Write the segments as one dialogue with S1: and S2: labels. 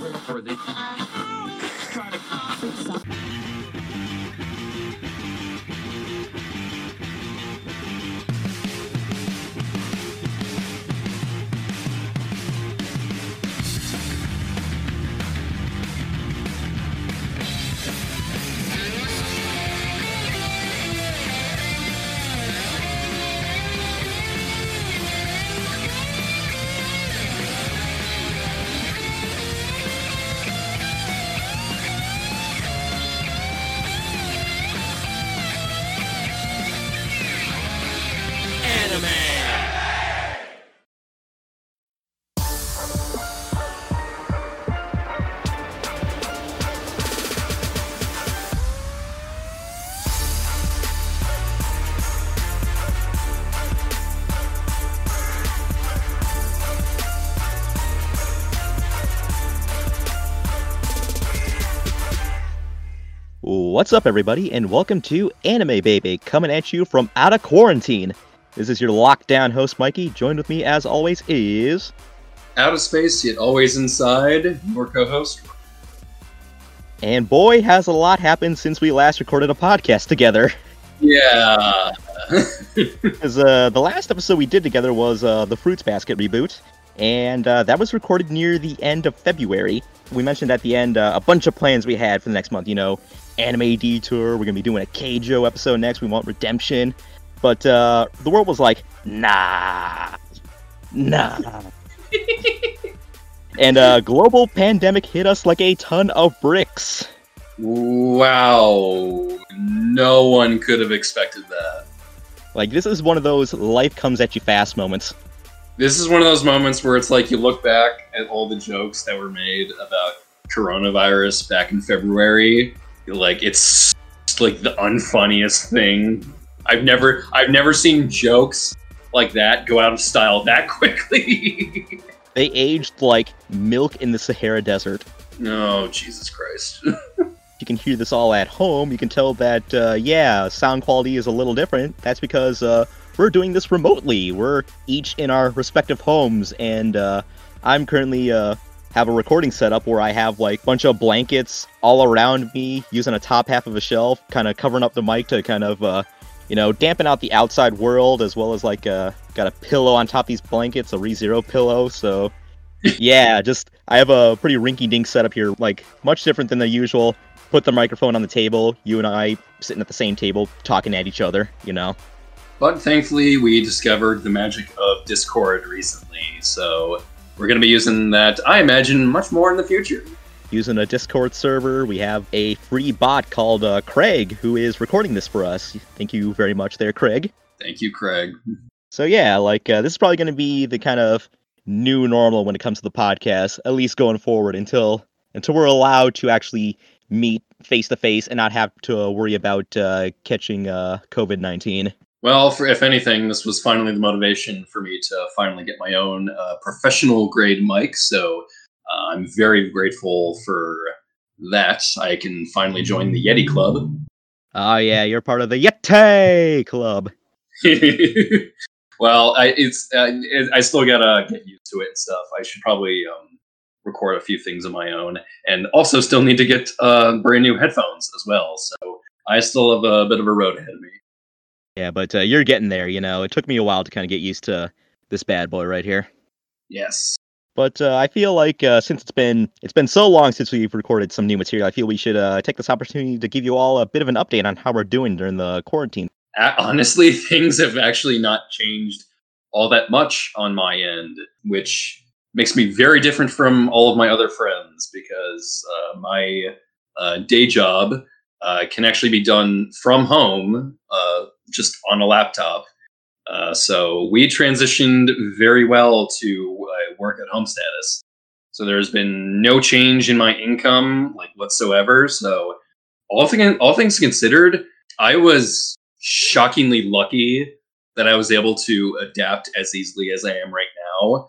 S1: for the What's up, everybody, and welcome to Anime Baby, coming at you from out of quarantine. This is your lockdown host, Mikey. Joined with me, as always, is.
S2: Out of space, yet always inside, your co host.
S1: And boy, has a lot happened since we last recorded a podcast together.
S2: Yeah.
S1: Because uh, the last episode we did together was uh, the Fruits Basket reboot, and uh, that was recorded near the end of February. We mentioned at the end uh, a bunch of plans we had for the next month. You know, anime detour. We're gonna be doing a Keijo episode next. We want redemption, but uh, the world was like, nah, nah. and a uh, global pandemic hit us like a ton of bricks.
S2: Wow, no one could have expected that.
S1: Like this is one of those life comes at you fast moments.
S2: This is one of those moments where it's like you look back at all the jokes that were made about coronavirus back in February like it's like the unfunniest thing. I've never I've never seen jokes like that go out of style that quickly.
S1: they aged like milk in the Sahara Desert.
S2: No, oh, Jesus Christ.
S1: you can hear this all at home. You can tell that, uh, yeah, sound quality is a little different. That's because uh, we're doing this remotely. We're each in our respective homes, and uh, I'm currently uh, have a recording setup where I have like a bunch of blankets all around me using a top half of a shelf, kind of covering up the mic to kind of, uh, you know, dampen out the outside world, as well as like uh, got a pillow on top of these blankets, a ReZero pillow. So, yeah, just I have a pretty rinky dink setup here, like much different than the usual. Put the microphone on the table, you and I sitting at the same table talking at each other, you know.
S2: But thankfully, we discovered the magic of Discord recently, so we're going to be using that, I imagine, much more in the future.
S1: Using a Discord server, we have a free bot called uh, Craig who is recording this for us. Thank you very much, there, Craig.
S2: Thank you, Craig.
S1: So yeah, like uh, this is probably going to be the kind of new normal when it comes to the podcast, at least going forward until until we're allowed to actually meet face to face and not have to worry about uh, catching uh, COVID nineteen.
S2: Well, for, if anything, this was finally the motivation for me to finally get my own uh, professional grade mic. So uh, I'm very grateful for that. I can finally join the Yeti Club.
S1: Oh yeah, you're part of the Yeti Club.
S2: well, I, it's uh, it, I still gotta get used to it and stuff. I should probably um, record a few things of my own, and also still need to get uh, brand new headphones as well. So I still have a bit of a road ahead of me.
S1: Yeah, but uh, you're getting there. You know, it took me a while to kind of get used to this bad boy right here.
S2: Yes.
S1: But uh, I feel like uh, since it's been it's been so long since we've recorded some new material, I feel we should uh, take this opportunity to give you all a bit of an update on how we're doing during the quarantine.
S2: honestly, things have actually not changed all that much on my end, which makes me very different from all of my other friends because uh, my uh, day job uh, can actually be done from home, uh, just on a laptop. Uh, so we transitioned very well to uh, work at home status. So there's been no change in my income, like whatsoever. So all thing, all things considered, I was shockingly lucky that I was able to adapt as easily as I am right now,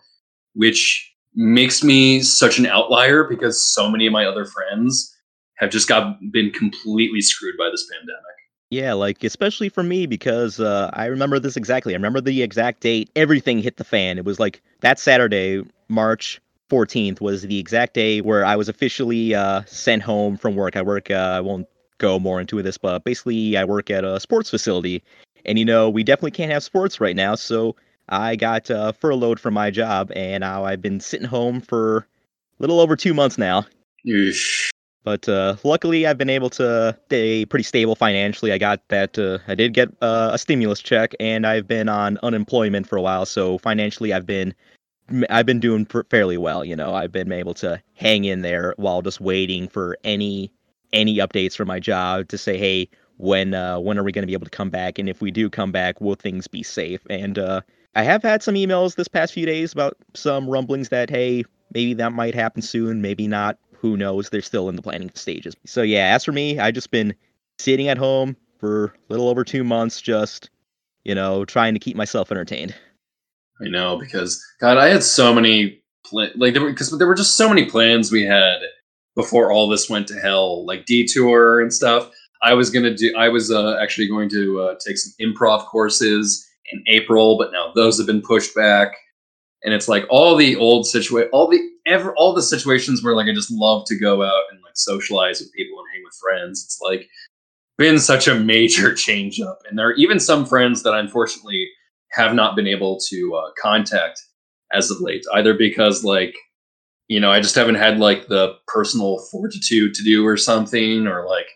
S2: which makes me such an outlier because so many of my other friends have just got been completely screwed by this pandemic.
S1: Yeah, like especially for me because uh, I remember this exactly. I remember the exact date. Everything hit the fan. It was like that Saturday, March 14th was the exact day where I was officially uh, sent home from work. I work. Uh, I won't go more into this, but basically, I work at a sports facility, and you know we definitely can't have sports right now. So I got uh, furloughed from my job, and now I've been sitting home for a little over two months now.
S2: Yeesh.
S1: But uh, luckily, I've been able to stay pretty stable financially. I got that. Uh, I did get uh, a stimulus check, and I've been on unemployment for a while. So financially, I've been I've been doing fairly well. You know, I've been able to hang in there while just waiting for any any updates from my job to say, hey, when uh, when are we going to be able to come back? And if we do come back, will things be safe? And uh, I have had some emails this past few days about some rumblings that hey, maybe that might happen soon, maybe not who knows? They're still in the planning stages. So yeah, as for me, I've just been sitting at home for a little over two months, just you know, trying to keep myself entertained.
S2: I know because God, I had so many pl- like there because there were just so many plans we had before all this went to hell, like detour and stuff. I was gonna do. I was uh, actually going to uh, take some improv courses in April, but now those have been pushed back and it's like all the old situation, all the ever, all the situations where like I just love to go out and like socialize with people and hang with friends. It's like been such a major change up, and there are even some friends that I unfortunately have not been able to uh, contact as of late, either because like you know I just haven't had like the personal fortitude to do or something, or like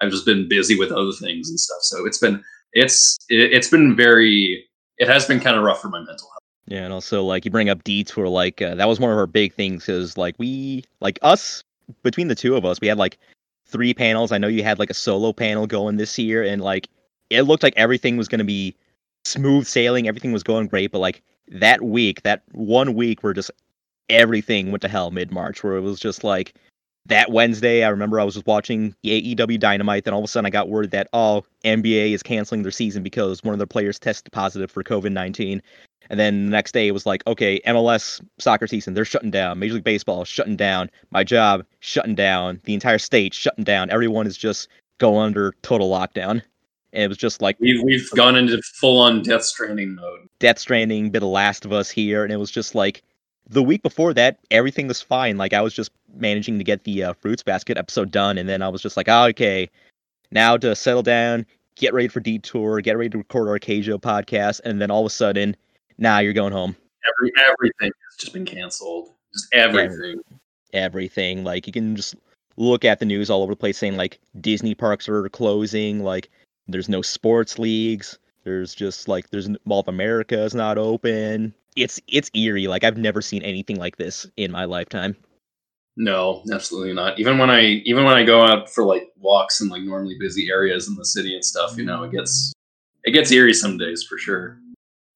S2: I've just been busy with other things and stuff. So it's been it's it, it's been very it has been kind of rough for my mental health.
S1: Yeah, and also like you bring up detour, like uh, that was one of our big things because like we like us between the two of us, we had like three panels. I know you had like a solo panel going this year, and like it looked like everything was gonna be smooth sailing, everything was going great, but like that week, that one week where just everything went to hell mid March, where it was just like that Wednesday, I remember I was just watching the AEW Dynamite. Then all of a sudden, I got word that oh, NBA is canceling their season because one of their players tested positive for COVID nineteen. And then the next day it was like, okay, MLS soccer season, they're shutting down. Major League Baseball shutting down. My job shutting down. The entire state shutting down. Everyone is just going under total lockdown. And it was just like
S2: we've we've gone into full on Death Stranding mode.
S1: Death Stranding, bit of Last of Us here, and it was just like the week before that, everything was fine. Like I was just managing to get the uh, Fruits Basket episode done, and then I was just like, oh, okay, now to settle down, get ready for Detour, get ready to record our Keijo podcast, and then all of a sudden nah, you're going home.
S2: Every everything has just been canceled. Just everything.
S1: Everything. Like you can just look at the news all over the place saying like Disney parks are closing, like there's no sports leagues. There's just like there's Mall of America is not open. It's it's eerie. Like I've never seen anything like this in my lifetime.
S2: No, absolutely not. Even when I even when I go out for like walks in like normally busy areas in the city and stuff, you know, it gets it gets eerie some days for sure.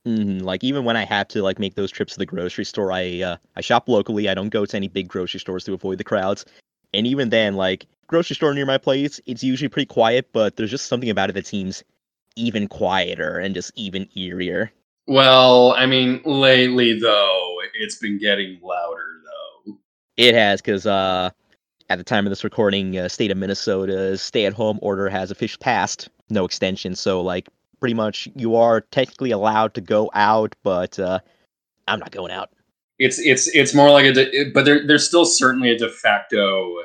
S1: Mm, like even when I have to like make those trips to the grocery store, I uh, I shop locally. I don't go to any big grocery stores to avoid the crowds. And even then, like grocery store near my place, it's usually pretty quiet, but there's just something about it that seems even quieter and just even eerier.
S2: Well, I mean, lately though, it's been getting louder though.
S1: It has, because uh, at the time of this recording, uh, state of Minnesota's stay-at-home order has officially passed, no extension. So like pretty much you are technically allowed to go out, but uh, I'm not going out.
S2: It's it's it's more like a, de- but there there's still certainly a de facto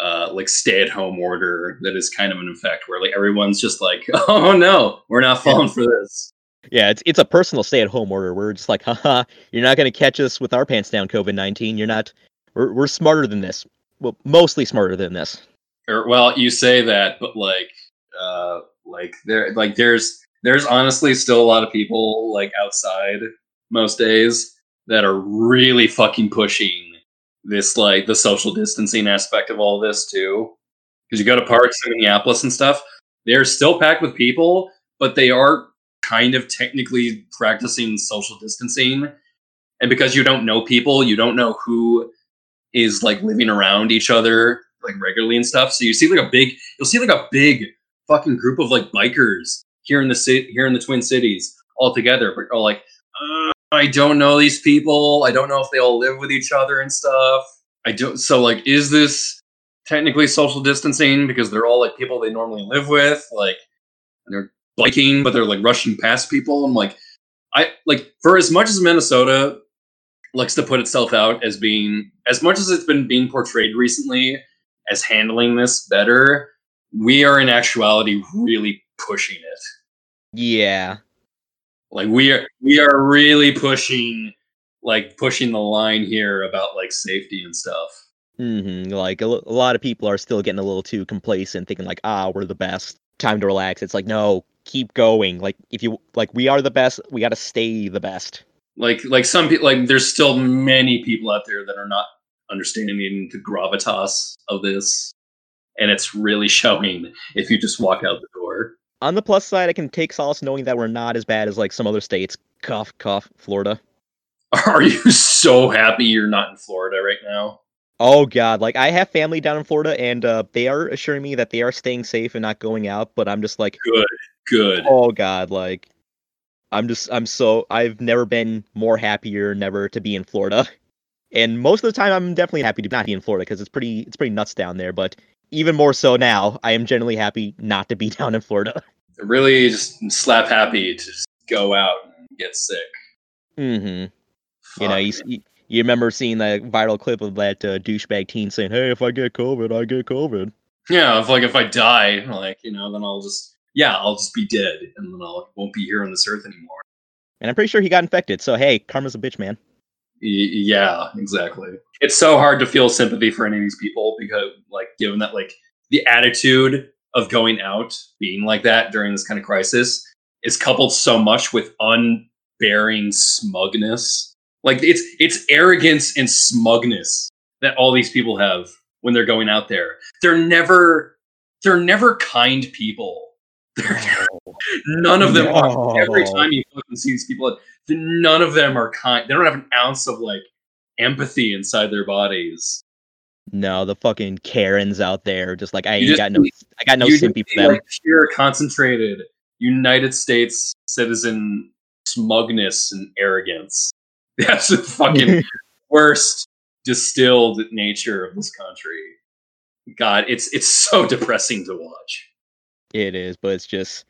S2: uh, like stay at home order that is kind of an effect where like everyone's just like, oh no, we're not falling for this.
S1: Yeah, it's it's a personal stay at home order. We're just like, haha, you're not going to catch us with our pants down, COVID nineteen. You're not. We're we're smarter than this. Well, mostly smarter than this.
S2: Or, well, you say that, but like, uh, like there, like there's there's honestly still a lot of people like outside most days that are really fucking pushing this like the social distancing aspect of all this too. Because you go to parks in Minneapolis and stuff, they're still packed with people, but they are kind of technically practicing social distancing. And because you don't know people, you don't know who is like living around each other like regularly and stuff. So you see like a big, you'll see like a big fucking group of like bikers here in the city, here in the Twin Cities all together, but are like, uh, I don't know these people. I don't know if they all live with each other and stuff. I don't. So like, is this technically social distancing because they're all like people they normally live with, like, and they're biking, but they're like rushing past people. I'm like, I like for as much as Minnesota likes to put itself out as being as much as it's been being portrayed recently as handling this better. We are in actuality really pushing it.
S1: Yeah.
S2: Like we are we are really pushing like pushing the line here about like safety and stuff.
S1: hmm Like a, a lot of people are still getting a little too complacent, thinking like, ah, we're the best. Time to relax. It's like, no, keep going. Like if you like, we are the best. We got to stay the best.
S2: Like like some people like there's still many people out there that are not understanding the gravitas of this. And it's really showing if you just walk out the door.
S1: On the plus side, I can take solace knowing that we're not as bad as like some other states. Cough, cough, Florida.
S2: Are you so happy you're not in Florida right now?
S1: Oh god, like I have family down in Florida, and uh, they are assuring me that they are staying safe and not going out. But I'm just like,
S2: Good, good.
S1: oh god, like I'm just I'm so I've never been more happier never to be in Florida. And most of the time I'm definitely happy to not be in Florida because it's pretty it's pretty nuts down there, but even more so now, I am generally happy not to be down in Florida.
S2: Really just slap happy to just go out and get sick.
S1: hmm You know,
S2: Fuck,
S1: you, s- you you remember seeing that viral clip of that uh, douchebag teen saying, "Hey, if I get COVID, I get COVID."
S2: Yeah, if like if I die, like you know, then I'll just yeah, I'll just be dead, and then I'll won't be here on this earth anymore.
S1: And I'm pretty sure he got infected. So hey, karma's a bitch, man.
S2: Yeah, exactly. It's so hard to feel sympathy for any of these people because, like, given that like the attitude of going out being like that during this kind of crisis is coupled so much with unbearing smugness. Like it's it's arrogance and smugness that all these people have when they're going out there. They're never they're never kind people. They're none of them are. Every time you fucking see these people, none of them are kind. They don't have an ounce of like empathy inside their bodies.
S1: No, the fucking Karens out there, just like I
S2: You
S1: ain't
S2: just
S1: got no, I got no sympathy for them.
S2: like pure concentrated United States citizen smugness and arrogance. That's the fucking worst distilled nature of this country. God, it's it's so depressing to watch.
S1: It is, but it's just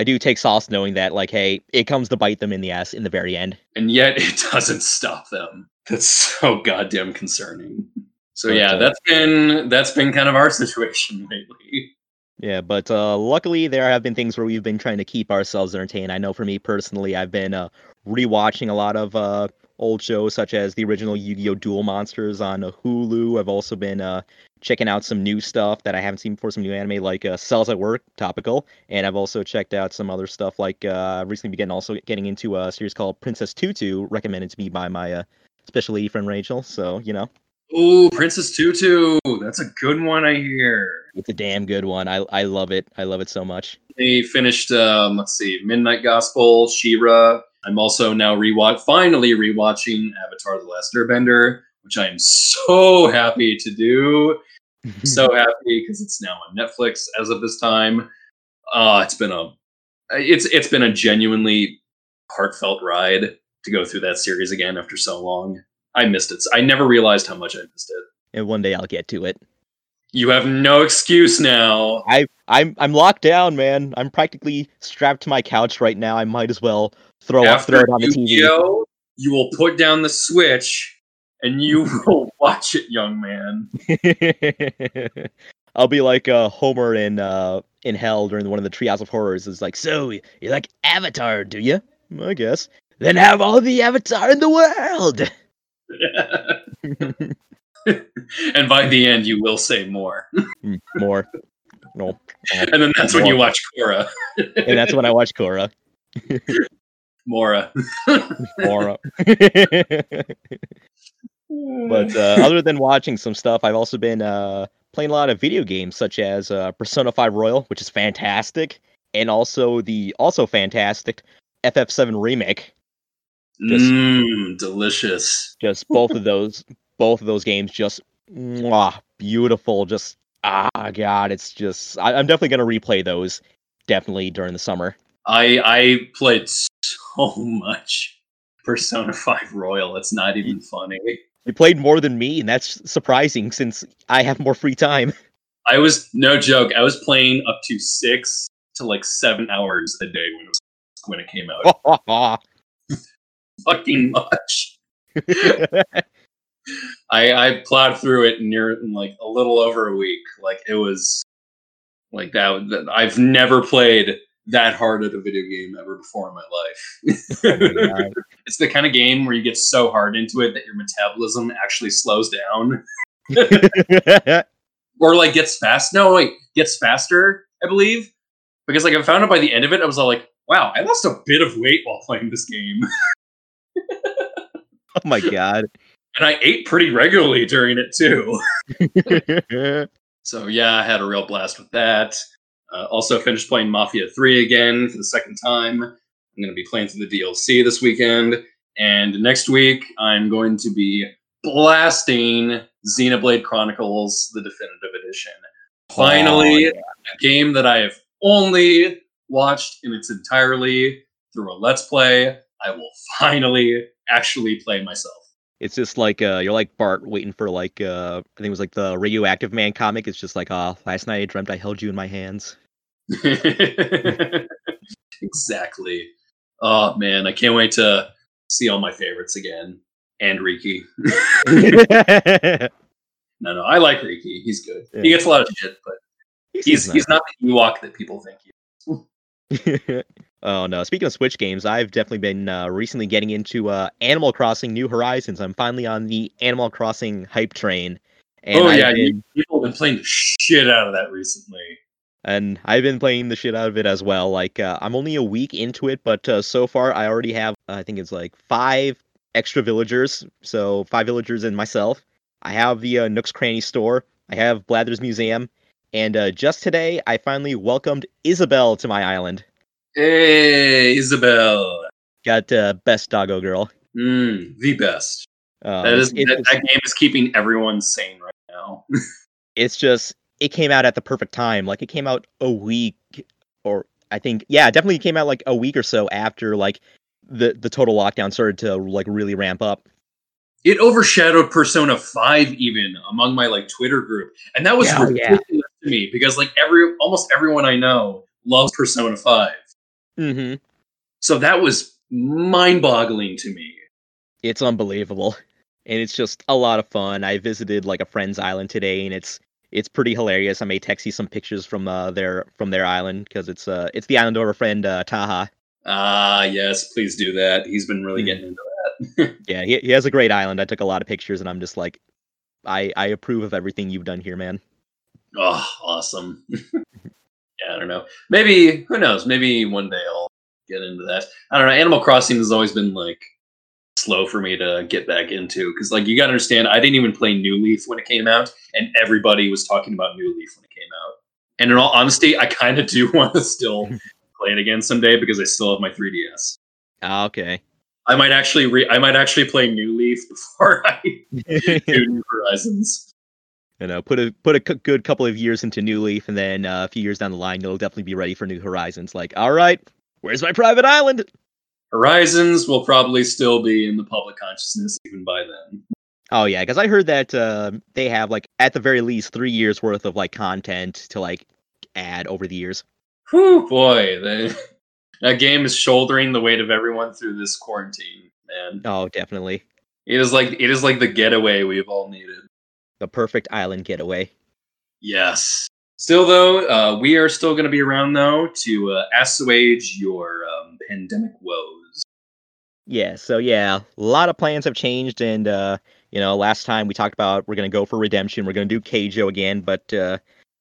S1: I do take solace knowing that, like, hey, it comes to bite them in the ass in the very end.
S2: and yet it doesn't stop them. That's so goddamn concerning. So
S1: But,
S2: yeah,
S1: uh,
S2: that's been that's been kind of our situation lately.
S1: Yeah, but uh, luckily there have been things where we've been trying to keep ourselves entertained. I know for me personally, I've been uh, rewatching a lot of uh, old shows such as the original Yu-Gi-Oh! Duel Monsters on Hulu. I've also been uh, checking out some new stuff that I haven't seen before, some new anime like uh, Cells at Work, topical, and I've also checked out some other stuff like uh, recently began also getting into a series called Princess Tutu, recommended to me by my uh, special lady friend Rachel. So you know,
S2: Ooh, Princess Tutu, that's a good one. I hear
S1: it's a damn good one. I I love it. I love it so much.
S2: they finished. Um, let's see, Midnight Gospel, She-Ra. I'm also now rewatch, finally rewatching Avatar: The Last Airbender, which I am so happy to do. so happy because it's now on Netflix as of this time. Uh, it's been a it's it's been a genuinely heartfelt ride to go through that series again after so long. I missed it. I never realized how much I missed it.
S1: and one day I'll get to it.
S2: You have no excuse now.
S1: I I'm I'm locked down, man. I'm practically strapped to my couch right now. I might as well throw up, throw it on the TV.
S2: You will put down the switch and you will watch it, young man.
S1: I'll be like uh, Homer in uh, in Hell during one of the Treehouse of Horrors. It's like, so you like Avatar, do you? I guess. Then have all the Avatar in the world.
S2: and by the end, you will say more.
S1: Hmm, More. No.
S2: And then that's when you watch Korra.
S1: And that's when I watch Korra.
S2: Mora.
S1: Korra. But uh, other than watching some stuff, I've also been uh, playing a lot of video games, such as uh, Persona 5 Royal, which is fantastic, and also the also fantastic FF7 remake. Just-
S2: Mmm, delicious.
S1: Just both of those, both of those games, just mwah, beautiful. Just ah, god, it's just I, I'm definitely gonna replay those, definitely during the summer.
S2: I I played so much Persona 5 Royal. It's not even funny.
S1: You played more than me, and that's surprising since I have more free time.
S2: I was no joke. I was playing up to six to like seven hours a day when it was when it came out. Fucking much. I, I plowed through it near in like a little over a week. Like it was like that. that- I've never played that hard at a video game ever before in my life.
S1: Oh my
S2: it's the kind of game where you get so hard into it that your metabolism actually slows down or like gets fast. No, wait, gets faster. I believe because like I found out by the end of it, I was all like, "Wow, I lost a bit of weight while playing this game."
S1: oh my god.
S2: and I ate pretty regularly during it too. So yeah, I had a real blast with that. Uh, also finished playing Mafia 3 again for the second time. I'm going to be playing through the DLC this weekend, and next week I'm going to be blasting Xenoblade Chronicles: The Definitive Edition. Finally,
S1: Oh,
S2: a game that I have only watched in its entirety through a Let's Play. I will finally actually play myself.
S1: It's just like uh, you're like Bart waiting for like uh, I think it was like the Radioactive Man comic. It's just like, oh, last night I dreamt I held you in my hands.
S2: exactly. Oh man, I can't wait to see all my favorites again. And Riki. No, no, I like Riki. He's good.
S1: Yeah.
S2: He gets a lot of shit, but he's
S1: seems
S2: he's not the Ewok that people think he
S1: nice. oh no! Speaking of Switch games, I've definitely been uh, recently getting into uh, Animal Crossing: New Horizons. I'm finally on the Animal Crossing hype train, and
S2: oh
S1: I've
S2: yeah,
S1: been,
S2: people have been playing the shit out of that recently.
S1: And I've been playing the shit out of it as well. Like uh, I'm only a week into it, but uh, so far I already have uh, I think it's like five extra villagers, so five villagers and myself. I have the uh, Nook's Cranny store. I have Blathers' Museum, and uh, just today I finally welcomed Isabelle to my island.
S2: Hey, Isabelle.
S1: Got uh, best doggo girl.
S2: Mm, the best.
S1: Um,
S2: that is that, that game is keeping everyone sane right now.
S1: it's just it came out at the perfect time. Like it came out a week, or I think yeah, definitely came out like a week or so after like the the total lockdown started to like really ramp up.
S2: it overshadowed Persona 5 even among my like Twitter group. And that was
S1: Yeah, oh, yeah.
S2: ridiculous to me because like every almost everyone I know loves Persona 5.
S1: Mm-hmm.
S2: So that was mind-boggling to me.
S1: It's unbelievable, and it's just a lot of fun. I visited like a friend's island today, and it's it's pretty hilarious. I may text you some pictures from uh, their from their island because it's uh it's the island of our friend uh, Taha.
S2: Ah, yes, please do that. He's been really
S1: Hmm.
S2: getting into that.
S1: Yeah, he he has a great island. I took a lot of pictures, and I'm just like, I I approve of everything you've done here, man.
S2: Oh, awesome. yeah, I don't know. Maybe who knows? Maybe one day I'll get into that. I don't know. Animal Crossing has always been like slow for me to get back into because like you got to understand i didn't even play new leaf when it came out and everybody was talking about new leaf when it came out and in all honesty i kind of do want to still play it again someday because i still have my 3ds
S1: Ah, okay.
S2: i might actually re- i might actually play new leaf before i do new horizons
S1: you know, put a put a c- good couple of years into New Leaf, and then uh, a few years down the line, you'll definitely be ready for New Horizons. Like, all right, where's my private island?
S2: Horizons will probably still be in the public consciousness even by then
S1: Oh yeah, because I heard that uh, they have like at the very least three years worth of like content to like add over the years.
S2: Whew, boy the, that game is shouldering the weight of everyone through this quarantine man
S1: Oh, definitely
S2: It is like it is like the getaway we've all needed.
S1: the perfect island getaway.
S2: Yes. Still though, uh, we are still going to be around though to uh, assuage your um, pandemic woes.
S1: Yeah, so yeah, a lot of plans have changed, and uh, you know, last time we talked about we're gonna go for redemption, we're gonna do Keijo again, but uh,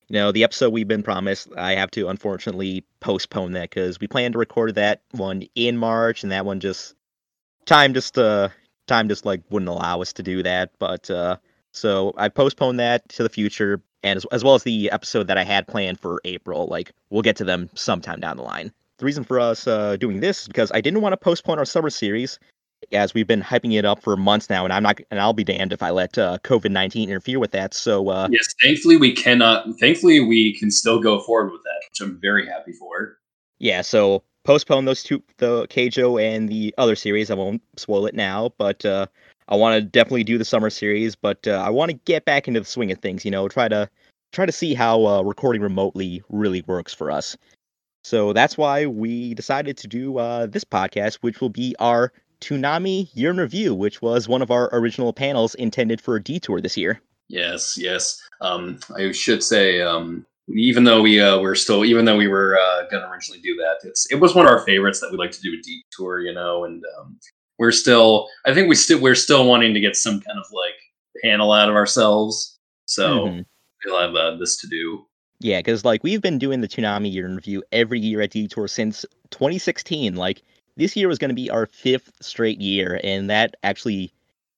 S1: you know, the episode we've been promised, I have to unfortunately postpone that because we planned to record that one in March, and that one just time just uh time just like wouldn't allow us to do that, but uh, so I postponed that to the future, and as, as well as the episode that I had planned for April, like we'll get to them sometime down the line the reason for us uh, doing this is because I didn't want to postpone our summer series, as we've been hyping it up for months now, and I'm not, and I'll be damned if I let uh, COVID nineteen interfere with that. So uh,
S2: Yes, thankfully we cannot. Thankfully we can still go forward with that, which I'm very happy for.
S1: yeah, so postpone those two, the Keijo and the other series. I won't spoil it now, but uh, I want to definitely do the summer series. But uh, I want to get back into the swing of things. You know, try to try to see how uh, recording remotely really works for us. So that's why we decided to do uh, this podcast, which will be our Toonami Year in Review, which was one of our original panels intended for a detour this year.
S2: Yes, yes. Um, I should say, um, even though we uh, were still, even though we were uh, going to originally do that, it's it was one of our favorites that we like to do a detour, you know, and um, we're still, I think we still we're still wanting to get some kind of like panel out of ourselves, so
S1: Mhm.
S2: we'll have uh, this to do.
S1: Yeah, because like we've been doing the Toonami Year in Review every year at Detour since 2016. Like this year was going to be our fifth straight year, and that actually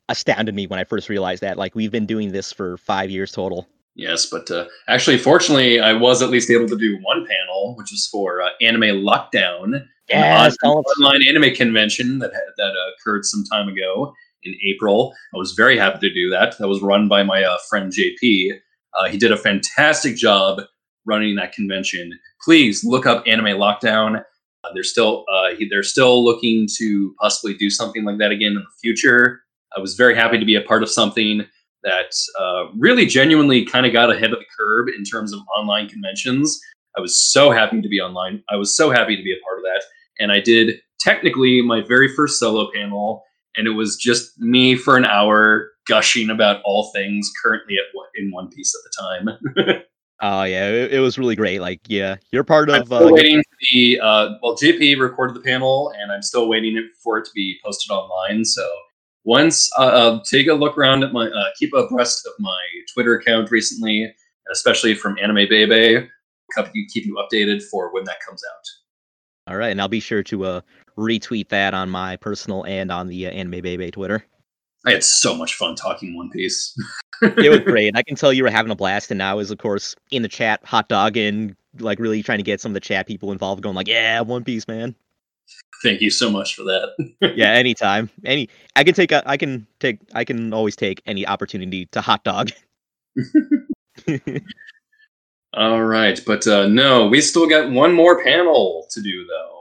S1: astounded me when I first realized that. Like we've been doing this for five years total.
S2: Yes, but uh, actually, fortunately, I was at least able to do one panel, which was for uh, Anime Lockdown,
S1: Yes,
S2: an
S1: tell
S2: online anime convention that that uh, occurred some time ago in April. I was very happy to do that. That was run by my uh, friend JP. Uh, he did a fantastic job running that convention. Please look up Anime Lockdown. Uh, they're still uh, they're still looking to possibly do something like that again in the future. I was very happy to be a part of something that uh, really genuinely kind of got ahead of the curve in terms of online conventions. I was so happy to be online. I was so happy to be a part of that. And I did technically my very first solo panel, and it was just me for an hour gushing about all things currently at in One Piece at the time.
S1: Oh yeah, it, it was really great. Like yeah, you're part
S2: I'm
S1: of. Uh,
S2: waiting for the uh, well, JP recorded the panel, and I'm still waiting for it to be posted online. So once, uh, uh, take a look around at my, uh, keep abreast of my Twitter account recently, especially from Anime Baby. Keep you keep you updated for when that comes out.
S1: all right, and I'll be sure to uh, retweet that on my personal and on the uh, Anime Baby Twitter.
S2: I had so much fun talking One Piece.
S1: it was great. I can tell you were having a blast, and now is of course in the chat, hot dog, and like really trying to get some of the chat people involved, going like, "Yeah, One Piece, man."
S2: Thank you so much for that.
S1: yeah, anytime, any. I can take a. I can take. I can always take any opportunity to hot dog.
S2: All right, but uh, no, we still got one more panel to do though.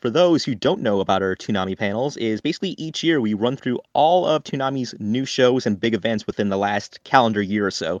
S1: For those who don't know about our Toonami panels, is basically each year we run through all of Toonami's new shows and big events within the last calendar year or so,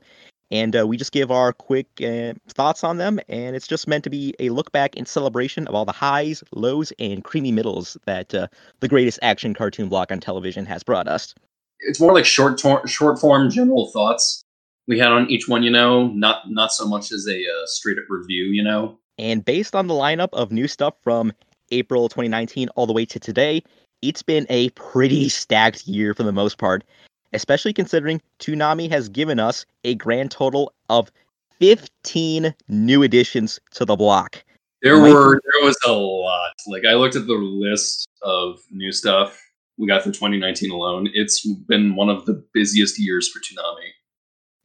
S1: and uh, we just give our quick uh, thoughts on them. And it's just meant to be a look back and celebration of all the highs, lows, and creamy middles that uh, the greatest action cartoon block on television has brought us.
S2: It's more like short tor- short form general thoughts we had on each one. You know, not not so much as a uh, straight up review. You know.
S1: And based on the lineup of new stuff from April 2019 all the way to today, it's been a pretty stacked year for the most part, especially considering Toonami has given us a grand total of 15 new additions to the block.
S2: There
S1: Might-
S2: were there was a lot. Like I looked at the list of new stuff we got for 2019 alone. It's been one of the busiest years for Toonami.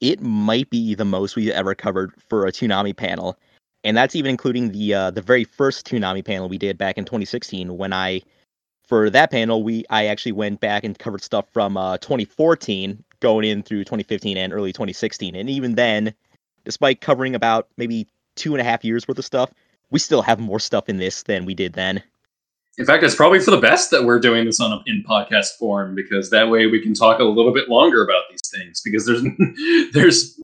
S1: It might be the most we've ever covered for a Toonami panel, and that's even including the uh, the very first Toonami panel we did back in 2016 when I for that panel we I actually went back and covered stuff from uh, 2014 going in through 2015 and early 2016 and even then despite covering about maybe two and a half years worth of stuff we still have more stuff in this than we did then
S2: In fact, it's probably for the best that we're doing this on a, in podcast form because that way we can talk a little bit longer about these things. Because there's there's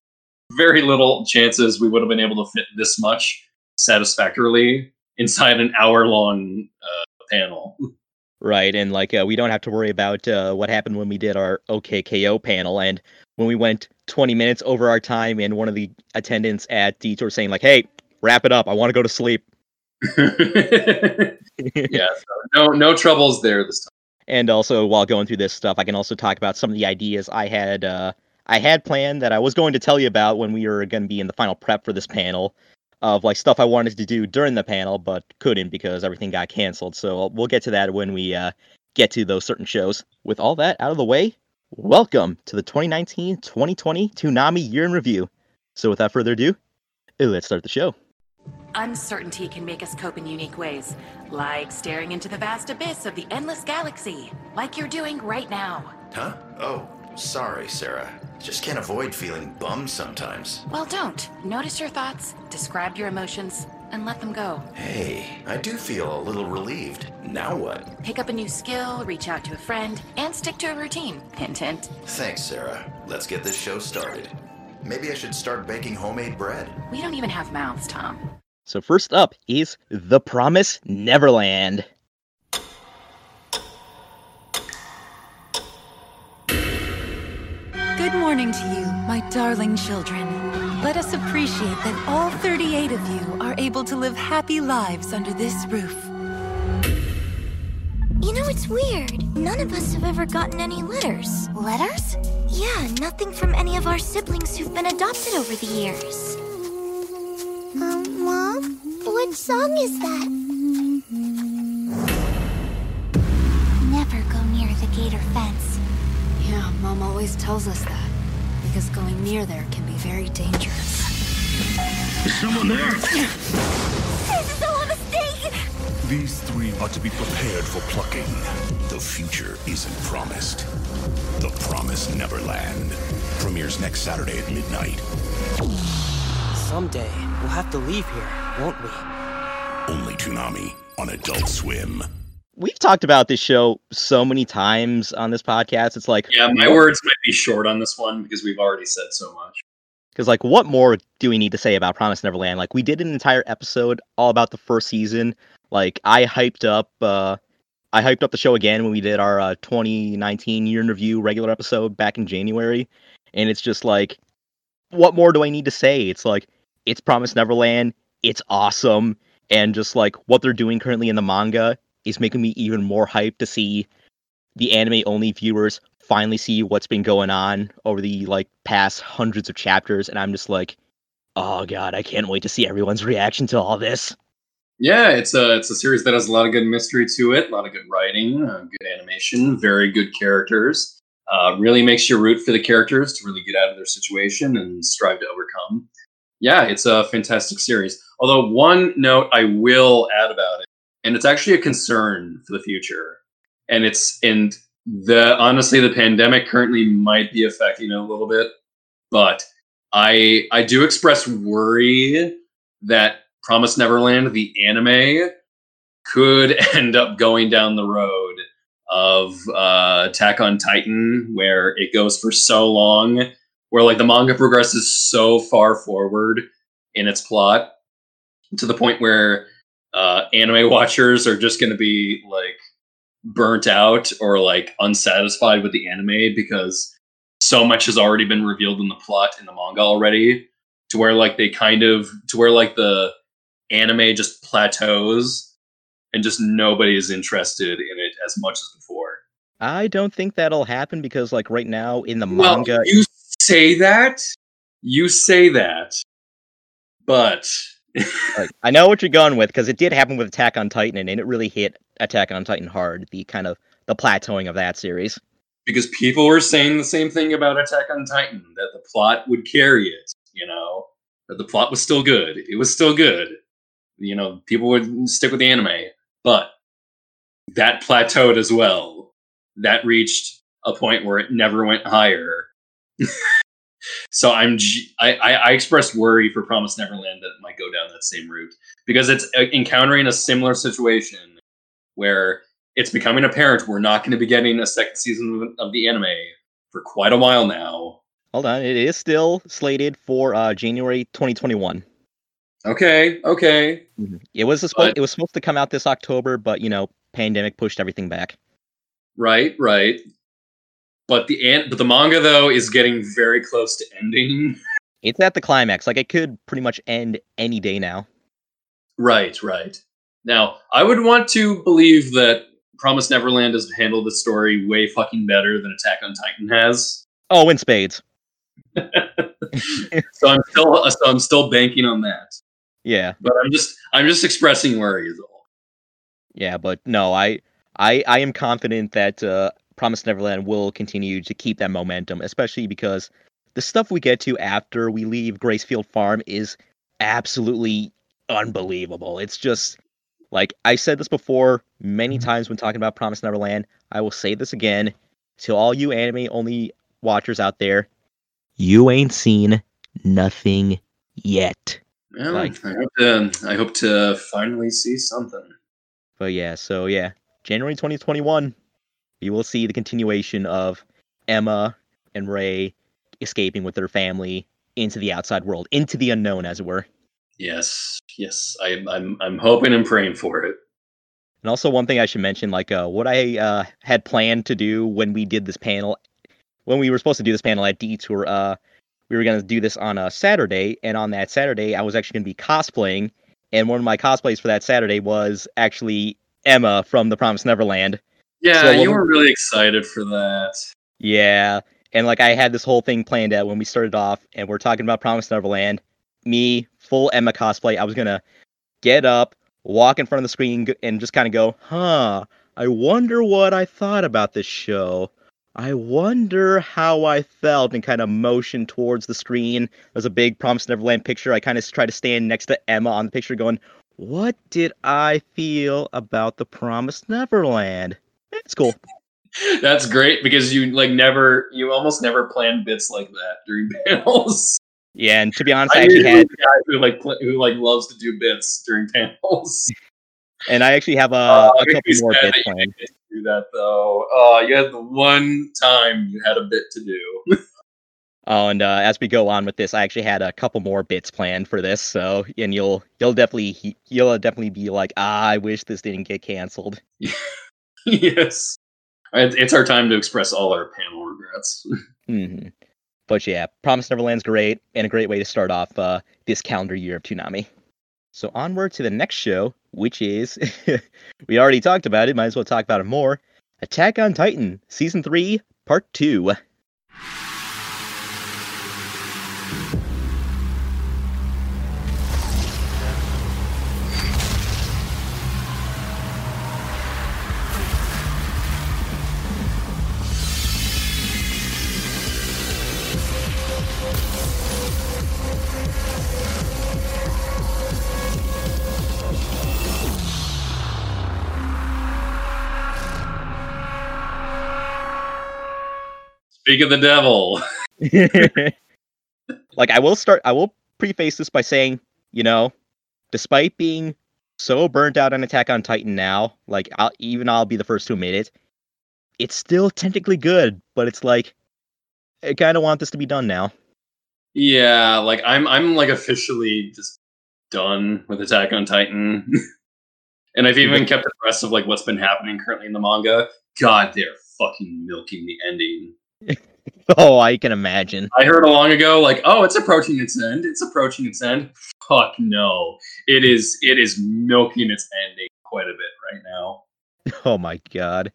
S2: very little chances we would have been able to fit this much satisfactorily inside an hour long uh, panel.
S1: right and like uh, we don't have to worry about uh, what happened when we did our OKKO panel and when we went 20 minutes over our time and one of the attendants at Detour saying like hey wrap it up I want to go to sleep
S2: yeah, so no no troubles there this time.
S1: and also while going through this stuff i can also talk about some of the ideas i had uh, i had planned that i was going to tell you about when we were going to be in the final prep for this panel of like stuff i wanted to do during the panel but couldn't because everything got canceled. So we'll get to that when we uh, get to those certain shows. With all that out of the way welcome to the 2019-2020 toonami year in review. So without further ado let's start the show.
S3: Uncertainty can make us cope in unique ways, like staring into the vast abyss of the endless galaxy, like you're doing right now.
S4: Huh? Oh, sorry, Sarah. Just can't avoid feeling bummed sometimes.
S3: Well, don't. Notice your thoughts, describe your emotions, and let them go.
S4: Hey, I do feel a little relieved. Now what?
S3: Pick up a new skill, reach out to a friend, and stick to a routine. Hint, hint.
S4: Thanks, Sarah. Let's get this show started. Maybe I should start baking homemade bread.
S3: We don't even have mouths, Tom.
S1: so first up is the promise neverland
S5: morning to you, my darling children. Let us appreciate that all 38 of you are able to live happy lives under this roof.
S6: You know, it's weird. None of us have ever gotten any letters. Letters? Yeah, nothing from any of our siblings who've been adopted over the years. Um, Mom? What song is that? Never go near the gate or fence.
S5: Yeah, Mom always tells us that. Because going near there can be very dangerous.
S7: Is someone there!
S6: This is all a mistake!
S7: These three are to be prepared for plucking. The future isn't promised. The Promised Neverland premieres next Saturday at midnight.
S8: Someday, we'll have to leave here, won't we?
S7: Only Toonami on Adult Swim.
S1: We've talked about this show so many times on this podcast. It's like,
S2: Yeah, my words might be short on this one because we've already said so much.
S1: Because, like, what more do we need to say about Promise Neverland? Like, we did an entire episode all about the first season. Like, I hyped up, uh, I hyped up the show again when we did our uh, 2019 year in review regular episode back in January. And it's just like, what more do I need to say? It's like, it's Promise Neverland. It's awesome. And just like what they're doing currently in the manga is making me even more hyped to see the anime only viewers finally see what's been going on over the like past hundreds of chapters and i'm just like oh god i can't wait to see everyone's reaction to all this
S2: Yeah, it's a it's a series that has a lot of good mystery to it, a lot of good writing, uh, good animation, very good characters. Uh, really makes you root for the characters to really get out of their situation and strive to overcome. Yeah, it's a fantastic series. Although one note I will add about it, and it's actually a concern for the future, and it's and the honestly the pandemic currently might be affecting it a little bit, but I I do express worry that Promise Neverland, the anime, could end up going down the road of uh, Attack on Titan, where it goes for so long, where like the manga progresses so far forward in its plot to the point where uh, anime watchers are just going to be like burnt out or like unsatisfied with the anime because so much has already been revealed in the plot in the manga already to where like they kind of to where like the anime just plateaus and just nobody is interested in it as much as before.
S1: i don't think that'll happen because like right now in the
S2: Well,
S1: manga
S2: you say that, you say that, but
S1: like i know what you're going with because it did happen with attack on titan and it really hit attack on titan hard the kind of the plateauing of that series
S2: because people were saying the same thing about Attack on Titan that the plot would carry it, you know, that the plot was still good. It was still good. You know, people would stick with the anime, but that plateaued as well. That reached a point where it never went higher. so I'm I, I expressed worry for Promise Neverland that it might go down that same route because it's uh, encountering a similar situation where it's becoming apparent we're not going to be getting a second season of the anime for quite a while now.
S1: hold on it is still slated for uh january 2021
S2: Okay, okay.
S1: it was supposed
S2: But-
S1: it was supposed to come out this october but you know pandemic pushed everything back
S2: Right, right. But the an- but the manga though is getting very close to ending.
S1: it's at the climax like it could pretty much end any day now
S2: right, right. Now, I would want to believe that Promise Neverland has handled the story way fucking better than Attack on Titan has.
S1: oh in spades
S2: So I'm still so I'm still banking on that.
S1: yeah
S2: But I'm just I'm just expressing worry is all.
S1: Yeah, but no, I I I am confident that uh Promise Neverland will continue to keep that momentum, especially because the stuff we get to after we leave Gracefield Farm is absolutely unbelievable. It's just like I said this before many mm-hmm. times when talking about Promise Neverland. I will say this again to all you anime only watchers out there. You ain't seen nothing yet.
S2: Well,
S1: Like-
S2: I hope to I hope to finally see something.
S1: But yeah, so yeah, January 2021, we will see the continuation of Emma and Ray escaping with their family into the outside world, into the unknown, as it were.
S2: Yes, yes. I, I'm I'm hoping and praying for it.
S1: And also, one thing I should mention, like uh, what I uh, had planned to do when we did this panel when we were supposed to do this panel at Detour, uh, we were gonna do this on a Saturday, and on that Saturday, I was actually gonna be cosplaying, and one of my cosplays for that Saturday was actually Emma from The Promised Neverland.
S2: Yeah,
S1: So
S2: you were really excited for that.
S1: Yeah, and like I had this whole thing planned out when we started off, and we're talking about Promised Neverland. Me, full Emma cosplay. I was gonna get up, walk in front of the screen, and just kind of go, "Huh? I wonder what I thought about this show. I wonder how I felt," and kind of motion towards the screen. There's a big Promised Neverland picture. I kind of try to stand next to Emma on the picture, going, "What did I feel about the Promised Neverland?" It's cool.
S2: That's great because you like never, you almost never plan bits like that during panels.
S1: Yeah, and to be honest, I
S2: I
S1: actually had
S2: the guy who like pl- who like loves to do bits during panels.
S1: And I actually have a,
S2: Oh,
S1: a couple more bits planned.
S2: didn't get to do that though. Oh, you had the one time you had a bit to do.
S1: Oh, and uh, as we go on with this, I actually had a couple more bits planned for this. So, and you'll you'll definitely you'll definitely be like, ah, I wish this didn't get canceled.
S2: yes, it's our time to express all our panel regrets.
S1: hmm But yeah, Promised Neverland's great and a great way to start off uh, this calendar year of Toonami. So onward to the next show, which is we already talked about it. Might as well talk about it more. Attack on Titan, season three, part two.
S2: Speak of the devil.
S1: like I will start I will preface this by saying, you know, despite being so burnt out on Attack on Titan now, like I'll, even I'll be the first to admit it, it's still technically good, but it's like I kind of want this to be done now.
S2: Yeah, like I'm I'm like officially just done with Attack on Titan. and I've even kept abreast of like what's been happening currently in the manga. God, they're fucking milking the ending.
S1: Oh, I can imagine.
S2: I heard a long ago, like, oh, it's approaching its end. It's approaching its end. Fuck no. It is it is milking its ending quite a bit right now.
S1: Oh my god.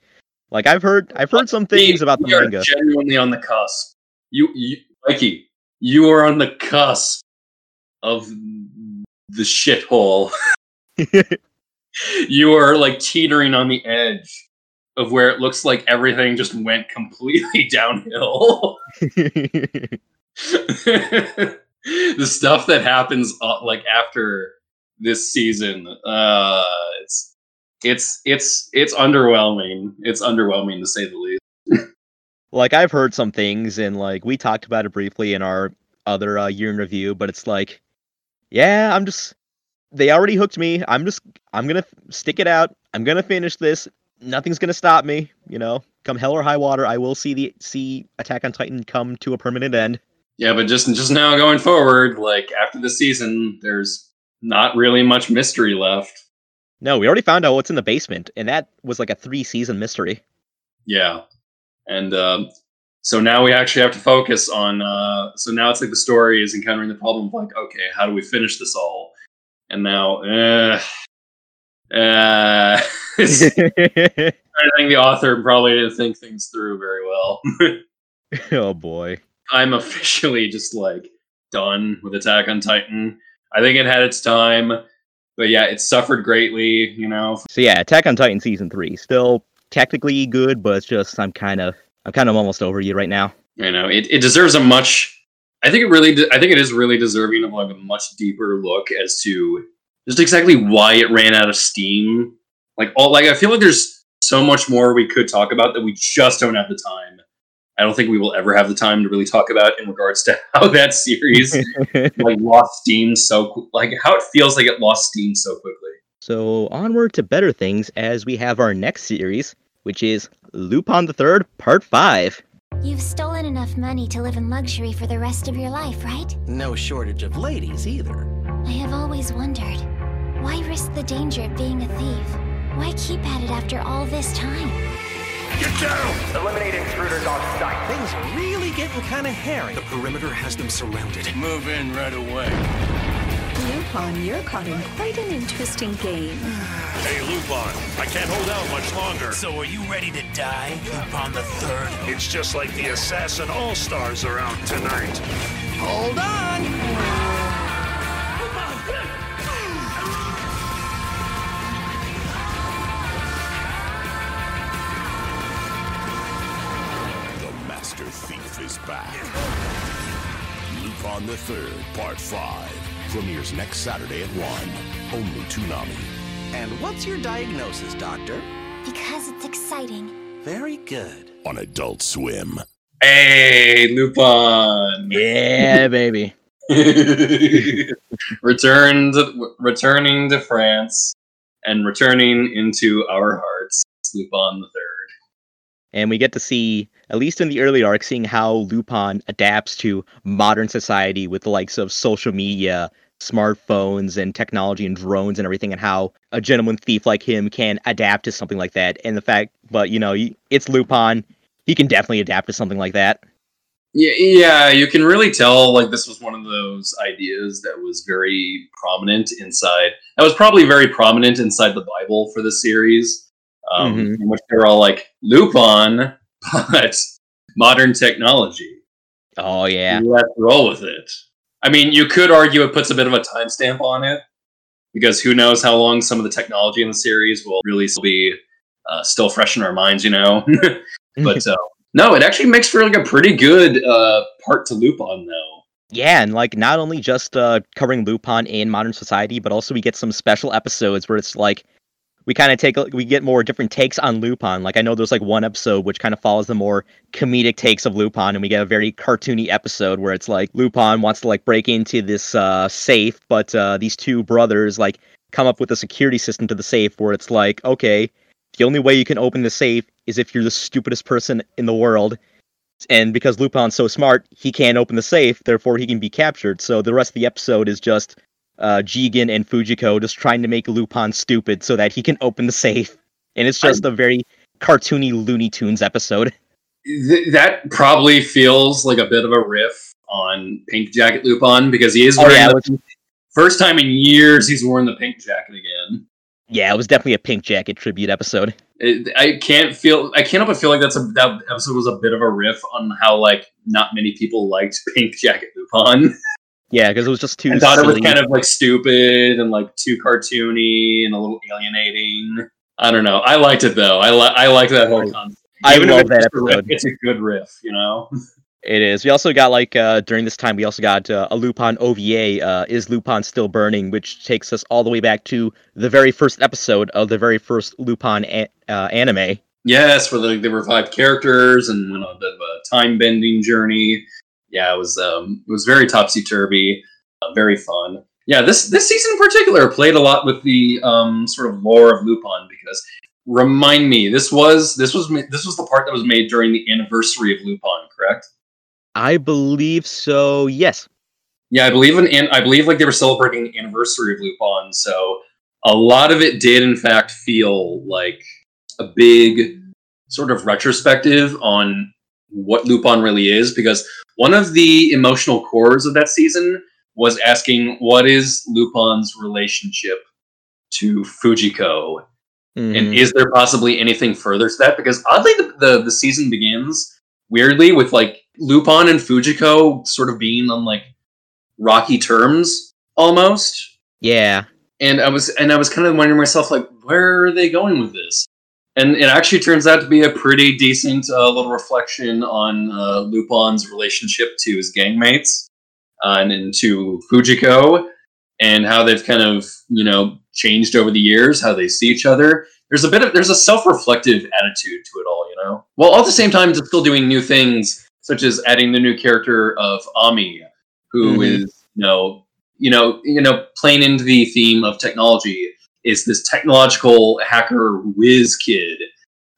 S1: Like I've heard I've heard some things
S2: We-
S1: about the manga.
S2: genuinely on the cusp. You, you Mikey, you are on the cusp of the shithole. you are like teetering on the edge of where it looks like everything just went completely downhill. the stuff that happens uh, like after this season, uh, it's it's it's it's underwhelming. It's underwhelming to say the least.
S1: like I've heard some things and like we talked about it briefly in our other uh, year in review, but it's like, yeah, I'm just they already hooked me. I'm just I'm gonna stick it out. I'm gonna finish this. Nothing's gonna stop me. You know, come hell or high water, I will see the see Attack on Titan come to a permanent end.
S2: Yeah, but just just now going forward, like after the season, there's not really much mystery left.
S1: No, we already found out what's in the basement, and that was like a three season mystery.
S2: Yeah, and um, so now we actually have to focus on. Uh, so now it's like the story is encountering the problem of like, okay, how do we finish this all? And now, uh, uh, I think the author probably didn't think things through very well.
S1: oh boy.
S2: I'm officially just like done with Attack on Titan. I think it had its time, but yeah, it suffered greatly. You know,
S1: So yeah, Attack on Titan season three still technically good, but it's just I'm kind of I'm kind of almost over you right now.
S2: you know, it, it deserves a much. I think it really. de- I think it is really deserving of like a much deeper look as to just exactly why it ran out of steam. Like all, like I feel like there's so much more we could talk about that we just don't have the time. I don't think we will ever have the time to really talk about in regards to how that series like lost steam so qu- like how it feels like it lost steam so quickly.
S1: so onward to better things as we have our next series, which is Lupin the Third Part Five.
S6: You've stolen enough money to live in luxury for the rest of your life, right?
S8: No shortage of ladies either.
S6: I have always wondered why risk the danger of being a thief? Why keep at it after all this time?
S7: Get down!
S9: Eliminate intruders on sight.
S8: Things are really getting kind of hairy.
S10: The perimeter has them surrounded.
S7: Move in right away.
S11: Lupin, you're caught in quite an interesting game.
S7: Hey, Lupin, I can't hold out much longer.
S10: So are you ready to die, Lupin the Third?
S7: It's just like the Assassin All-Stars are out tonight.
S8: Hold on!
S7: Back. Lupin the Third, Part 5. Premieres next Saturday at 1. Only Toonami.
S8: And what's your diagnosis, Doctor?
S6: Because it's exciting.
S8: Very good.
S7: On Adult Swim.
S2: Hey, Lupin.
S1: Yeah, baby.
S2: returned, returning to France, and returning into our hearts. Lupin the Third.
S1: And we get to see, at least in the early arc, seeing how Lupin adapts to modern society with the likes of social media, smartphones, and technology and drones and everything, and how a gentleman thief like him can adapt to something like that. And the fact, but you know, it's Lupin. He can definitely adapt to something like that.
S2: Yeah, yeah, you can really tell like this was one of those ideas that was very prominent inside. That was probably very prominent inside the Bible for the series, um,
S1: Mhm.
S2: in which they're all like Lupin, but modern technology.
S1: Oh yeah.
S2: Let's roll with it. I mean, you could argue it puts a bit of a timestamp on it because who knows how long some of the technology in the series will really still be uh, still fresh in our minds, you know. but uh, no, it actually makes for like a pretty good uh, part to Lupin, though.
S1: Yeah, and like not only just uh, covering Lupin in modern society, but also we get some special episodes where it's like we kind of take we get more different takes on Lupin. Like I know there's like one episode which kind of follows the more comedic takes of Lupin, and we get a very cartoony episode where it's like Lupin wants to like break into this uh, safe, but uh, these two brothers like come up with a security system to the safe where it's like okay, the only way you can open the safe is if you're the stupidest person in the world and because Lupin's so smart, he can't open the safe, therefore he can be captured. So the rest of the episode is just uh, Jigen and Fujiko just trying to make Lupin stupid so that he can open the safe. And it's just a very cartoony Looney Tunes episode.
S2: Th- that probably feels like a bit of a riff on Pink Jacket Lupin because he is
S1: Oh,
S2: wearing
S1: yeah,
S2: the first time in years he's worn the pink jacket again.
S1: yeah, it was definitely a Pink Jacket tribute episode.
S2: It, I can't feel. I can't help but feel like that's a that episode was a bit of a riff on how like not many people liked Pink Jacket Lupin.
S1: Yeah, because it was just too
S2: I thought it was kind of like stupid and like too cartoony and a little alienating. I don't know. I liked it though. I li- I like that whole concept.
S1: I
S2: Even
S1: love
S2: it's
S1: that
S2: just a riff,
S1: episode.
S2: It's a good riff, you know.
S1: It is. We also got like uh, during this time we also got uh, a Lupin OVA. Uh, is Lupin still burning? Which takes us all the way back to the very first episode of the very first Lupin a- uh, anime.
S2: Yes, for the, the revived characters and went on a bit of a time bending journey. Yeah, it was um, it was very topsy turvy, uh, very fun. Yeah, this this season in particular played a lot with the um, sort of lore of Lupin because remind me, this was this was this was the part that was made during the anniversary of Lupin, correct?
S1: I believe so. Yes.
S2: Yeah, I believe in, and I believe like they were celebrating the anniversary of Lupin, so a lot of it did in fact feel like a big sort of retrospective on what Lupin really is, because one of the emotional cores of that season was asking what is Lupin's relationship to Fujiko, and
S1: Mhm.
S2: is there possibly anything further to that? Because oddly, the, the the season begins weirdly with like Lupin and Fujiko sort of being on like rocky terms almost.
S1: Yeah.
S2: And I was and I was kind of wondering myself like, where are they going with this? And it actually turns out to be a pretty decent uh, little reflection on uh, Lupin's relationship to his gangmates uh, and, and to Fujiko, and how they've kind of you know changed over the years, how they see each other. There's a bit of there's a self-reflective attitude to it all, you know. While all at the same time, just still doing new things, such as adding the new character of Ami, who is
S1: Mhm.
S2: you know you know you know playing into the theme of technology is this technological hacker whiz kid,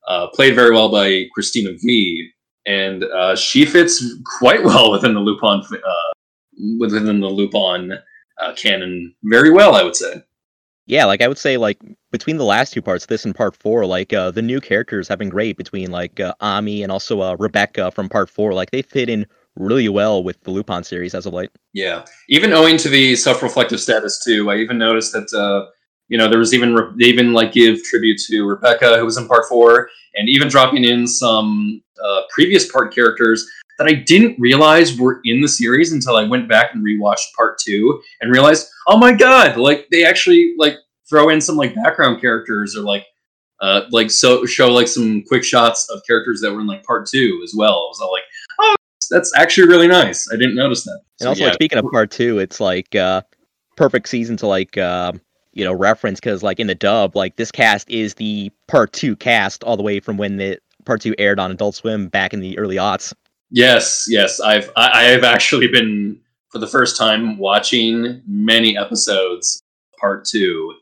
S2: uh, played very well by Cristina Vee, and uh, she fits quite well within the Lupin uh, within the Lupin uh, canon very well, I would say.
S1: yeah, like I would say, like between the last two parts, this and part four, like uh, the new characters have been great between like uh, Ami and also uh, Rebecca from part four. Like they fit in really well with the Lupin series as of late.
S2: Yeah, even owing to the self-reflective status too. I even noticed that uh, you know there was even they even like give tribute to Rebecca who was in part four, and even dropping in some uh, previous part characters that I didn't realize were in the series until I went back and rewatched part two and realized, oh my god, like they actually like throw in some like background characters or like uh like so show like some quick shots of characters that were in like part two as well. I was all like, oh, that's actually really nice. I didn't notice that.
S1: And
S2: So,
S1: also,
S2: yeah.
S1: like speaking of part two, it's like uh, perfect season to like uh, you know reference because like in the dub, like this cast is the part two cast all the way from when the part two aired on Adult Swim back in the early aughts.
S2: Yes, yes, I've I, I have actually been for the first time watching many episodes part two,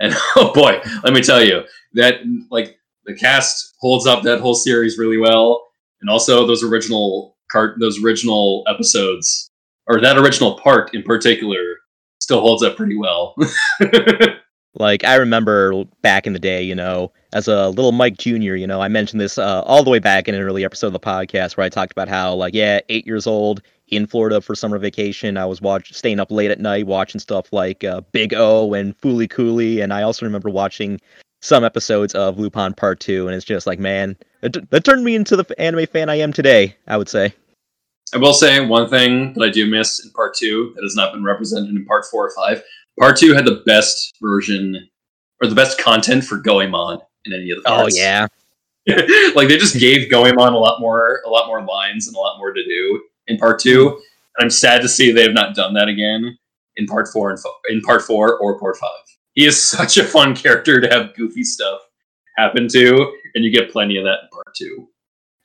S2: and oh boy, let me tell you that like the cast holds up that whole series really well, and also those original cart those original episodes or that original part in particular still holds up pretty well.
S1: Like I remember back in the day, you know, as a little Mike Jr., you know, I mentioned this uh, all the way back in an early episode of the podcast where I talked about how, like, yeah, eight years old in Florida for summer vacation, I was watch staying up late at night watching stuff like uh, Big O and Fooly Cooley, and I also remember watching some episodes of Lupin Part Two, and it's just like, man, that, that turned me into the anime fan I am today. I would say.
S2: I will say one thing that I do miss in part two that has not been represented in part four or five. Part two had the best version or the best content for Goemon in any of the
S1: oh,
S2: parts.
S1: Oh yeah,
S2: like they just gave Goemon a lot more, a lot more lines and a lot more to do in part two. And I'm sad to see they have not done that again in part four and fo- in part four or part five. He is such a fun character to have goofy stuff happen to, and you get plenty of that in part two.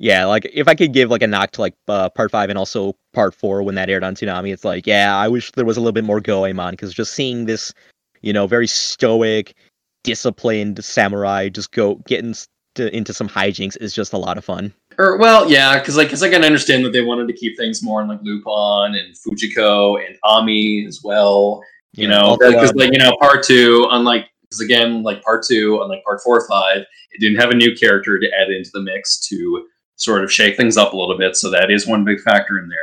S1: Yeah. Like if I could give like a knock to like uh, Part Five and also Part Four when that aired on Toonami, it's like, yeah, I wish there was a little bit more Goemon because just seeing this, you know, very stoic, disciplined samurai just go getting to, into some hijinks is just a lot of fun.
S2: Or well, yeah, because like, cause I can understand that they wanted to keep things more in like Lupin and Fujiko and Ami as well. You
S1: Yeah,
S2: know, because
S1: um,
S2: like you know, part two, unlike because again, like part two, unlike part four or five, it didn't have a new character to add into the mix to sort of shake things up a little bit. So that is one big factor in there.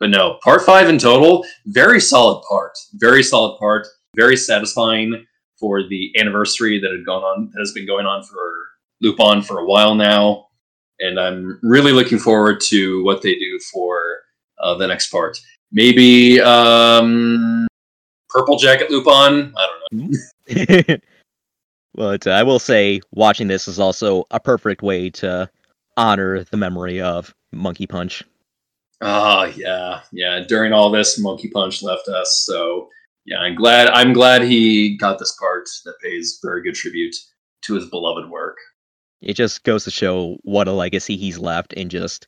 S2: But no, part five in total, very solid part, very solid part, very satisfying for the anniversary that had gone on that has been going on for Lupin for a while now and I'm really looking forward to what they do for uh, the next part. Maybe um, Purple Jacket Lupin. I don't know.
S1: but uh, I will say, watching this is also a perfect way to honor the memory of Monkey Punch.
S2: Ah, yeah, yeah. During all this, Monkey Punch left us, so yeah, I'm glad. I'm glad he got this part that pays very good tribute to his beloved work.
S1: It just goes to show what a legacy he's left in just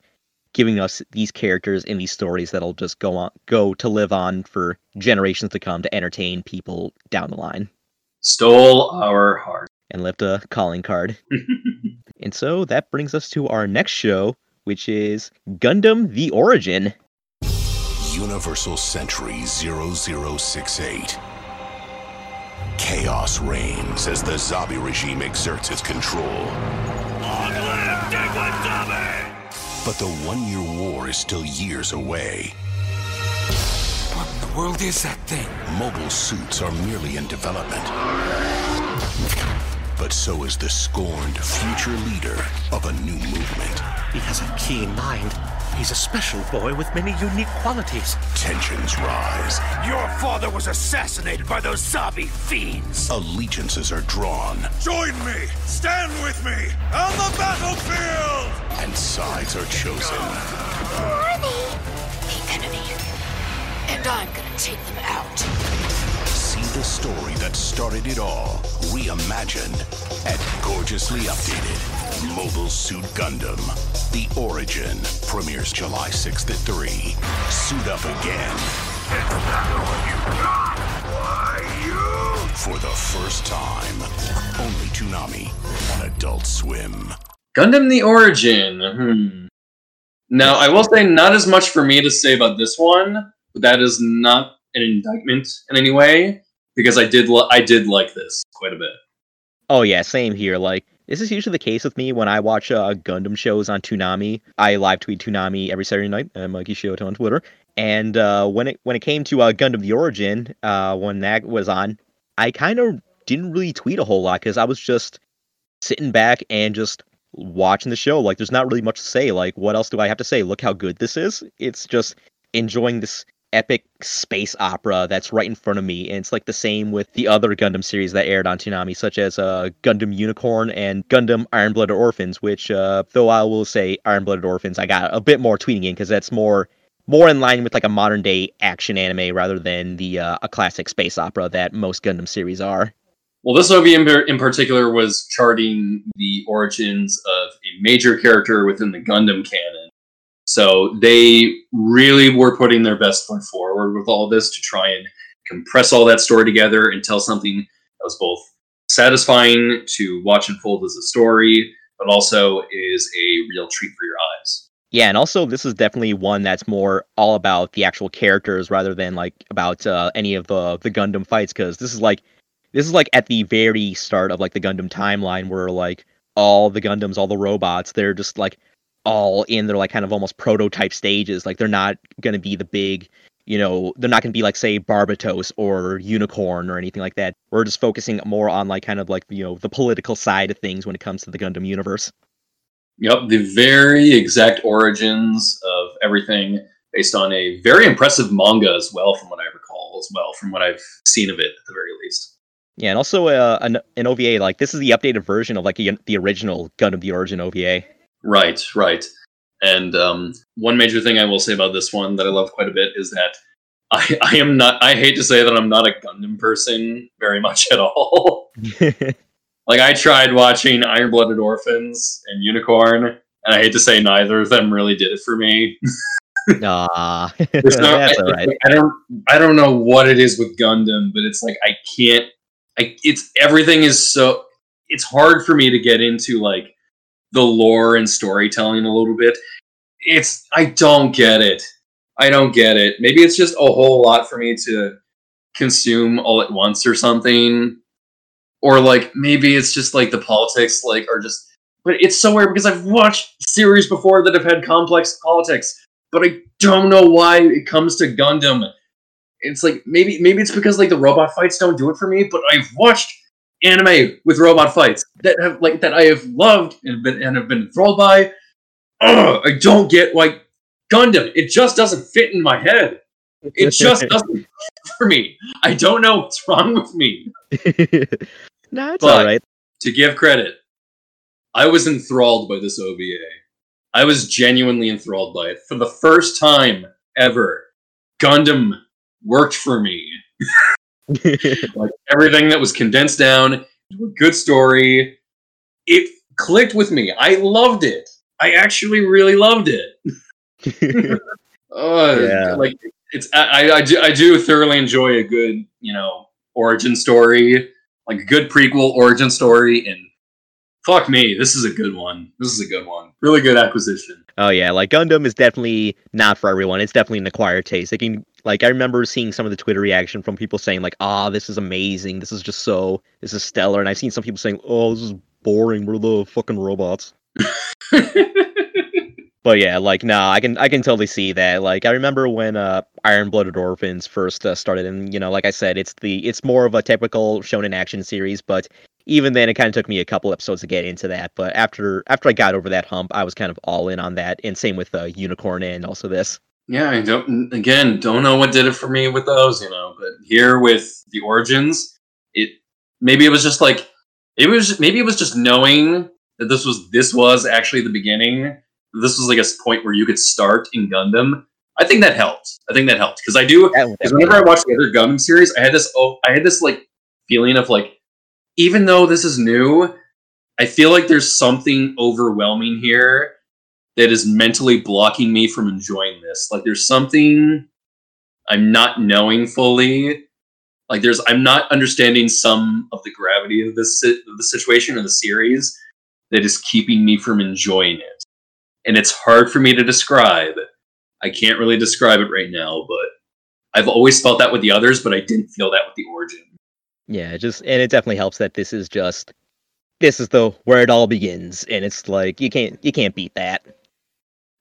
S1: giving us these characters and these stories that'll just go on go to live on for generations to come to entertain people down the line
S2: Stole our heart.
S1: And lift a calling card. and so that brings us to our next show, which is Gundam The Origin.
S7: Universal Century 0068. Chaos reigns as the Zabi regime exerts its control. But the one year war is still years away.
S10: What in the world is that thing?
S7: Mobile suits are merely in development. But so is the scorned future leader of a new movement.
S8: He has a keen mind. He's a special boy with many unique qualities.
S7: Tensions rise.
S10: Your father was assassinated by those Zabi fiends.
S7: Allegiances are drawn.
S10: Join me! Stand with me! On the battlefield!
S7: And sides are chosen.
S6: Who are they?
S3: The enemy. And I'm gonna take them out.
S7: See the story that started it all, reimagined and gorgeously updated. Mobile Suit Gundam. The Origin premieres July 6th at 3. Suit up again. For the first time. Only Toonami on Adult Swim.
S2: Gundam the Origin. Hmm. Now, I will say not as much for me to say about this one, but that is not an indictment in any way. Because I did li- I did like this quite a bit.
S1: Oh yeah, same here. Like this is usually the case with me when I watch uh, Gundam shows on Toonami. I live tweet Toonami every Saturday night. Uh, Mikey Shioto on Twitter. And uh, when it when it came to uh, Gundam: The Origin, uh, when that was on, I kind of didn't really tweet a whole lot because I was just sitting back and just watching the show. Like, there's not really much to say. Like, what else do I have to say? Look how good this is. It's just enjoying this epic space opera that's right in front of me. And it's like the same with the other Gundam series that aired on Toonami, such as uh, Gundam Unicorn and Gundam Iron Blooded Orphans. Which, uh, though I will say Iron Blooded Orphans, I got a bit more tweeting in because that's more more in line with like a modern day action anime rather than the uh, a classic space opera that most Gundam series are.
S2: Well, this in, in particular was charting the origins of a major character within the Gundam canon. So they really were putting their best foot forward with all this to try and compress all that story together and tell something that was both satisfying to watch unfold as a story, but also is a real treat for your eyes.
S1: Yeah, and also this is definitely one that's more all about the actual characters rather than like about uh, any of the the Gundam fights because this is like this is like at the very start of like the Gundam timeline where like all the Gundams, all the robots, they're just like all in their like kind of almost prototype stages. Like they're not gonna be the big, you know, they're not gonna be like say Barbatos or Unicorn or anything like that. We're just focusing more on like kind of like you know the political side of things when it comes to the Gundam universe.
S2: Yep, the very exact origins of everything based on a very impressive manga as well, from what I recall, as well, from what I've seen of it at the very least.
S1: Yeah, and also uh, an, an OVA like this is the updated version of like the, the original Gundam the Origin OVA.
S2: Right, right. And um, one major thing I will say about this one that I love quite a bit is that I, I am not. I hate to say that I'm not a Gundam person very much at all. like I tried watching Iron Blooded Orphans and Unicorn, and I hate to say neither of them really did it for me.
S1: Nah,
S2: no-
S1: that's
S2: I,
S1: all right.
S2: I don't. I don't know what it is with Gundam, but it's like I can't. I it's everything is so. It's hard for me to get into like the lore and storytelling a little bit. It's I don't get it. I don't get it. Maybe it's just a whole lot for me to consume all at once or something. Or like maybe it's just like the politics like are just but it's so weird because I've watched series before that have had complex politics, but I don't know why it comes to Gundam. It's like maybe maybe it's because like the robot fights don't do it for me, but I've watched anime with robot fights that have like that I have loved and been and have been enthralled by. Ugh, I don't get why Gundam. It just doesn't fit in my head. It just doesn't for me. I don't know what's wrong with me.
S1: nah, it's
S2: But-
S1: all right.
S2: To give credit, I was enthralled by this OVA. I was genuinely enthralled by it. For the first time ever, Gundam worked for me. like everything that was condensed down into a good story, it clicked with me. I loved it. I actually really loved it. Uh,
S1: Yeah.
S2: like it's I, I, I do I do thoroughly enjoy a good you know origin story, like a good prequel origin story, and fuck me, this is a good one. This is a good one. Really good acquisition.
S1: Oh yeah, like Gundam is definitely not for everyone. It's definitely an acquired taste. It can like I remember seeing some of the Twitter reaction from people saying like, "Ah, this is amazing. This is just so this is stellar." And I've seen some people saying, "Oh, this is boring. We're the fucking robots." But yeah, like nah, I can I can totally see that. Like I remember when uh Iron Blooded Orphans first uh, started, and you know, like I said, it's the it's more of a typical shonen action series, but even then, it kind of took me a couple episodes to get into that. But after after I got over that hump, I was kind of all in on that, and same with uh, Unicorn and also this.
S2: Yeah, I don't again don't know what did it for me with those, you know, but here with the origins, it maybe it was just like it was maybe it was just knowing that this was this was actually the beginning. This was like a point where you could start in Gundam. I think that helped. I think that helped because I do because whenever I watched the other Gundam series, I had this oh I had this like feeling of like even though this is new, I feel like there's something overwhelming here that is mentally blocking me from enjoying this. Like there's something I'm not knowing fully. Like there's I'm not understanding some of the gravity of this of the situation or the series that is keeping me from enjoying it. And it's hard for me to describe. I can't really describe it right now, but I've always felt that with the others, but I didn't feel that with the origin.
S1: Yeah, just and it definitely helps that this is just this is the where it all begins, and it's like you can't you can't beat that.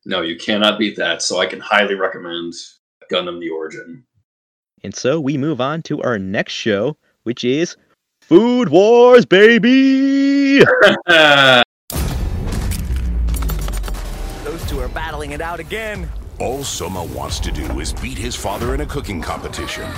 S2: No, you cannot beat that. So I can highly recommend Gundam: The Origin.
S1: And so we move on to our next show, which is Food Wars, baby.
S12: Those two are battling it out again.
S7: All Soma wants to do is beat his father in a cooking competition.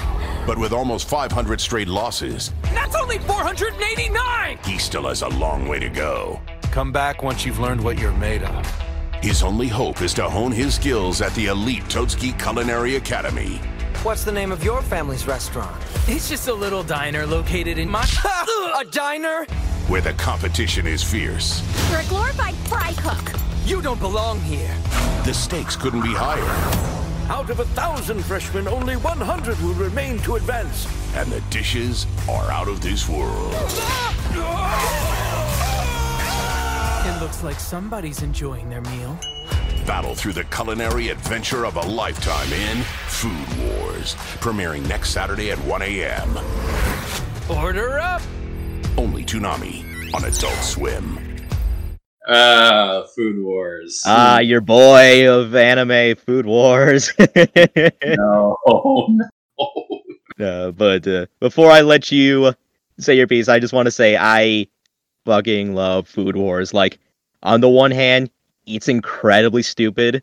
S7: But with almost 500 straight losses,
S12: That's only 489!
S7: he still has a long way to go.
S13: Come back once you've learned what you're made of.
S7: His only hope is to hone his skills at the elite Totsuki Culinary Academy.
S12: What's the name of your family's restaurant?
S14: It's just a little diner located in my.
S12: a diner?
S7: where the competition is fierce.
S15: You're a glorified fry cook.
S12: You don't belong here.
S7: The stakes couldn't be higher,
S16: Out of a thousand freshmen, only 100 will remain to advance.
S7: and the dishes are out of this world.
S14: It looks like somebody's enjoying their meal.
S7: Battle through the culinary adventure of a lifetime in Food Wars, premiering next Saturday at 1 a.m.
S14: Order up!
S7: Only Toonami on Adult Swim.
S2: Ah, Food Wars.
S1: Ah, your boy of anime, Food Wars.
S2: no, no.
S1: Uh, but uh, before I let you say your piece, I just want to say I fucking love Food Wars. Like, on the one hand, it's incredibly stupid,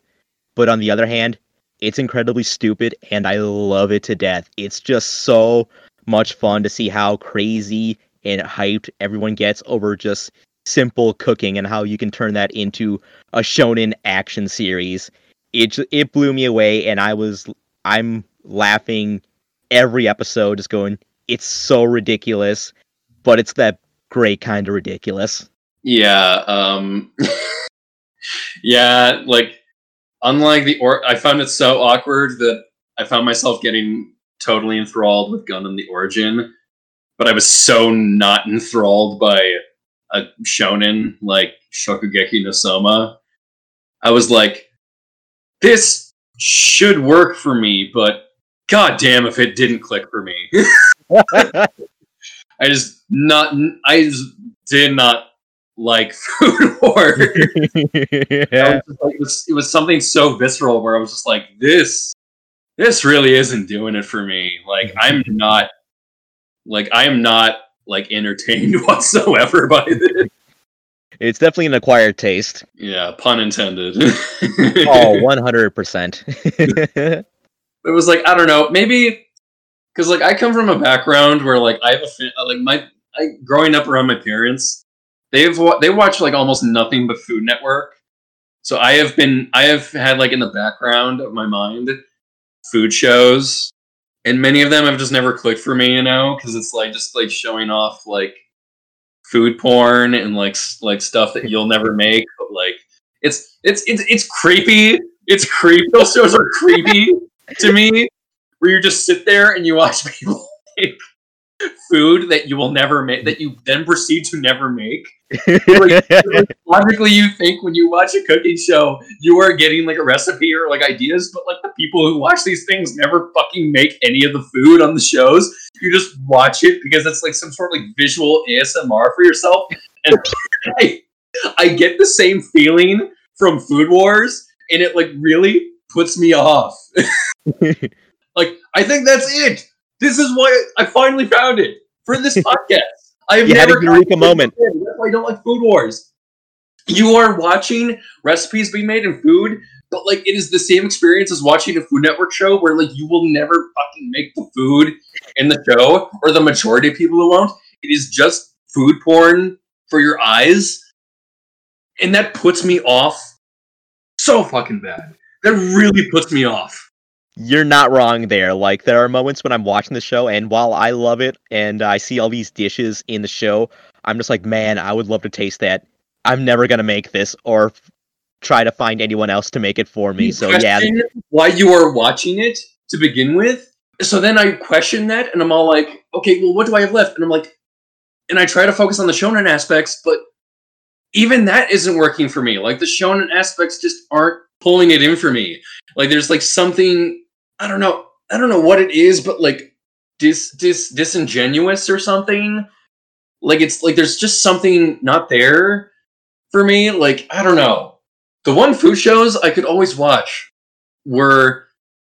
S1: but on the other hand, it's incredibly stupid and I love it to death. It's just so much fun to see how crazy and hyped everyone gets over just simple cooking and how you can turn that into a shonen action series. It it blew me away and I was I'm laughing every episode just going it's so ridiculous, but it's that great kind of ridiculous.
S2: Yeah, um Yeah, like unlike the or I found it so awkward that I found myself getting totally enthralled with Gundam the Origin, but I was so not enthralled by a shonen like Shokugeki no Soma. I was like this should work for me, but god damn if it didn't click for me. I just not I just did not like Food war.
S1: yeah.
S2: it, was just like- it was it was something so visceral where I was just like, this this really isn't doing it for me. Like I'm not like I am not like entertained whatsoever by this.
S1: It's definitely an acquired taste.
S2: Yeah, pun intended.
S1: oh, 100%.
S2: it was like I don't know, maybe because like I come from a background where like I have a like my I growing up around my parents, they've they watch like almost nothing but Food Network. So I have been I have had like in the background of my mind food shows, and many of them have just never clicked for me, you know, because it's like just like showing off like food porn and like like stuff that you'll never make, but like it's it's it's it's creepy. It's creepy. Those shows are creepy to me, where you just sit there and you watch people make food that you will never make, that you then proceed to never make. Like, logically, you think when you watch a cooking show, you are getting like a recipe or like ideas, but like the people who watch these things never fucking make any of the food on the shows. You just watch it because it's like some sort of like visual ASMR for yourself. And I, I get the same feeling from Food Wars, and it like really puts me off. like, I think that's it. This is why I finally found it for this podcast. I've
S1: You had a eureka moment.
S2: That's why I don't like Food Wars. You are watching recipes being made in food, but like it is the same experience as watching a Food Network show where like you will never fucking make the food in the show, or the majority of people who won't. It is just food porn for your eyes, and that puts me off so fucking bad. That really puts me off.
S1: You're not wrong there. Like there are moments when I'm watching the show, and while I love it, and I see all these dishes in the show, I'm just like, man, I would love to taste that. I'm never gonna make this, or f- try to find anyone else to make it for me.
S2: You
S1: So yeah,
S2: why you are watching it to begin with. So then I question that, and I'm all like, okay, well, what do I have left? And I'm like, and I try to focus on the shonen aspects, but even that isn't working for me. Like the shonen aspects just aren't pulling it in for me. Like there's like something I don't know, I don't know what it is, but like dis, dis disingenuous or something. Like it's like there's just something not there for me. Like I don't know. The one food shows I could always watch were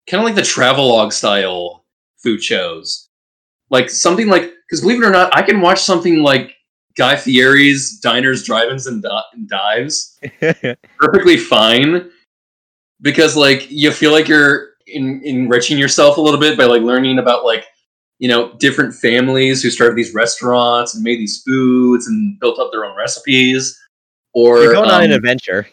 S2: kind of like the travelogue style food shows. Like something like because believe it or not, I can watch something like Guy Fieri's Diners, Drive-ins, and, Di- and Dives perfectly fine because like you feel like you're in, enriching yourself a little bit by like learning about like you know different families who started these restaurants and made these foods and built up their own recipes or
S1: You're going on an
S2: um,
S1: adventure.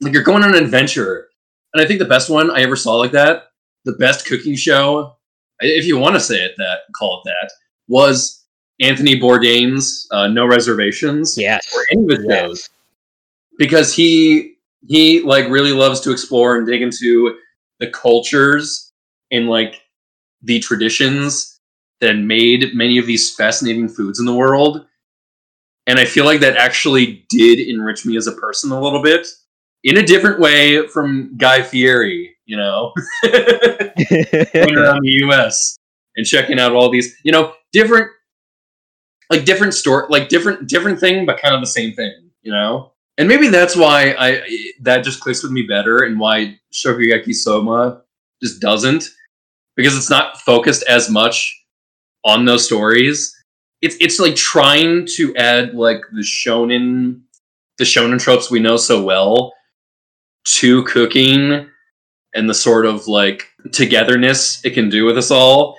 S2: like you're going on an adventure and i think the best one i ever saw like that the best cooking show if you want to say it that call it that was anthony bourdain's uh, no reservations
S1: Yes.
S2: or any of
S1: Yes.
S2: shows because he he like really loves to explore and dig into the cultures and like the traditions that made many of these fascinating foods in the world. And i feel like that actually did enrich me as a person a little bit in a different way from guy fieri you know? Going around the us and checking out all these you know different like different store like different different thing but kind of the same thing you know and maybe that's why i that just clicks with me better and why shokugeki soma just doesn't. Because it's not focused as much on those stories. It's it's like trying to add like the shonen the shonen tropes we know so well to cooking and the sort of like togetherness it can do with us all.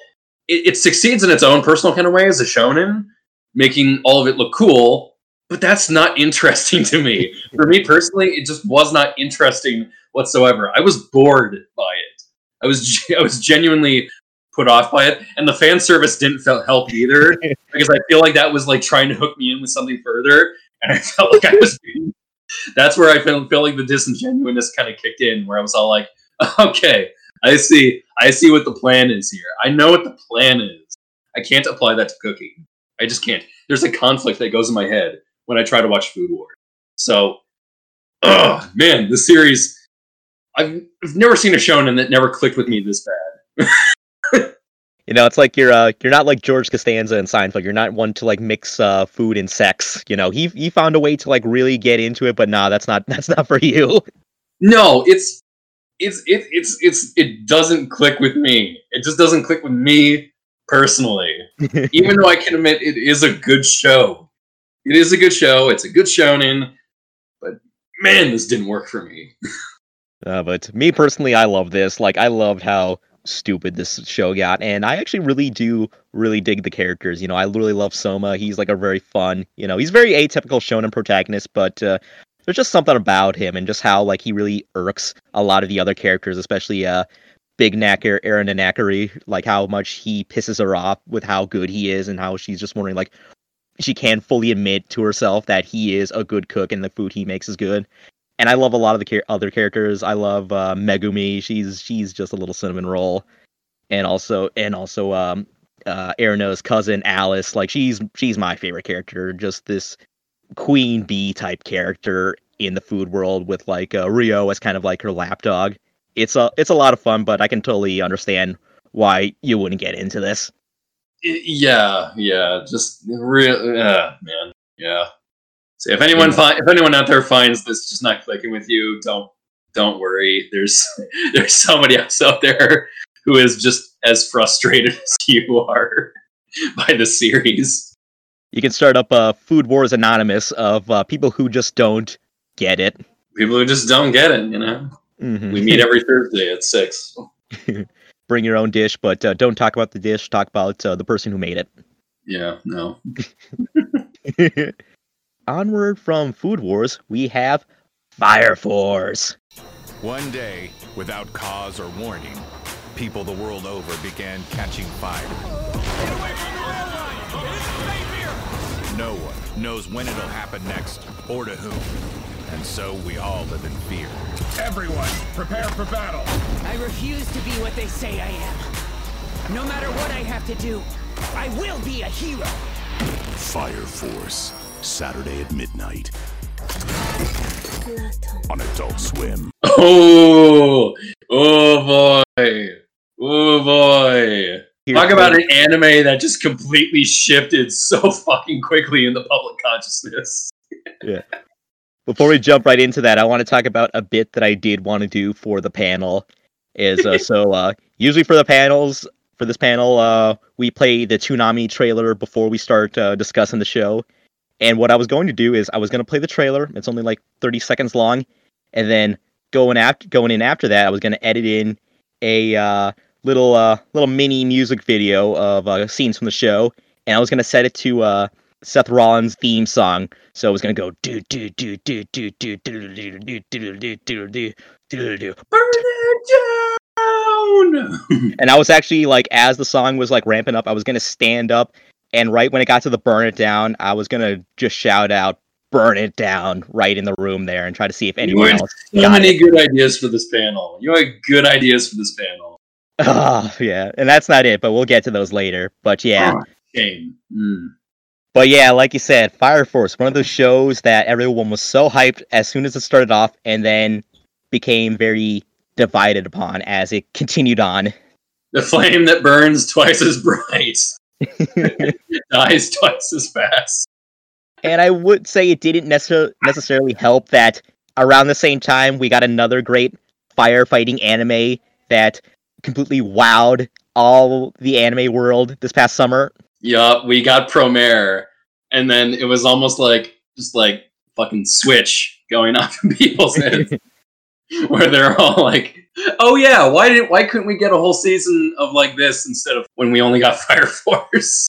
S2: It, it succeeds in its own personal kind of way as a shonen making all of it look cool but that's not interesting to me for me personally it just was not interesting whatsoever i was bored by it i was i was genuinely put off by it and the fan service didn't felt help either because i feel like that was like trying to hook me in with something further and i felt like i was being that's where I felt, felt like the disingenuousness kind of kicked in, where I was all like, okay, I see, I see what the plan is here. I know what the plan is. I can't apply that to cooking. I just can't. There's a conflict that goes in my head when I try to watch Food Wars. So, oh man, the series. I've, I've never seen a shonen that never clicked with me this bad.
S1: You know, it's like you're uh, you're not like George Costanza in Seinfeld. You're not one to like mix uh, food and sex. You know, he he found a way to like really get into it, but nah, that's not that's not for you.
S2: No, it's it's it, it's it's it doesn't click with me. It just doesn't click with me personally. Even though I can admit it is a good show. It is a good show. It's a good shonen, but man, this didn't work for me.
S1: Uh, but me personally, I love this. Like, I loved how stupid this show got, and I actually really do really dig the characters. You know, I really love Soma. He's like a very fun, you know, he's very atypical shonen protagonist, but uh, there's just something about him and just how like he really irks a lot of the other characters, especially uh, Big Knacker, Erina Nakiri, like how much he pisses her off with how good he is and how she's just wondering like she can't fully admit to herself that he is a good cook and the food he makes is good and I love a lot of the char- other characters. I love uh, Megumi. She's she's just a little cinnamon roll, and also and also um, uh, cousin Alice. Like she's she's my favorite character. Just this queen bee type character in the food world with like uh, Ryo as kind of like her lapdog. It's a it's a lot of fun, but I can totally understand why you wouldn't get into this.
S2: Yeah, yeah, just real, uh, man, yeah. So if anyone fi- if anyone out there finds this just not clicking with you, don't don't worry. There's there's somebody else out there who is just as frustrated as you are by the series.
S1: You can start up uh, Food Wars Anonymous of uh, people who just don't get it.
S2: People who just don't get it, you know.
S1: Mhm.
S2: We meet every Thursday at six.
S1: Bring your own dish, but uh, don't talk about the dish. Talk about uh, the person who made it.
S2: Yeah, no.
S1: Onward from Food Wars, we have Fire Force.
S17: One day, without cause or warning, people the world over began catching fire. No one knows when it'll happen next or to whom. And so we all live in fear.
S10: Everyone, prepare for battle.
S18: I refuse to be what they say I am. No matter what I have to do, I will be a hero.
S7: Fire Force, Saturday at midnight. On Adult Swim.
S2: Oh, oh boy, oh boy. Talk about an anime that just completely shifted so fucking quickly in the public consciousness.
S1: yeah. Before we jump right into that, I want to talk about a bit that I did want to do for the panel. Is uh, so uh, usually for the panels for this panel, uh, we play the Toonami trailer before we start uh, discussing the show. And what I was going to do is I was going to play the trailer. It's only like 30 seconds long, and then going after going in after that, I was going to edit in a uh, little uh, little mini music video of uh, scenes from the show, and I was going to set it to uh, Seth Rollins' theme song. So it was going to go do do do do do do do do do do do do do do do.
S2: Burn it down.
S1: And I was actually like, as the song was like ramping up, I was going to stand up and right when it got to the burn it down, I was gonna just shout out "burn it down" right in the room there and try to see if anyone else.
S2: So many it. good ideas for this panel. You had good ideas for this panel.
S1: Oh yeah, and that's not it, but we'll get to those later. But yeah,
S2: oh, shame. Mm.
S1: But yeah, like you said, Fire Force, one of those shows that everyone was so hyped as soon as it started off, and then became very divided upon as it continued on.
S2: The flame that burns twice as bright. dies twice as fast.
S1: And I would say it didn't necessar- necessarily help that around the same time we got another great firefighting anime that completely wowed all the anime world this past summer.
S2: Yup, we got Promare, and then it was almost like just like fucking switch going off in people's heads. where they're all like, "Oh yeah, why did why couldn't we get a whole season of like this instead of when we only got Fire Force?"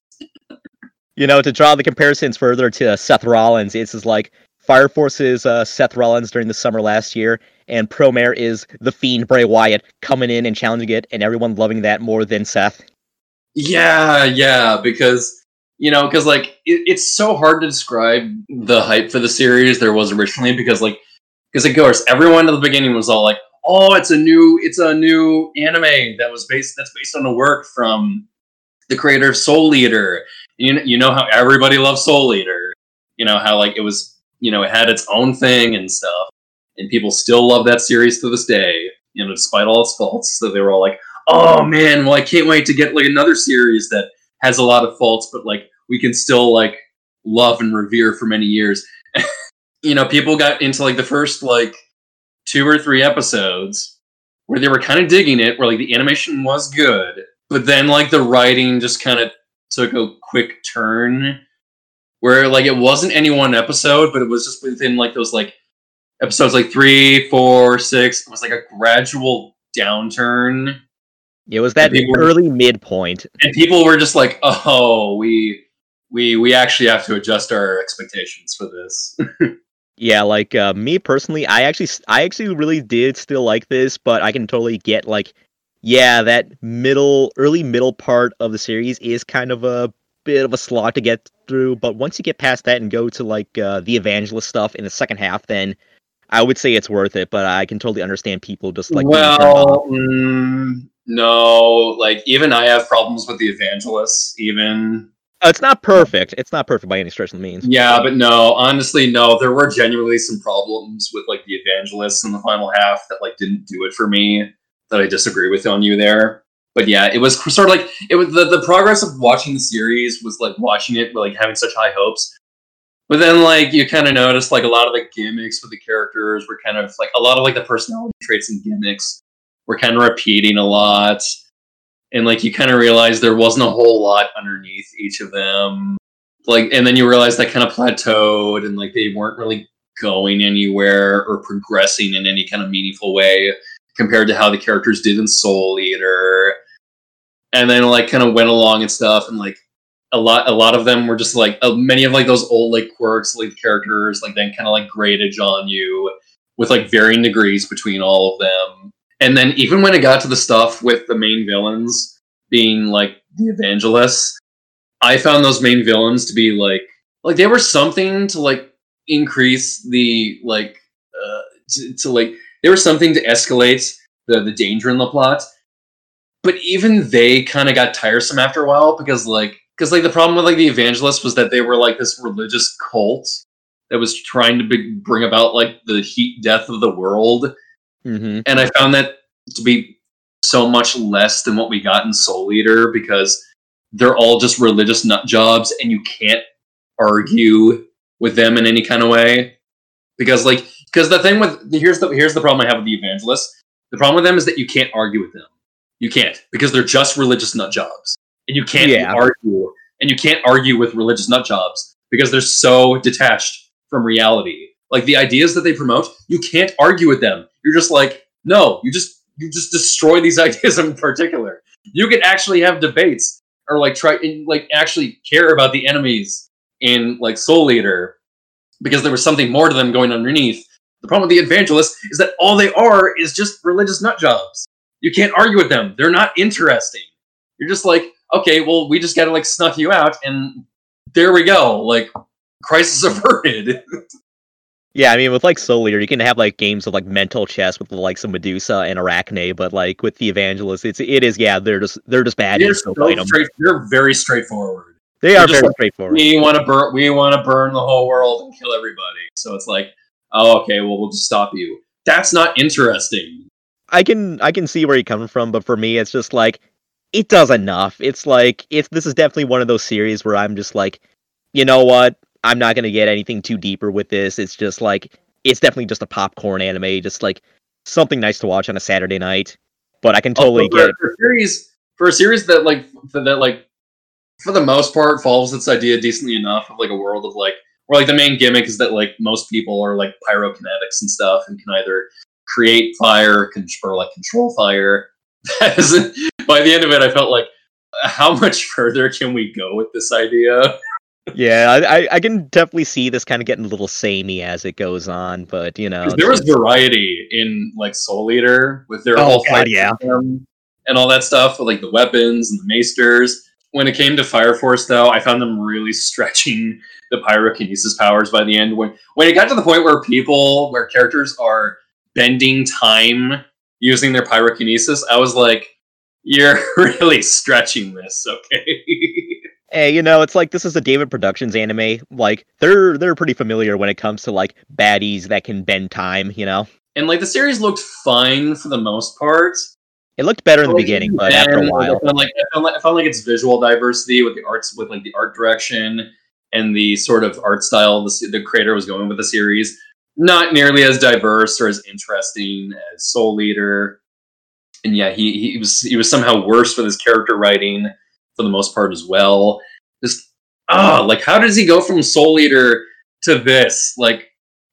S1: you know, to draw the comparisons further to uh, Seth Rollins, it's is like Fire Force is uh, Seth Rollins during the summer last year, and Promare is the Fiend Bray Wyatt coming in and challenging it, and everyone loving that more than Seth.
S2: Yeah, yeah, because you know, because like it, it's so hard to describe the hype for the series there was originally because like because of course everyone at the beginning was all like, "Oh, it's a new, it's a new anime that was based that's based on a work from the creator of Soul Eater." You you know how everybody loves Soul Eater. You know how like it was, you know, it had its own thing and stuff, and people still love that series to this day. You know, despite all its faults, so they were all like, "Oh man, well I can't wait to get like another series that has a lot of faults, but like we can still like love and revere for many years." you know, people got into like the first like two or three episodes where they were kind of digging it, where like the animation was good, but then like the writing just kind of took a quick turn where like it wasn't any one episode, but it was just within like those like episodes like three, four, six. It was like a gradual downturn.
S1: It was that early were, midpoint,
S2: and people were just like, "Oh, we we we actually have to adjust our expectations for this."
S1: Yeah, like uh, me personally, I actually, I actually really did still like this, but I can totally get like, yeah, that middle, early middle part of the series is kind of a bit of a slog to get through. But once you get past that and go to like uh, the evangelist stuff in the second half, then I would say it's worth it. But I can totally understand people just like
S2: well, mm, no, like even I have problems with the evangelists, even
S1: uh, it's not perfect. It's not perfect by any stretch of the means.
S2: Yeah, but no, honestly, no. There were genuinely some problems with like the evangelists in the final half that like didn't do it for me. That I disagree with on you there. But yeah, it was sort of like it was the, the progress of watching the series was like watching it like having such high hopes. But then like you kind of noticed like a lot of the gimmicks with the characters were kind of like a lot of like the personality traits and gimmicks were kind of repeating a lot. And like you kind of realize there wasn't a whole lot underneath each of them. Like and then you realize that kind of plateaued and like they weren't really going anywhere or progressing in any kind of meaningful way compared to how the characters did in soul eater. And then like kind of went along and stuff and like a lot a lot of them were just like uh, many of like those old like quirks like characters like then kind of like graded on you with like varying degrees between all of them and then even when it got to the stuff with the main villains being like the evangelists, I found those main villains to be like like they were something to like increase the like uh to, to like they were something to escalate the the danger in the plot. But even they kind of got tiresome after a while because like because like the problem with like the evangelists was that they were like this religious cult that was trying to be, bring about like the heat death of the world
S1: Mm-hmm.
S2: And I found that to be so much less than what we got in Soul Eater because they're all just religious nut jobs and you can't argue with them in any kind of way. Because like because the thing with here's the here's the problem I have with the evangelists. The problem with them is that you can't argue with them. You can't because they're just religious nut jobs, and you can't
S1: Yeah.
S2: argue and you can't argue with religious nut jobs because they're so detached from reality. Like the ideas that they promote, you can't argue with them. You're just like, no, you just you just destroy these ideas in particular. You can actually have debates or like try and like actually care about the enemies in like Soul Eater because there was something more to them going underneath. The problem with the evangelists is that all they are is just religious nut jobs. You can't argue with them. They're not interesting. You're just like, okay, well, we just gotta like snuff you out, and there we go. Like, crisis averted.
S1: Yeah, I mean, with like Soul Eater, you can have like games of like mental chess with like some Medusa and Arachne, but like with the Evangelists, it's it is yeah, they're just they're just bad.
S2: They're, so
S1: go fight 'em.
S2: straight, they're very straightforward.
S1: They are very
S2: like,
S1: straightforward.
S2: We want to burn. We want to burn the whole world and kill everybody. So it's like, oh, okay, well, we'll just stop you. That's not interesting.
S1: I can I can see where you're coming from, but for me, it's just like it does enough. It's like if this is definitely one of those series where I'm just like, you know what, I'm not gonna get anything too deeper with this. It's just like it's definitely just a popcorn anime, just like something nice to watch on a Saturday night. But I can totally
S2: Also,
S1: get
S2: for, series for a series that like for that like for the most part follows its idea decently enough of like a world of like where like the main gimmick is that like most people are like pyrokinetics and stuff and can either create fire or like control fire. By the end of it, I felt like how much further can we go with this idea?
S1: Yeah. I I- I can definitely see this kind of getting a little samey as it goes on, but you know,
S2: there was variety in like Soul Eater with their
S1: Oh,
S2: whole
S1: God, yeah.
S2: and all that stuff, with like the weapons and the meisters. When it came to Fire Force, though, I found them really stretching the pyrokinesis powers by the end. When when it got to the point where people, where characters are bending time using their pyrokinesis, I was like, "You're really stretching this, okay?"
S1: Hey, you know, it's like this is a David Productions anime. Like they're they're pretty familiar when it comes to like baddies that can bend time. You know,
S2: and like the series looked fine for the most part.
S1: it looked better in the beginning, but after a while,
S2: I found like I found like, I found like its visual diversity with the arts, with like the art direction and the sort of art style the, the creator was going with the series, not nearly as diverse or as interesting as Soul Eater. And yeah, he he was he was somehow worse with his character writing for the most part as well. Just ah, like how does he go from Soul Eater to this? Like,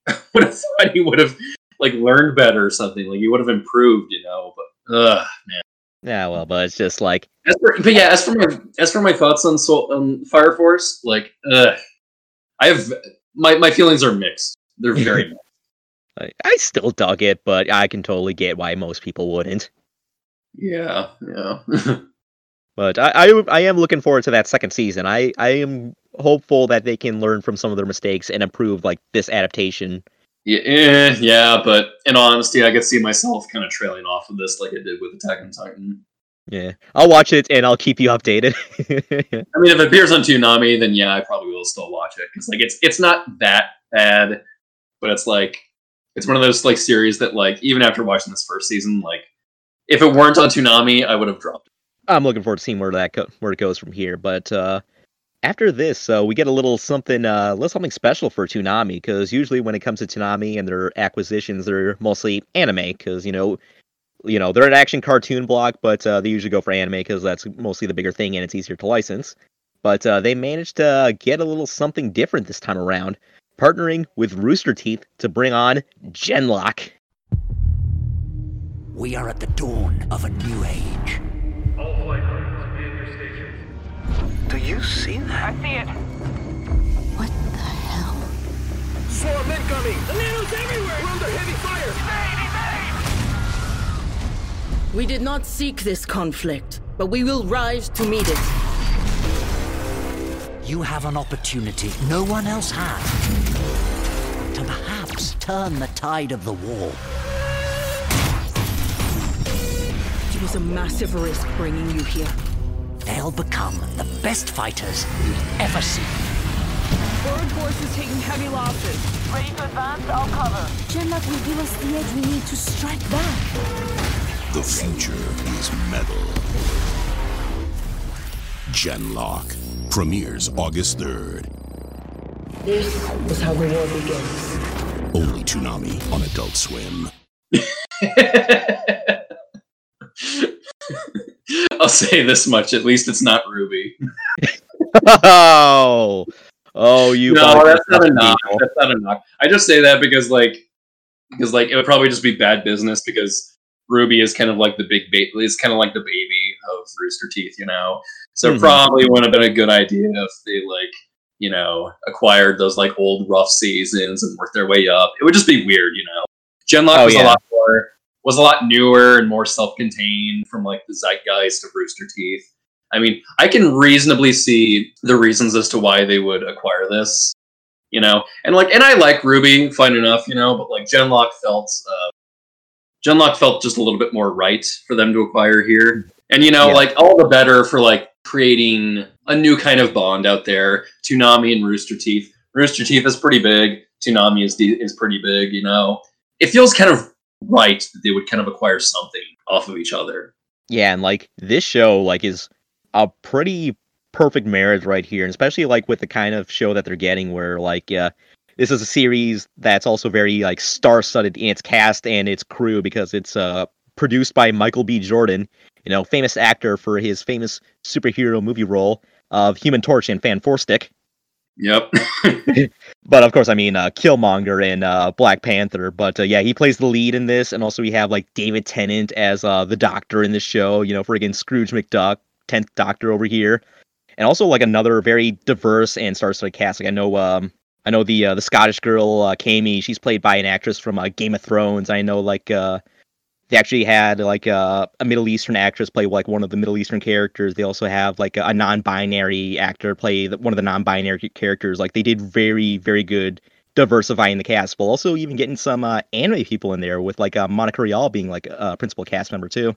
S2: I would have thought he would have like learned better or something. Like he would have improved, you know. But ugh, man.
S1: yeah, well, but it's just like
S2: As for, but yeah, as for my as for my thoughts on Soul on Fire Force, like, ugh, I have my my feelings are mixed. They're very mixed.
S1: I, I still dug it, but I can totally get why most people wouldn't.
S2: Yeah, yeah.
S1: But I, I I am looking forward to that second season. I I am hopeful that they can learn from some of their mistakes and improve like this adaptation.
S2: yeah, eh, yeah, but in honesty, I could see myself kind of trailing off of this like I did with Attack on Titan.
S1: Yeah, I'll watch it and I'll keep you updated.
S2: I mean, if it appears on Toonami, then yeah, I probably will still watch it because like it's it's not that bad, but it's like it's one of those like series that like even after watching this first season, like if it weren't on Toonami, I would have dropped it.
S1: I'm looking forward to seeing where that where it goes from here. But uh, after this, uh, we get a little something, uh, little something special for Toonami because usually when it comes to Toonami and their acquisitions, they're mostly anime because you know, you know they're an action cartoon block, but uh, they usually go for anime because that's mostly the bigger thing and it's easier to license. But uh, they managed to get a little something different this time around, partnering with Rooster Teeth to bring on Genlock.
S19: We are at the dawn of a new age.
S8: Do you see that?
S18: I see it.
S5: What the hell?
S16: Swarm incoming! The nanos everywhere! We're under heavy fire!
S20: We did not seek this conflict, but we will rise to meet it.
S19: You have an opportunity no one else has to perhaps turn the tide of the war.
S20: It was a massive risk bringing you here.
S19: They'll become the best fighters you've ever seen.
S18: Forward force is taking heavy losses. Ready to advance? I'll cover.
S5: Genlock will give us the edge we need to strike back.
S7: The future is metal. Genlock premieres August 3rd.
S20: This is how the war begins.
S7: Only Toonami on Adult Swim.
S2: I'll say this much: at least it's not Ruby.
S1: oh, oh, you.
S2: no, that's not a knock.
S1: people.
S2: That's not a knock. I just say that because like, because like it would probably just be bad business because Ruby is kind of like the big bait. Is kind of like the baby of Rooster Teeth, you know. So
S1: Mhm.
S2: probably wouldn't have been a good idea if they like, you know, acquired those like old rough seasons and worked their way up. It would just be weird, you know. Genlock
S1: Oh,
S2: was
S1: yeah.
S2: a lot more was a lot newer and more self-contained from like the zeitgeist of Rooster Teeth. I mean, I can reasonably see the reasons as to why they would acquire this, you know. And like, and I like Ruby, fine enough, you know. But like, Genlock felt, uh, Genlock felt just a little bit more right for them to acquire here. And you know,
S1: Yeah.
S2: like all the better for like creating a new kind of bond out there. Toonami and Rooster Teeth. Rooster Teeth is pretty big. Toonami is de- is pretty big. You know, it feels kind of right that they would kind of acquire something off of each other.
S1: Yeah, and like this show like is a pretty perfect marriage right here, and especially like with the kind of show that they're getting where like uh this is a series that's also very like star-studded in its cast and its crew because it's uh produced by Michael B. Jordan, you know, famous actor for his famous superhero movie role of Human Torch and Fan Four Stick.
S2: Yep.
S1: But of course, I mean uh, Killmonger and uh, Black Panther. But uh, yeah, he plays the lead in this, and also we have like David Tennant as uh, the Doctor in this show. You know, friggin' Scrooge McDuck, tenth Doctor over here, and also like another very diverse and star-studded cast. Like I know, um, I know the uh, the Scottish girl uh, Cammie. She's played by an actress from uh, Game of Thrones. I know like they actually had like uh, a Middle Eastern actress play like one of the Middle Eastern characters. They also have like a, a non-binary actor play one of the non-binary characters. Like they did very very good diversifying the cast, while also even getting some uh, anime people in there with like uh, Monica Rial being like a principal cast member too.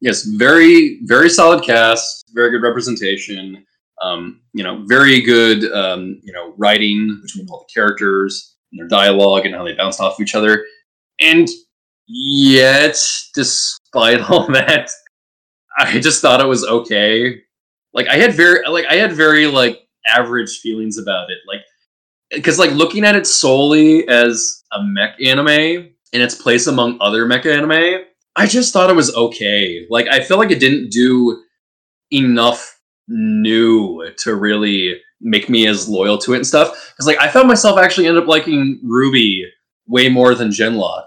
S2: Yes, very very solid cast, very good representation. Um, you know, very good um, you know writing between all the characters and their dialogue and how they bounce off each other. And yet, despite all that, I just thought it was okay. Like I had very like I had very like average feelings about it. Like because like looking at it solely as a mech anime in its place among other mech anime, I just thought it was okay. Like I feel like it didn't do enough new to really make me as loyal to it and stuff. Because like I found myself actually end up liking Ruby way more than Genlock.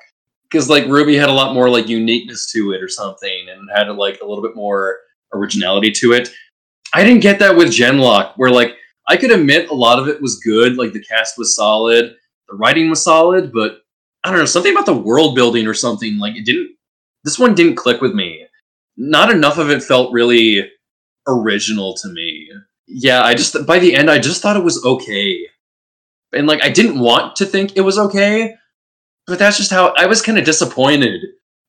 S2: Because like Ruby had a lot more like uniqueness to it or something, and had like a little bit more originality to it. I didn't get that with Genlock, where like I could admit a lot of it was good, like the cast was solid, the writing was solid, but I don't know, something about the world building or something, like it didn't this one didn't click with me. Not enough of it felt really original to me. Yeah, I just by the end I just thought it was okay. And like I didn't want to think it was okay, but that's just how I was kind of disappointed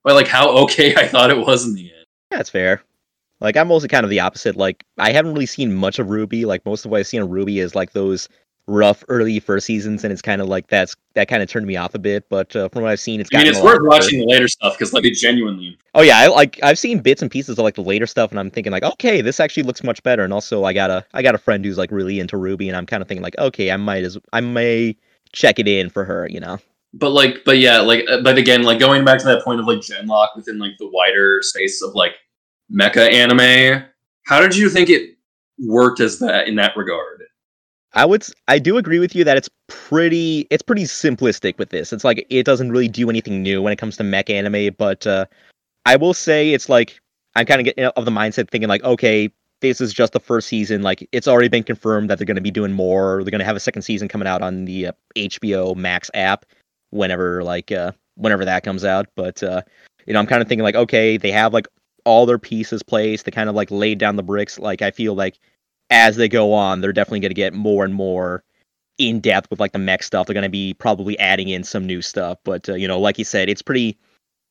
S2: by like how okay I thought it was in the end.
S1: Yeah, that's fair. Like I'm also kind of the opposite. Like I haven't really seen much of Ruby. Like most of what I've seen of Ruby is like those rough early first seasons, and it's kind of like that's that kind of turned me off a bit. But uh, from what I've seen, it's
S2: I mean, it's worth watching the later stuff because like they genuinely
S1: Oh yeah, I like I've seen bits and pieces of like the later stuff, and I'm thinking like, okay, this actually looks much better. And also, I got a I got a friend who's like really into Ruby, and I'm kind of thinking like, okay, I might as I may check it in for her, you know.
S2: But like but yeah like uh, but again like going back to that point of like genlock within like the wider space of like mecha anime how did you think it worked as that in that regard
S1: I would i do agree with you that it's pretty it's pretty simplistic with this. It's like it doesn't really do anything new when it comes to mecha anime, but uh I will say it's like I'm kind of getting of the mindset thinking like okay, this is just the first season. Like it's already been confirmed that they're going to be doing more. They're going to have a second season coming out on the uh, HBO Max app whenever like uh whenever that comes out, but uh you know, I'm kind of thinking like okay, they have like all their pieces placed. They kind of like laid down the bricks. Like I feel like as they go on, they're definitely going to get more and more in depth with like the mech stuff. They're going to be probably adding in some new stuff, but uh, you know, like you said, it's pretty,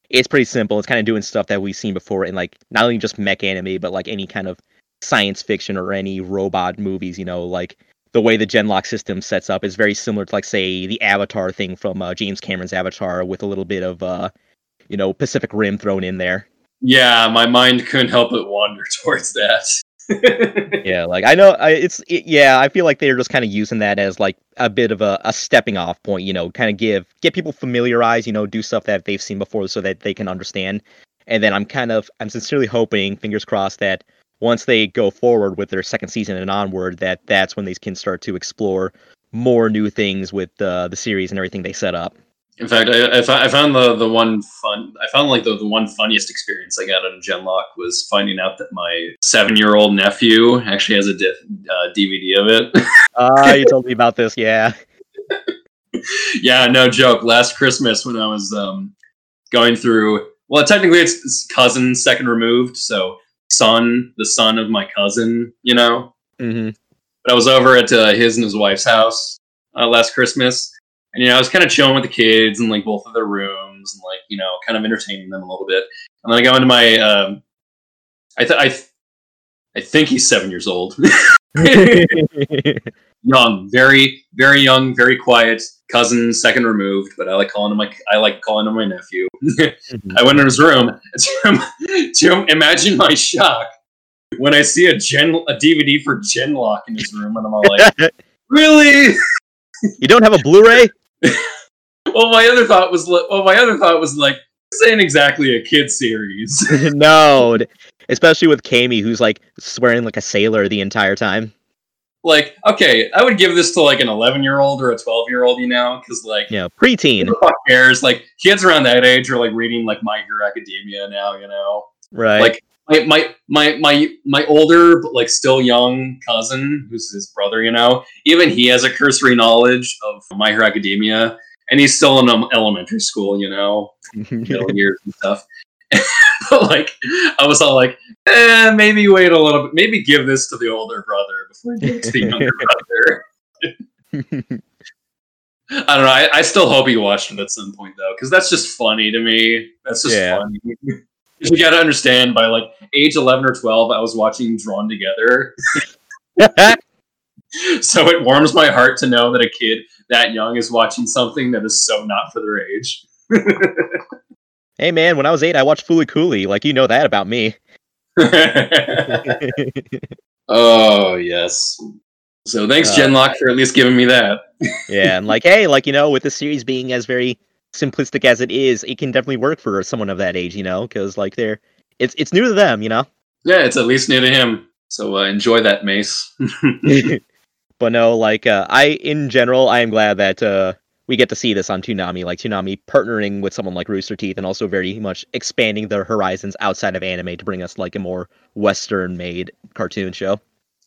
S1: it's pretty simple. It's kind of doing stuff that we've seen before in like not only just mech anime, but like any kind of science fiction or any robot movies. You know, like the way the Genlock system sets up is very similar to like say the Avatar thing from uh, James Cameron's Avatar with a little bit of uh, you know, Pacific Rim thrown in there.
S2: Yeah, my mind couldn't help but wander towards that.
S1: yeah, like I know I, it's it, yeah, I feel like they're just kind of using that as like a bit of a, a stepping off point, you know, kind of give get people familiarized, you know, do stuff that they've seen before so that they can understand. And then I'm kind of I'm sincerely hoping, fingers crossed, that once they go forward with their second season and onward, that that's when these can start to explore more new things with uh, the series and everything they set up.
S2: In fact, I, I, found the the one fun. I found like the, the one funniest experience I got out of Genlock was finding out that my seven year old nephew actually has a diff, uh, DVD of it.
S1: Ah, you told me about this, yeah.
S2: yeah, no joke. Last Christmas when I was um, going through, well, technically it's, it's cousin second removed, so son, the son of my cousin, you know.
S1: Mm-hmm.
S2: But I was over at uh, his and his wife's house uh, last Christmas, and you know I was kind of chilling with the kids in like both of their rooms and like you know kind of entertaining them a little bit. And then I go into my, um, I th- I, th- I think he's seven years old. young, very very young, very quiet cousin, second removed. But I like calling him my I like calling him my nephew. I went in his room to, to imagine my shock when I see a gen a DVD for Genlock in his room, and I'm all like, really?
S1: you don't have a Blu-ray?
S2: well, my other thought was well, my other thought was like, this ain't exactly a kid series.
S1: no, especially with Cammie, who's like swearing like a sailor the entire time.
S2: Like, okay, I would give this to like an 11 year old or a 12 year old, you know, because like,
S1: yeah preteen,
S2: who the fuck cares? Like, kids around that age are like reading like My Hero Academia now, you know.
S1: right?
S2: Like my my my my my older but like still young cousin, who's his brother, you know, even he has a cursory knowledge of My Hero Academia, and he's still in um, elementary school, you know, middle years and stuff. like, I was all like, eh, maybe wait a little bit, maybe give this to the older brother before it to the younger brother. I don't know. I, I still hope he watched it at some point though, because that's just funny to me. That's just
S1: Yeah.
S2: funny. you got to understand, by like age eleven or twelve, I was watching Drawn Together, so it warms my heart to know that a kid that young is watching something that is so not for their age.
S1: Hey man, when I was eight, I watched Fooly Cooley. Like you know that about me.
S2: oh yes. So thanks,
S1: Uh,
S2: Genlock, for at least giving me that.
S1: yeah, and like, hey, like you know, with the series being as very simplistic as it is, it can definitely work for someone of that age, you know, because like they're it's it's new to them, you know.
S2: Yeah, it's at least new to him. So uh, enjoy that, Mace.
S1: but no, like uh, I in general, I am glad that uh, we get to see this on Toonami, like Toonami partnering with someone like Rooster Teeth, and also very much expanding their horizons outside of anime to bring us like a more Western-made cartoon show.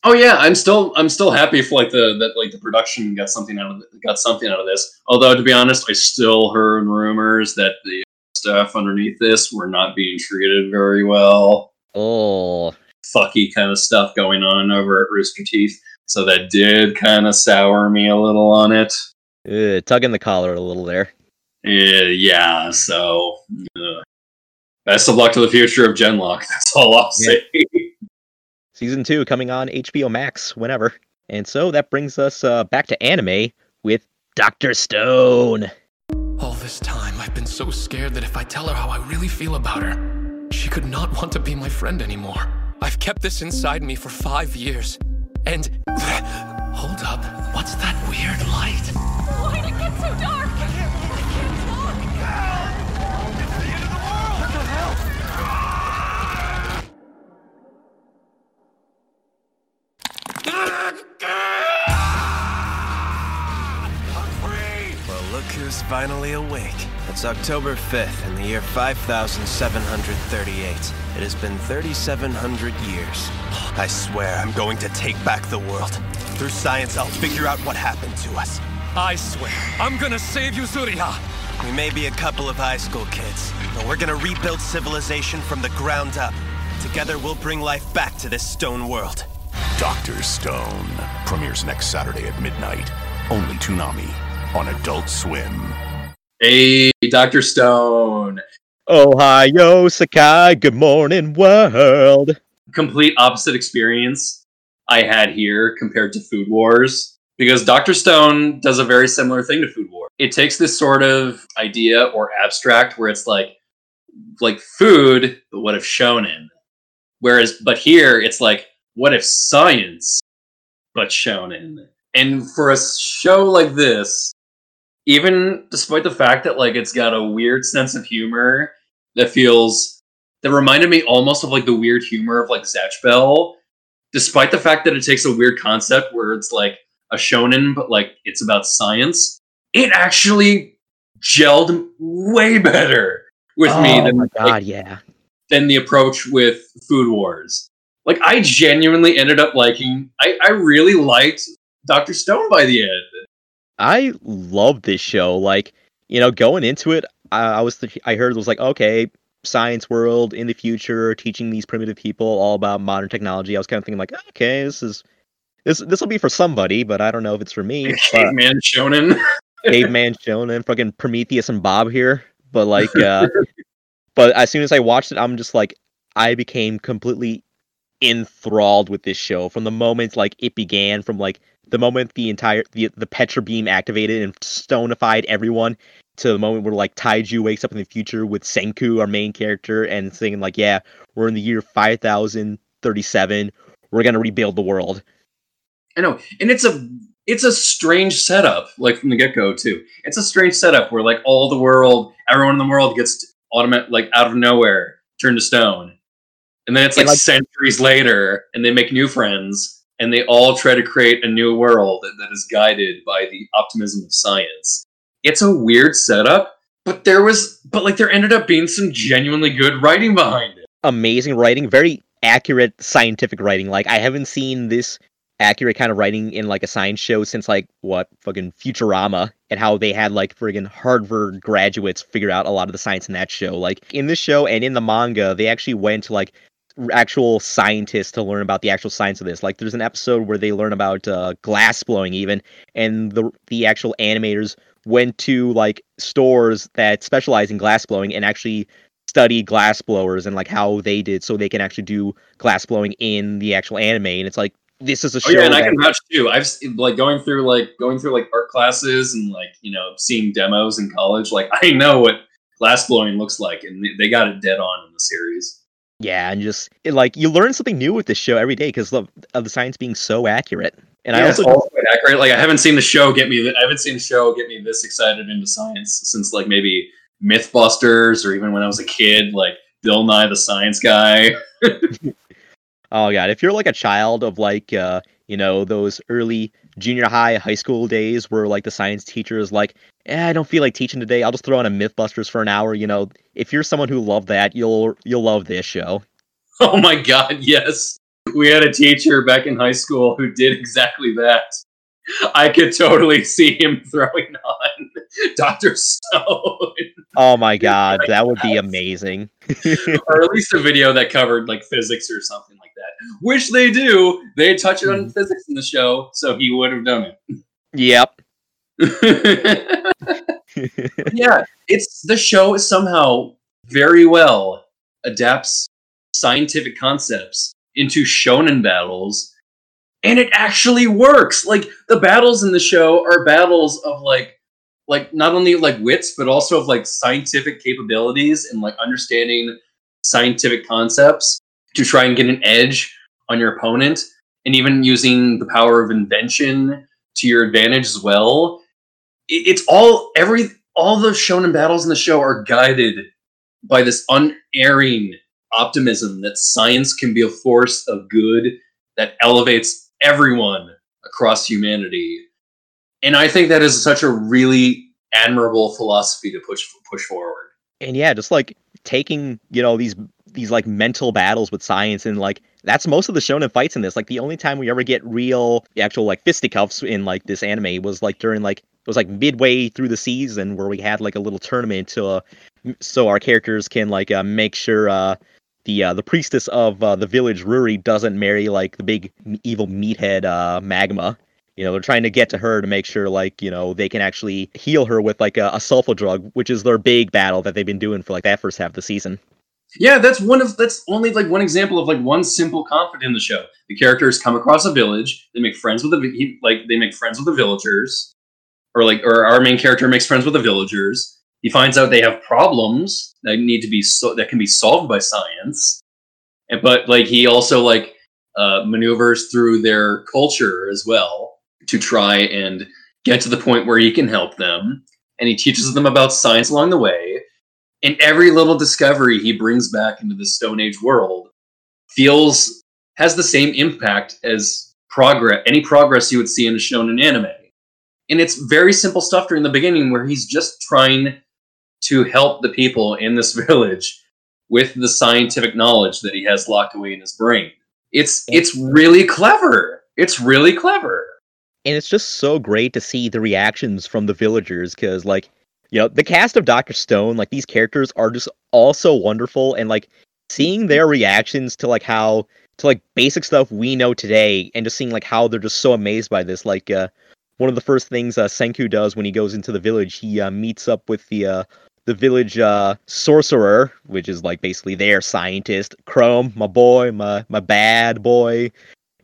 S2: Oh yeah, I'm still I'm still happy for like the that like the production got something out of got something out of this. Although to be honest, I still heard rumors that the stuff underneath this were not being treated very well.
S1: Oh,
S2: fucky kind of stuff going on over at Rooster Teeth. So that did kind of sour me a little on it.
S1: Uh, tugging the collar a little there.
S2: Uh, yeah, so uh, best of luck to the future of Genlock. That's all I'll say.
S1: Season two coming on HBO Max whenever. And so that brings us uh, back to anime with Doctor Stone.
S21: All this time, I've been so scared that if I tell her how I really feel about her, she could not want to be my friend anymore. I've kept this inside me for five years. And. Hold up. What's that weird light?
S12: Finally awake. It's October 5th in the year 5738. It has been 3,700 years. I swear I'm going to take back the world. Through science, I'll figure out what happened to us.
S21: I swear, I'm gonna save you, Zuriha!
S12: We may be a couple of high school kids, but we're gonna rebuild civilization from the ground up. Together, we'll bring life back to this stone world.
S7: Doctor Stone premieres next Saturday at midnight. Only Toonami on Adult Swim.
S2: Hey, Doctor Stone.
S1: Ohayo Sekai, good morning world.
S2: Complete opposite experience I had here compared to Food Wars because Doctor Stone does a very similar thing to Food War. It takes this sort of idea or abstract where it's like, like food, but what if shonen? Whereas, but here it's like, what if science, but shonen? And for a show like this, even despite the fact that like it's got a weird sense of humor that feels that reminded me almost of like the weird humor of like Zatch Bell, despite the fact that it takes a weird concept where it's like a shonen, but like it's about science, it actually gelled way better with
S1: oh
S2: me than
S1: my god,
S2: like,
S1: yeah.
S2: than the approach with Food Wars. Like I genuinely ended up liking I, I really liked Dr. Stone by the end.
S1: I love this show. Like, you know, going into it, I, I was th- I heard it was like, okay, science world in the future, teaching these primitive people all about modern technology. I was kind of thinking like, okay, this is this this will be for somebody, but I don't know if it's for me.
S2: Caveman Shonen.
S1: caveman shonen, fucking Prometheus and Bob here. But like, uh, but as soon as I watched it, I'm just like, I became completely enthralled with this show from the moment like it began, from like the moment the entire the the Petra beam activated and stonified everyone to the moment where like Taiju wakes up in the future with Senku, our main character, and saying like, yeah, we're in the year five thousand thirty seven. We're gonna rebuild the world.
S2: I know, and it's a it's a strange setup, like from the get go too. It's a strange setup where like all the world, everyone in the world gets automatic like out of nowhere turned to stone, and then it's like,
S1: like-
S2: centuries later, and they make new friends, and they all try to create a new world that, that is guided by the optimism of science. It's a weird setup, but there was, but like there ended up being some genuinely good writing behind it.
S1: amazing writing, very accurate scientific writing. Like I haven't seen this accurate kind of writing in like a science show since like what fucking Futurama and how they had like friggin' Harvard graduates figure out a lot of the science in that show. Like in this show and in the manga, they actually went to like actual scientists to learn about the actual science of this. Like there's an episode where they learn about uh, glass blowing even, and the the actual animators went to like stores that specialize in glass blowing and actually study glass blowers and like how they did so they can actually do glass blowing in the actual anime and it's like this is a show.
S2: Oh yeah, and I can vouch too. I've like going through like going through like art classes and like you know seeing demos in college. Like I know what glass blowing looks like, and they- got it dead on in the series.
S1: yeah and just it, like you learn something new with this show every day because of, of the science being so accurate and
S2: yeah,
S1: i
S2: it's
S1: also
S2: all quite accurate. Like I haven't seen the show get me. I haven't seen the show get me this excited into science since like maybe MythBusters or even when I was a kid. Like Bill Nye the Science Guy.
S1: oh god if you're like a child of like uh you know those early junior high high school days where like the science teacher is like eh, i don't feel like teaching today i'll just throw on a mythbusters for an hour you know if you're someone who loved that you'll you'll love this show
S2: Oh my god, yes. We had a teacher back in high school who did exactly that. I could totally see him throwing on Dr. Stone.
S1: oh my god that would be amazing
S2: or at least a video that covered like physics or something like that. Which they do. They touch it on mm-hmm. physics in the show, so he would have done it. yep yeah, it's the show is somehow very well adapts scientific concepts into shonen battles and it actually works like the battles in the show are battles of like like not only like wits but also of like scientific capabilities and like understanding scientific concepts to try and get an edge on your opponent and even using the power of invention to your advantage as well it- it's all every all the shonen battles in the show are guided by this unerring optimism that science can be a force of good that elevates everyone across humanity. And I think that is such a really admirable philosophy to push push forward.
S1: and yeah just like taking you know these these like mental battles with science and like that's most of the shonen fights in this. Like the only time we ever get real actual like fisticuffs in like this anime was like during like it was like midway through the season where we had like a little tournament to uh, so our characters can like uh, make sure uh the uh, the priestess of uh, the village Ruri doesn't marry like the big evil meathead uh magma. You know they're trying to get to her to make sure like you know they can actually heal her with like a, a sulfa drug which is their big battle that they've been doing for like that first half of the season
S2: Yeah, that's one of that's only like one example of like one simple conflict in the show. The characters come across a village, they make friends with the he, like they make friends with the villagers, or like or our main character makes friends with the villagers. He finds out they have problems that need to be so that can be solved by science. And but like he also like uh, maneuvers through their culture as well to try and get to the point where he can help them. And he teaches them about science along the way. And every little discovery he brings back into the Stone Age world feels has the same impact as progress any progress you would see in a shonen anime. And it's very simple stuff during the beginning where he's just trying to help the people in this village with the scientific knowledge that he has locked away in his brain. It's it's really clever. It's really clever.
S1: And it's just so great to see the reactions from the villagers because, like, you know, the cast of Doctor Stone, like these characters are just all so wonderful, and like seeing their reactions to like how to like basic stuff we know today, and just seeing like how they're just so amazed by this. Like, uh, one of the first things uh, Senku does when he goes into the village, he uh, meets up with the uh, the village uh, sorcerer, which is like basically their scientist, Chrome, my boy, my my bad boy,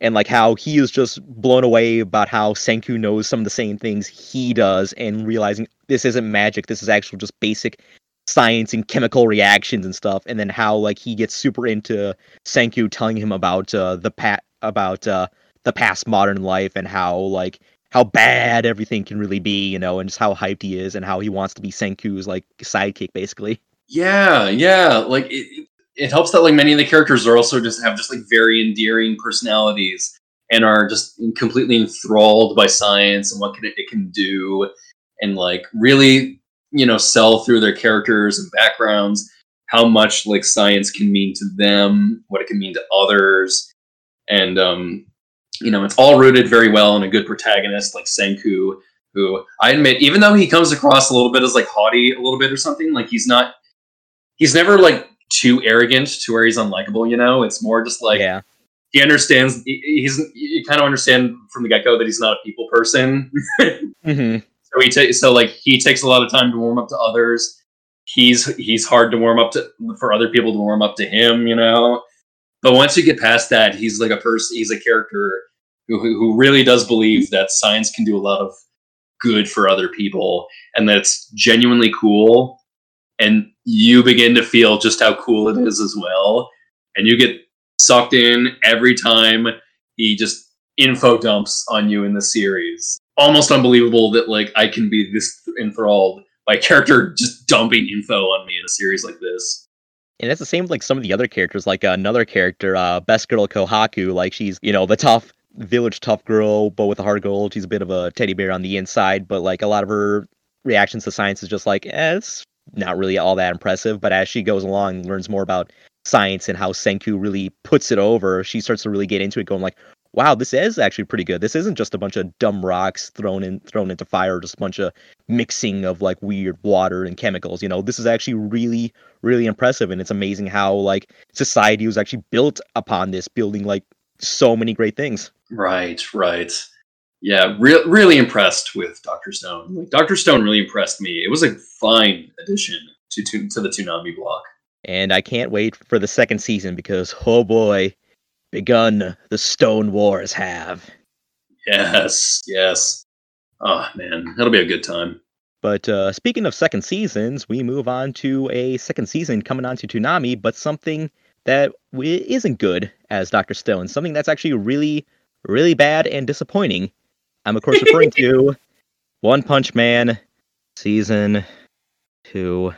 S1: and like how he is just blown away about how Senku knows some of the same things he does, and realizing this isn't magic, this is actual just basic science and chemical reactions and stuff, and then how like he gets super into Senku telling him about uh, the pat about uh, the past modern life and how like how bad everything can really be, you know, and just how hyped he is and how he wants to be Senku's like sidekick, basically.
S2: Yeah, yeah. Like it, it- helps that like many of the characters are also just have just like very endearing personalities and are just completely enthralled by science and what can it, it can do and like really you know sell through their characters and backgrounds how much like science can mean to them what it can mean to others. And um you know it's all rooted very well in a good protagonist like senku who i admit even though he comes across a little bit as like haughty a little bit or something like he's not he's never like too arrogant to where he's unlikable you know? It's more just like
S1: yeah.
S2: he understands he- he's you kind of understand from the get-go that he's not a people person.
S1: Mm-hmm.
S2: so he takes so like he takes a lot of time to warm up to others. He's he's hard to warm up to for other people to warm up to him you know? But once you get past that he's like a person he's a character who, who who really does believe that science can do a lot of good for other people and that's genuinely cool and you begin to feel just how cool it is as well and you get sucked in every time he just info dumps on you in the series almost unbelievable that like i can be this enthralled by character just dumping info on me in a series like this
S1: And it's the same with like some of the other characters, like uh, another character, uh, Best Girl Kohaku. Like she's, you know, the tough village tough girl, but with a of gold. She's a bit of a teddy bear on the inside, but like a lot of her reactions to science is just like, eh, it's not really all that impressive. But as she goes along, and learns more about science and how Senku really puts it over, she starts to really get into it, going like, wow, this is actually pretty good. This isn't just a bunch of dumb rocks thrown in thrown into fire, just a bunch of mixing of like weird water and chemicals. You know, this is actually really, really impressive, and it's amazing how like society was actually built upon this, building like so many great things.
S2: right right yeah re- really impressed with dr stone like dr stone really impressed me it was a fine addition to to, to the Toonami block
S1: And I can't wait for the second season because oh boy, begun the Stone Wars have.
S2: yes yes oh man that'll be a good time
S1: But uh, speaking of second seasons, we move on to a second season coming on to Toonami, but something that isn't good as Dr. Stone. Something that's actually really, really bad and disappointing. I'm, of course, referring to One Punch Man Season 2.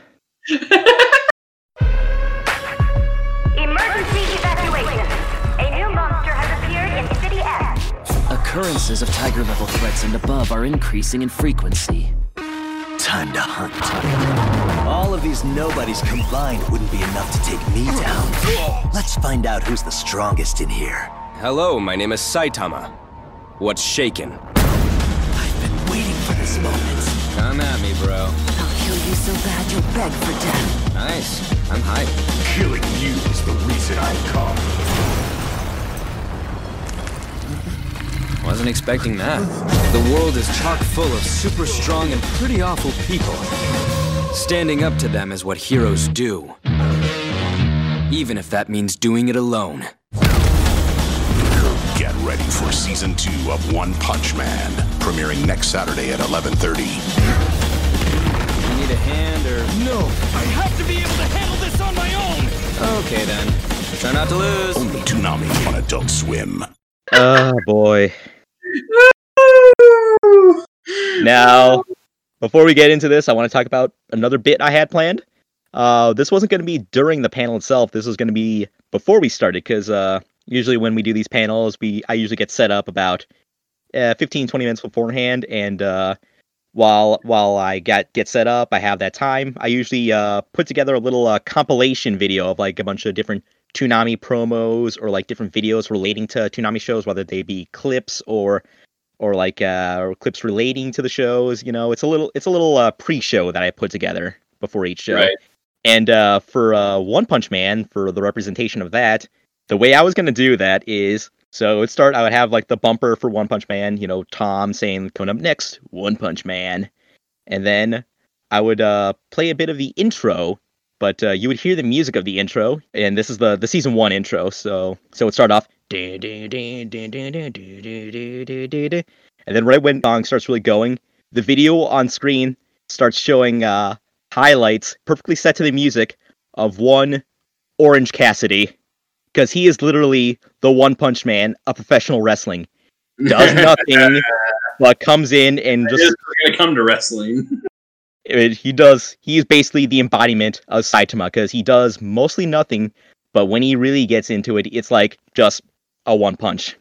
S9: Emergency evacuation. A new monster has appeared in City F.
S22: Occurrences of tiger level threats and above are increasing in frequency. Time to hunt.
S23: All of these nobodies combined wouldn't be enough to take me down. Let's find out who's the strongest in here.
S24: Hello, my name is Saitama. What's shaking?
S23: I've been waiting for this moment.
S24: Come at me, bro.
S5: I'll kill you so bad you'll beg for death.
S24: Nice. I'm hyped.
S10: Killing you is the reason I come.
S21: Wasn't expecting that. The world is chock full of super strong and pretty awful people. Standing up to them is what heroes do. Even if that means doing it alone.
S7: Get ready for season two of One Punch Man, premiering next Saturday at 11:30.
S21: You need
S24: a hand, or...?
S18: No! I have to be able to handle this on my own!
S24: Okay, then. Try not to lose.
S7: Only Toonami on Adult Swim.
S1: Oh boy. Now, before we get into this, I want to talk about another bit I had planned. Uh, this wasn't going to be during the panel itself. This was going to be before we started, because uh, usually when we do these panels, we I usually get set up about uh, 15, 20 minutes beforehand, and uh, while while I get get set up, I have that time. I usually uh, put together a little uh, compilation video of like a bunch of different Toonami promos or like different videos relating to Toonami shows, whether they be clips or or like uh, or clips relating to the shows. You know, it's a little it's a little uh, pre-show that I put together before each show.
S2: Right.
S1: And uh, for uh, One Punch Man, for the representation of that, the way I was going to do that is so it start. I would have like the bumper for One Punch Man. You know, Tom saying coming up next, One Punch Man, and then I would uh, play a bit of the intro. But uh, you would hear the music of the intro, and this is the the season one intro. So so it start off, and then right when the song starts really going, the video on screen starts showing uh, highlights perfectly set to the music of one Orange Cassidy because he is literally the One Punch Man of professional wrestling. Does nothing but comes in and just
S2: gonna come to wrestling.
S1: it- he does. He's basically the embodiment of Saitama because he does mostly nothing, but when he really gets into it, it's like just a one punch.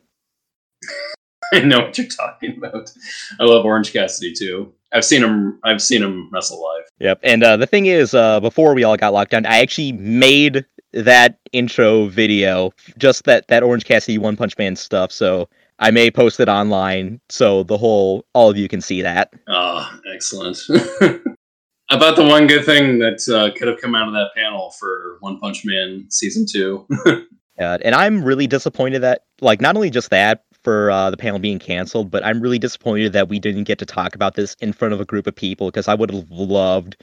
S2: I know what you're talking about. I love Orange Cassidy too. I've seen him. I've seen him wrestle live.
S1: Yep. And uh, the thing is, uh, before we all got locked down, I actually made that intro video, just that that Orange Cassidy One Punch Man stuff. So I may post it online, so the whole all of you can see that.
S2: Ah, excellent. About the one good thing that uh, could have come out of that panel for One Punch Man season two.
S1: Uh, and I'm really disappointed that, like, not only just that for uh, the panel being canceled, but I'm really disappointed that we didn't get to talk about this in front of a group of people because I would have loved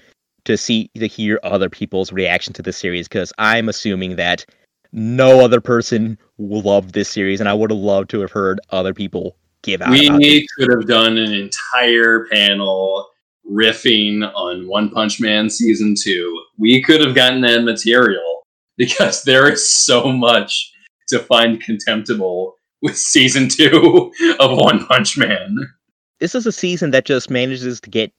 S1: to see to hear other people's reaction to the series because I'm assuming that no other person loved this series, and I would have loved to have heard other people give out.
S2: we could have done an entire panel riffing on One Punch Man season two. We could have gotten that material because there is so much to find contemptible with season two of One Punch Man.
S1: this is a season that just manages to get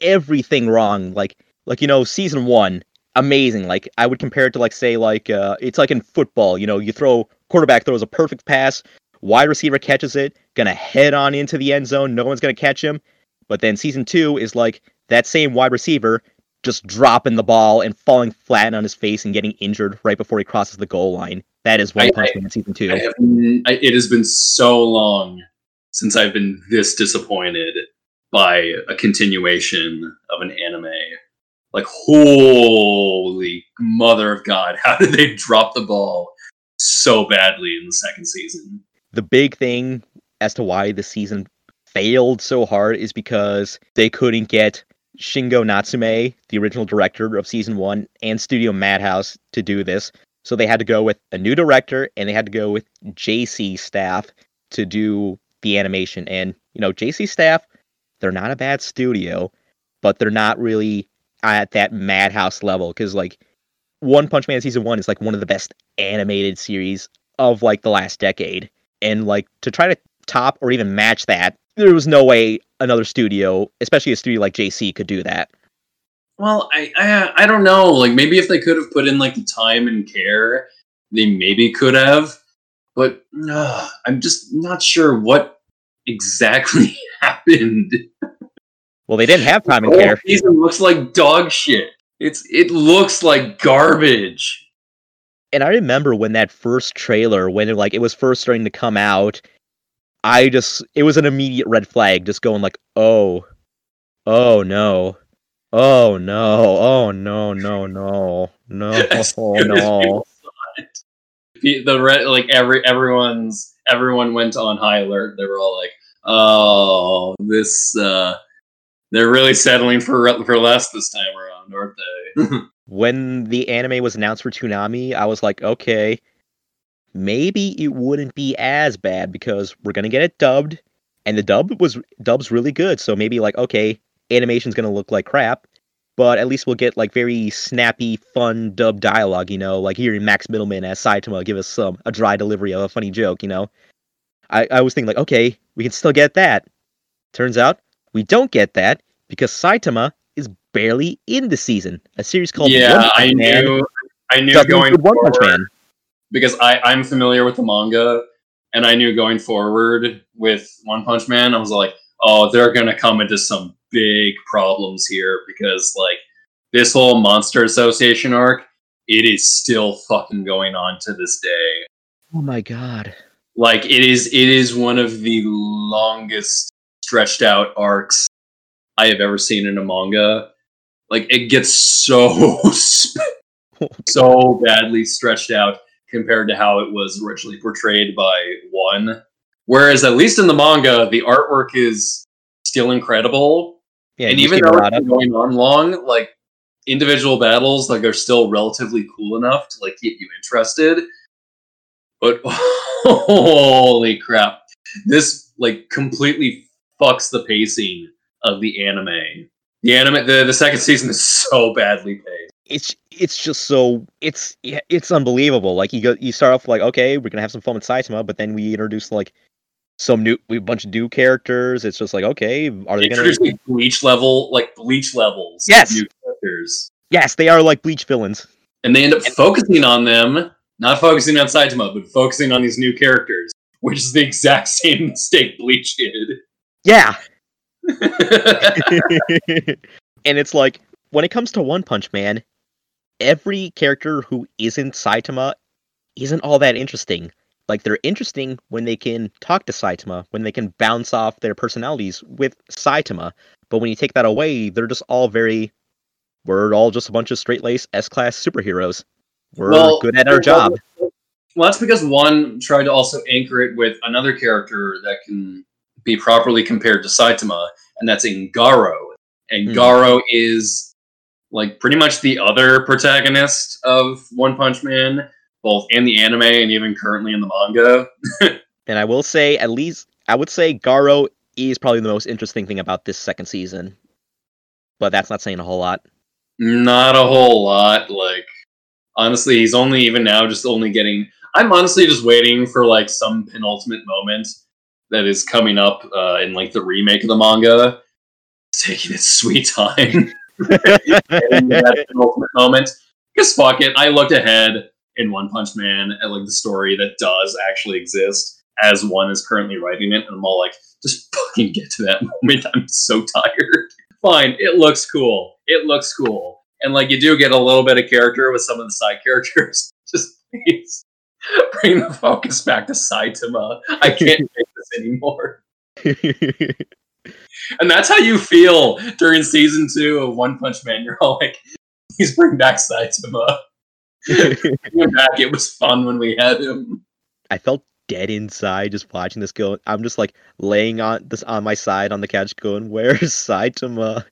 S1: everything wrong. Like like you know, season one, amazing. Like I would compare it to like say like uh it's like in football, you know, you throw quarterback throws a perfect pass, wide receiver catches it, gonna head on into the end zone, no one's gonna catch him. But then season two is like that same wide receiver just dropping the ball and falling flat on his face and getting injured right before he crosses the goal line. That is One
S2: I-
S1: Punch Man season two.
S2: I have, I, it has been so long since I've been this disappointed by a continuation of an anime. Like, holy mother of God, how did they drop the ball so badly in the second season?
S1: the big thing as to why the season failed so hard is because they couldn't get Shingo Natsume, the original director of season one, and Studio Madhouse to do this. So they had to go with a new director and they had to go with JC staff to do the animation. And, you know, JC staff, they're not a bad studio, but they're not really at that Madhouse level because, like, One Punch Man season one is like one of the best animated series of like the last decade and like to try to top or even match that there was no way another studio especially a studio like jc could do that
S2: Well, I, I I don't know. Like maybe if they could have put in like the time and care, they maybe could have. But uh, I'm just not sure what exactly happened.
S1: well they didn't have time and care
S2: season looks like dog shit. It's it looks like garbage.
S1: and i remember when that first trailer when it like it was first starting to come out i just it was an immediate red flag just going like oh oh no oh no oh no no no no oh no
S2: The, the re- like every everyone's everyone went on high alert. They were all like, "Oh, this uh they're really settling for for less this time around, aren't they?"
S1: when the anime was announced for Toonami, I was like, okay, maybe it wouldn't be as bad because we're gonna get it dubbed, and the dub was dub's really good. So maybe like, okay, animation's gonna look like crap, but at least we'll get like very snappy, fun dub dialogue. You know, like hearing Max Mittelman as Saitama give us some a dry delivery of a funny joke. You know, I I was thinking like, okay, we can still get that. Turns out we don't get that because Saitama is barely in the season. A series called
S2: yeah,
S1: One Punch
S2: I
S1: Man
S2: knew. I knew going
S1: One Punch
S2: forward-
S1: Man.
S2: because I I'm familiar with the manga, and I knew going forward with One Punch Man, I was like, oh, they're gonna come into some big problems here because like this whole Monster Association arc, it is still fucking going on to this day.
S1: Oh my god.
S2: Like it is it is one of the longest stretched out arcs I have ever seen in a manga. Like it gets so so badly stretched out compared to how it was originally portrayed by one. Whereas at least in the manga, the artwork is still incredible.
S1: Yeah,
S2: and even though it's been going on long, like individual battles, like are still relatively cool enough to like keep you interested. But holy crap, this like completely fucks the pacing of the anime. The anime, the, the second season is so badly paced.
S1: it's it's just so it's it's unbelievable. Like you go, you start off like, okay, we're gonna have some fun with Saitama, but then we introduce like some new, a bunch of new characters. It's just like, okay, are they gonna?
S2: Introducing bleach level, like bleach levels.
S1: Yes!
S2: new characters,
S1: Yes, they are like Bleach villains.
S2: and they end up focusing on them, not focusing on Saitama, but focusing on these new characters, which is the exact same mistake Bleach did.
S1: Yeah. and it's like when it comes to One Punch Man, every character who isn't Saitama isn't all that interesting. Like they're interesting when they can talk to Saitama, when they can bounce off their personalities with Saitama. But when you take that away, they're just all very we're all just a bunch of straight laced S class superheroes. We're
S2: Well,
S1: good at our job.
S2: Well, that's because one tried to also anchor it with another character that can be properly compared to Saitama, and that's Ingaro. And
S1: Hmm.
S2: Garo is like pretty much the other protagonist of One Punch Man, both in the anime and even currently in the manga.
S1: And I will say, at least I would say Garo is probably the most interesting thing about this second season. But that's not saying a whole lot.
S2: Not a whole lot. Like, honestly, he's only even now just only getting. I'm honestly just waiting for like some penultimate moment that is coming up uh, in like the remake of the manga. Taking its sweet time. That penultimate moment. Because fuck it, I looked ahead in One Punch Man at like the story that does actually exist as one is currently writing it, and I'm all like, just fucking get to that moment. I'm so tired. Fine, it looks cool. It looks cool. And like you do get a little bit of character with some of the side characters. Just please bring the focus back to Saitama. I can't take this anymore. And that's how you feel during season two of One Punch Man. You're all like, please bring back Saitama. back. It was fun when we had him.
S1: I felt dead inside just watching this go. I'm just like laying on this on my side on the couch, going, "Where's Saitama?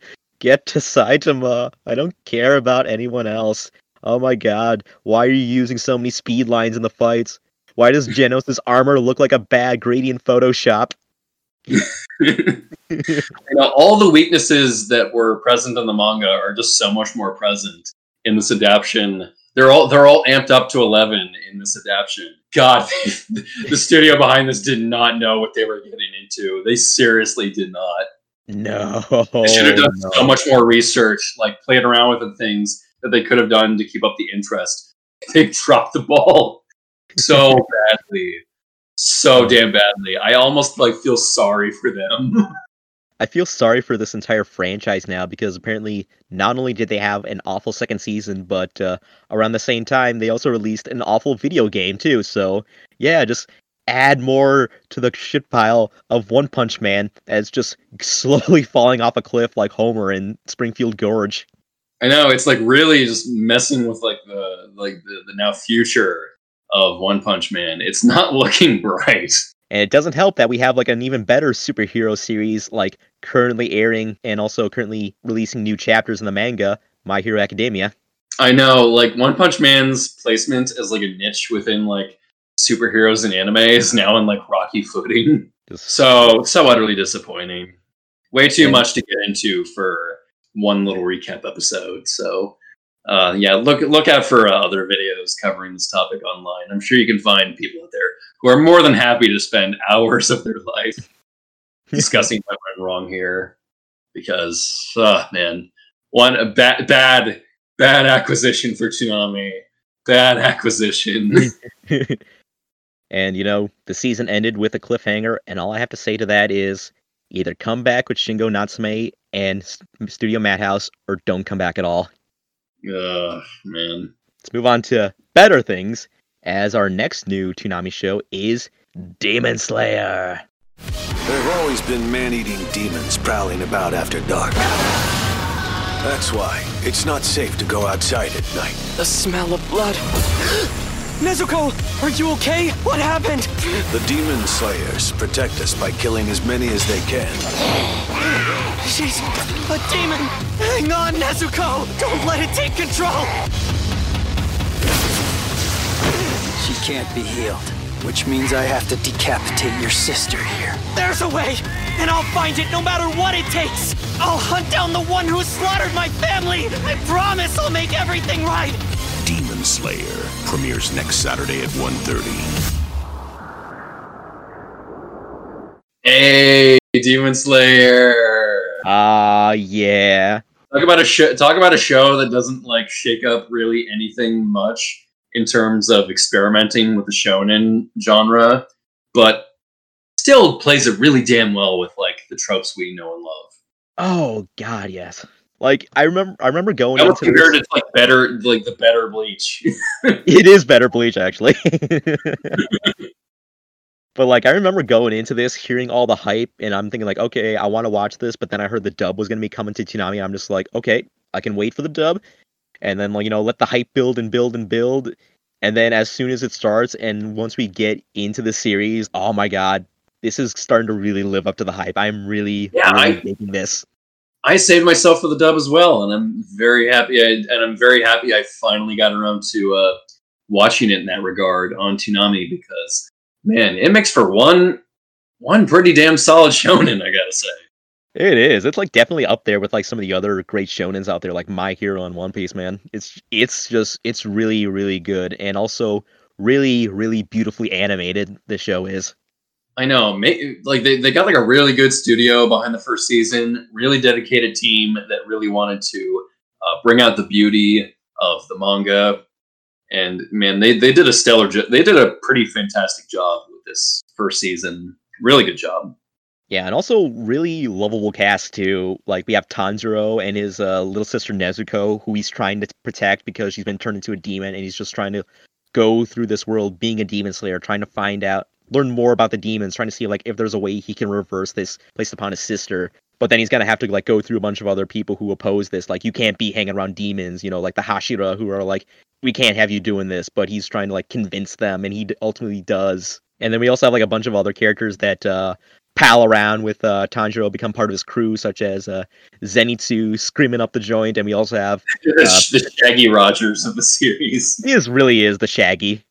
S1: Get to Saitama! I don't care about anyone else. Oh my god, why are you using so many speed lines in the fights? Why does Genos' armor look like a bad gradient Photoshop?
S2: You know, all the weaknesses that were present in the manga are just so much more present in this adaptation. They're all they're all amped up to eleven in this adaptation. God, the studio behind this did not know what they were getting into. They seriously did not.
S1: No,
S2: They should have done
S1: no.
S2: so much more research, like played around with the things that they could have done to keep up the interest. They dropped the ball so badly, so damn badly. I almost like feel sorry for them.
S1: I feel sorry for this entire franchise now because apparently not only did they have an awful second season, but uh, around the same time they also released an awful video game too. So yeah, just add more to the shit pile of One Punch Man as just slowly falling off a cliff like Homer in Springfield Gorge.
S2: I know it's like really just messing with like the like the, the now future of One Punch Man. It's not looking bright.
S1: And it doesn't help that we have like an even better superhero series like currently airing and also currently releasing new chapters in the manga, My Hero Academia.
S2: I know, like One Punch Man's placement as like a niche within like superheroes and anime is now in like rocky footing. So so utterly disappointing. Way too much to get into for one little recap episode. So uh, yeah, look look out for uh, other videos covering this topic online. I'm sure you can find people out there who are more than happy to spend hours of their life discussing what went wrong here. Because, uh, man, one a bad bad bad acquisition for Toonami. Bad acquisition.
S1: and you know, the season ended with a cliffhanger, and all I have to say to that is either come back with Shingo Natsume and Studio Madhouse, or don't come back at all.
S2: Ugh, man.
S1: Let's move on to better things, as our next new Toonami show is Demon Slayer.
S23: There have always been man-eating demons prowling about after dark. That's why it's not safe to go outside at night.
S18: The smell of blood. Nezuko, are you okay? What happened?
S23: The demon slayers protect us by killing as many as they can.
S18: She's a demon. Hang on, Nezuko. Don't let it take control.
S23: She can't be healed, which means I have to decapitate your sister here.
S18: There's a way, and I'll find it no matter what it takes. I'll hunt down the one who slaughtered my family. I promise I'll make everything right.
S7: Demon Slayer premieres next Saturday at 1.30.
S2: Hey, Demon Slayer.
S1: Ah, uh, yeah.
S2: Talk about a show. Talk about a show that doesn't like shake up really anything much in terms of experimenting with the shonen genre, but still plays it really damn well with like the tropes we know and love.
S1: Oh God, yes. Like I remember, I remember going.
S2: I would compare it to like better, like the better Bleach.
S1: it is better Bleach, actually. but like I remember going into this, hearing all the hype, and I'm thinking like, okay, I want to watch this. But then I heard the dub was going to be coming to Toonami. I'm just like, okay, I can wait for the dub, and then like you know, let the hype build and build and build, and then as soon as it starts, and once we get into the series, oh my god, this is starting to really live up to the hype. I'm really,
S2: yeah,
S1: really
S2: I,
S1: making this.
S2: I saved myself for the dub as well, and I'm very happy. I, and I'm very happy I finally got around to uh, watching it in that regard on Toonami because man, it makes for one one pretty damn solid shonen. I gotta say.
S1: It is. It's like definitely up there with like some of the other great shonens out there, like My Hero and One Piece. Man, it's it's just it's really really good, and also really really beautifully animated. The show is.
S2: I know, like they, they got like a really good studio behind the first season, really dedicated team that really wanted to uh, bring out the beauty of the manga, and man, they they did a stellar, jo- they did a pretty fantastic job with this first season. Really good job.
S1: Yeah, and also really lovable cast too. Like we have Tanjiro and his uh, little sister Nezuko, who he's trying to protect because she's been turned into a demon, and he's just trying to go through this world being a demon slayer, trying to find out learn more about the demons, trying to see like if there's a way he can reverse this placed upon his sister. But then he's gonna have to like go through a bunch of other people who oppose this. Like you can't be hanging around demons, you know, like the Hashira who are like, we can't have you doing this. But he's trying to like convince them, and he ultimately does. And then we also have like a bunch of other characters that uh, pal around with uh, Tanjiro, become part of his crew, such as uh, Zenitsu screaming up the joint, and we also have uh,
S2: the Shaggy Rogers of the series.
S1: He is really is the Shaggy,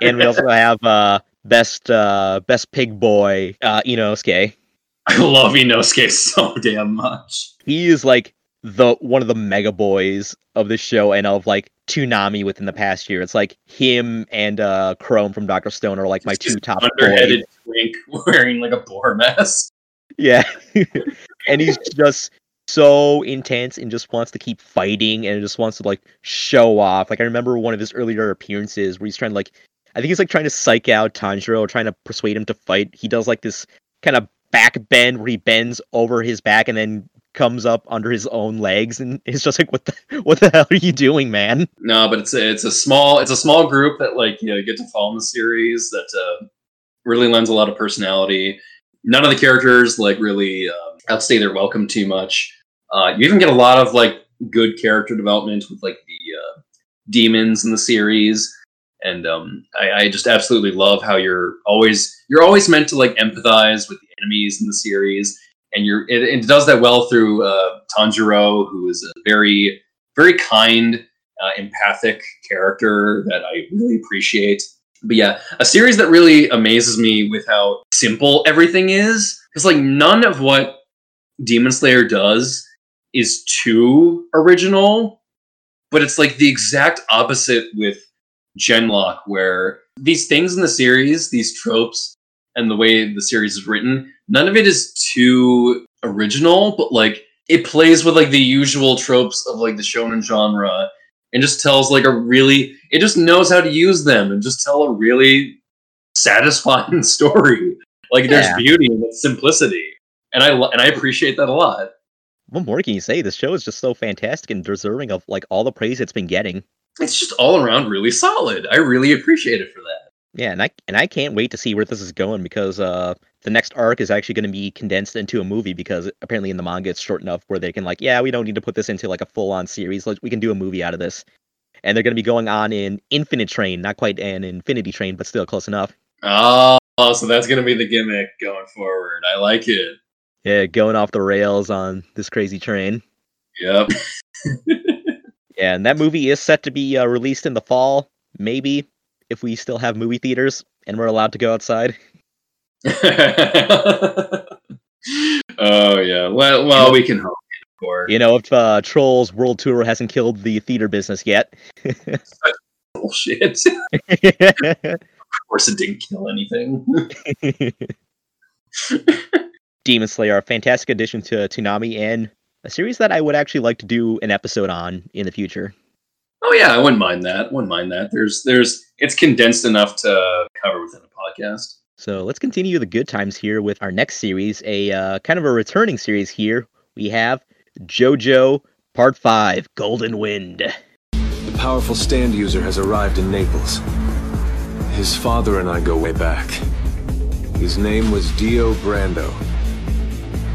S1: and we also have uh, best uh best pig boy uh Inosuke.
S2: I love Inosuke so damn much.
S1: He is like the one of the mega boys of the show and of like Toonami within the past year. It's like him and uh Chrom from Doctor Stone are like my two top
S2: underheaded twink wearing like a boar mask.
S1: Yeah. and he's just so intense and just wants to keep fighting and just wants to like show off. Like I remember one of his earlier appearances where he's trying to like I think he's like trying to psych out Tanjiro, trying to persuade him to fight. He does like this kind of back bend where he bends over his back and then comes up under his own legs, and it's just like, what the what the hell are you doing, man?
S2: No, but it's a, it's a small it's a small group that like you know you get to follow in the series that uh, really lends a lot of personality. None of the characters like really uh, outstay their welcome too much. Uh, you even get a lot of like good character development with like the uh, demons in the series and um, I, I, just absolutely love how you're always you're always meant to like empathize with the enemies in the series, and you're it, it does that well through uh, Tanjiro, who is a very very kind, uh, empathic character that I really appreciate. But yeah, a series that really amazes me with how simple everything is, because like none of what Demon Slayer does is too original, but it's like the exact opposite with Genlock, where these things in the series, these tropes, and the way the series is written, none of it is too original, but like it plays with like the usual tropes of like the shonen genre and just tells like a really it just knows how to use them and just tell a really satisfying story. Like there's
S1: Yeah.
S2: beauty in its simplicity. And I and I appreciate that a lot.
S1: What more can you say? This show is just so fantastic and deserving of like all the praise it's been getting.
S2: It's just all around really solid. I really appreciate it for that.
S1: Yeah, and I and I can't wait to see where this is going because uh the next arc is actually going to be condensed into a movie because apparently in the manga it's short enough where they can like, yeah, we don't need to put this into like a full on series. Like we can do a movie out of this. And they're going to be going on in Infinite Train, not quite an Infinity Train, but still close enough.
S2: Oh, so that's gonna be the gimmick going forward. I like it.
S1: Yeah, going off the rails on this crazy train.
S2: Yep.
S1: Yeah, and that movie is set to be uh, released in the fall, maybe if we still have movie theaters and we're allowed to go outside.
S2: Oh yeah. Well, well, we can hope.
S1: You know, if uh, Trolls World Tour hasn't killed the theater business yet.
S2: Bullshit. of course, it didn't kill anything.
S1: Demon Slayer, a fantastic addition to Toonami and a series that I would actually like to do an episode on in the future.
S2: Oh yeah, I wouldn't mind that. Wouldn't mind that. There's, there's, it's condensed enough to cover within a podcast.
S1: So let's continue the good times here with our next series, a uh, kind of a returning series here. We have JoJo Part 5 Golden Wind.
S23: The powerful stand user has arrived in Naples. His father and I go way back. His name was Dio Brando.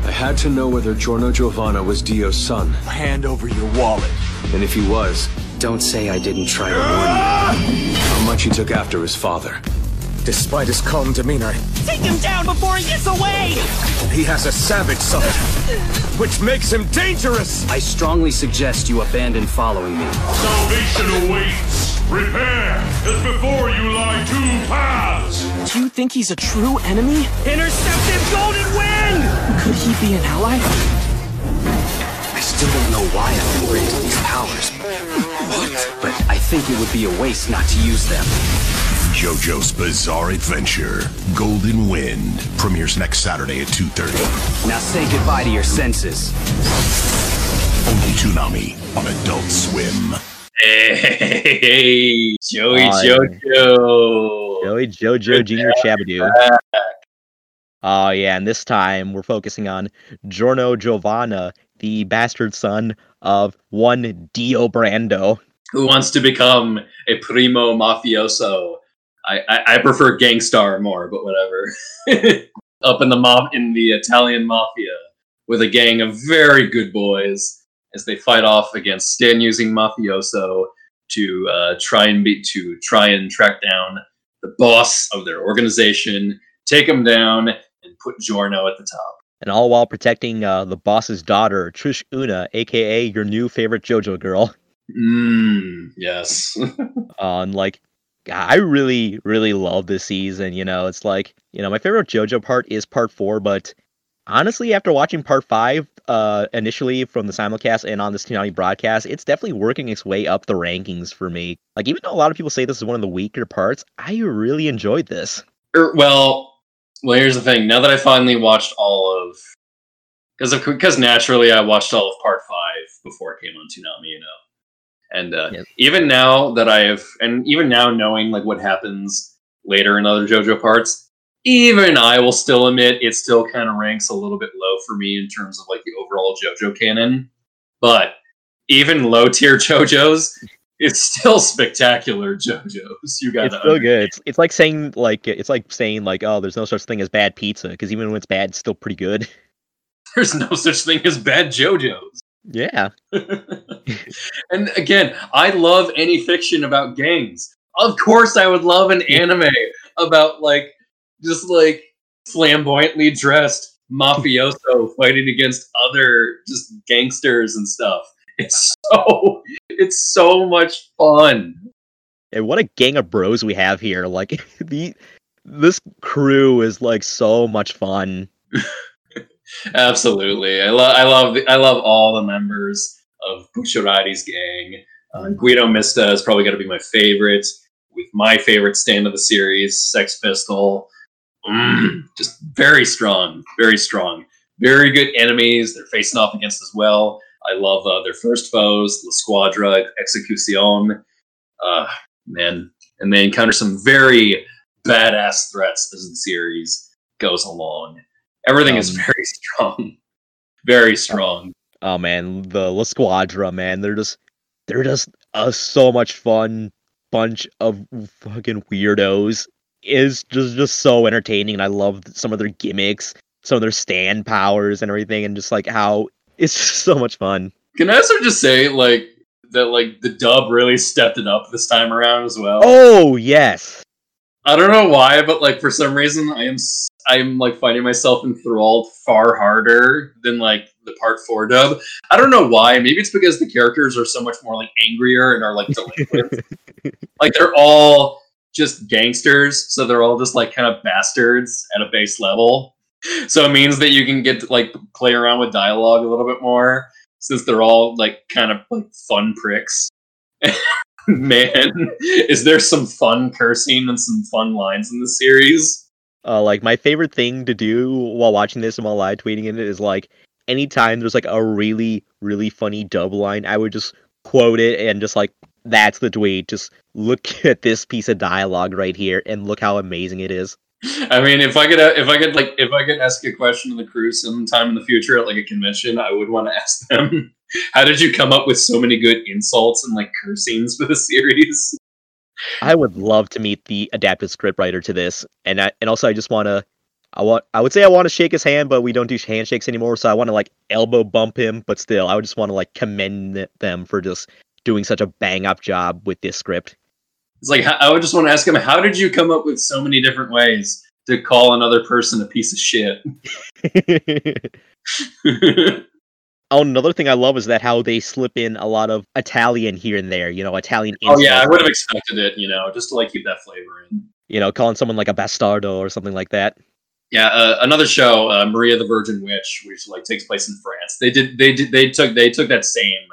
S23: I had to know whether Giorno Giovanna was Dio's son.
S8: Hand over your wallet.
S23: And if he was,
S22: Don't say I didn't try to warn you. Ah!
S23: how much he took after his father.
S8: Despite his calm demeanor,
S18: Take him down before he gets away!
S8: he has a savage side, which makes him dangerous.
S22: I strongly suggest you abandon following me.
S10: Salvation awaits. Repair! as before you lie two paths.
S18: Do you think he's a true enemy? Intercept him, Golden Wind! Could he be an ally?
S22: I still don't know why I've been granted these powers. What? But I think it would be a waste not to use them.
S7: JoJo's Bizarre Adventure, Golden Wind, premieres next Saturday at 2.30.
S22: Now say goodbye to your senses.
S7: Only Toonami on Adult Swim.
S2: Hey, Joey
S1: Oh,
S2: JoJo.
S1: Joey JoJo Jr. Shabadoo. Oh, yeah, and this time we're focusing on Giorno Giovanna, the bastard son of one Dio Brando.
S2: Who wants to become a primo mafioso? I, I, I prefer gangstar more, but whatever. Up in the mob in the Italian mafia with a gang of very good boys as they fight off against stand using mafioso to uh, try and be to try and track down the boss of their organization, take him down, and put Giorno at the top.
S1: And all while protecting uh, the boss's daughter, Trish Una, aka your new favorite JoJo girl.
S2: Mmm, yes.
S1: Uh, and like, I really, really love this season. You know, it's like, you know, my favorite JoJo part is part four, but honestly, after watching part five uh, initially from the simulcast and on this Toonami broadcast, it's definitely working its way up the rankings for me. Like, even though a lot of people say this is one of the weaker parts, I really enjoyed this.
S2: Er, well, well, here's the thing. Now that I finally watched all of, because because naturally I watched all of part five before it came on Toonami, you know, and uh, even now that I have, and even now knowing like what happens later in other JoJo parts, even I will still admit it still kind of ranks a little bit low for me in terms of like the overall JoJo canon. But even low tier JoJos, it's still spectacular JoJos. You got
S1: It's still good. It's, it's like saying like it's like saying like oh, there's no such thing as bad pizza because even when it's bad, it's still pretty good.
S2: There's no such thing as bad JoJos.
S1: Yeah.
S2: And again, I love any fiction about gangs. Of course, I would love an anime about like just like flamboyantly dressed mafioso fighting against other just gangsters and stuff. It's so it's so much fun.
S1: And what a gang of bros we have here. Like the this crew is like so much fun.
S2: Absolutely, I love I love the, I love all the members of Bucciarati's gang. Uh, Guido Mista is probably going to be my favorite. With my favorite stand of the series, Sex Pistol, Mm, just very strong, very strong, very good enemies. They're facing off against as well. I love uh, their first foes, La Squadra, Esecuzione. Uh, man, and they encounter some very badass threats as the series goes along. Everything is
S1: Um,
S2: very strong, very strong.
S1: Oh man, the La Squadra, man, they're just they're just a so much fun bunch of fucking weirdos. Is just just so entertaining, and I love some of their gimmicks, some of their stand powers, and everything, and just like how it's just so much fun.
S2: Can I also just say like that like the dub really stepped it up this time around as well?
S1: Oh yes,
S2: I don't know why, but like for some reason, I am I am like finding myself enthralled far harder than like the part four dub. I don't know why. Maybe it's because the characters are so much more like angrier and are like delinquent. like they're all just gangsters, so they're all just like kind of bastards at a base level. So it means that you can get to like play around with dialogue a little bit more since they're all like kind of like fun pricks. Man, is there some fun cursing and some fun lines in the series?
S1: Uh, like my favorite thing to do while watching this and while live tweeting in it is like anytime there's like a really really funny dub line, I would just quote it and just like that's the tweet. Just look at this piece of dialogue right here and look how amazing it is.
S2: I mean, if I could, if I could, like, if I could ask a question to the crew sometime in the future at like a convention, I would want to ask them, how did you come up with so many good insults and like cursings for the series?
S1: I would love to meet the adapted scriptwriter to this, and I, and also I just want to. I want. I would say I want to shake his hand, but we don't do handshakes anymore. So I want to like elbow bump him, but still, I would just want to like commend them for just doing such a bang up job with this script.
S2: It's like I would just want to ask him, how did you come up with so many different ways to call another person a piece of shit?
S1: Oh, another thing I love is that how they slip in a lot of Italian here and there. You know, Italian.
S2: oh yeah, I would have expected it, you know, just to like keep that flavor in.
S1: You know, calling someone like a bastardo or something like that.
S2: Yeah, uh, another show, uh, Maria the Virgin Witch, which like takes place in France. They did, they did, they took, they took that same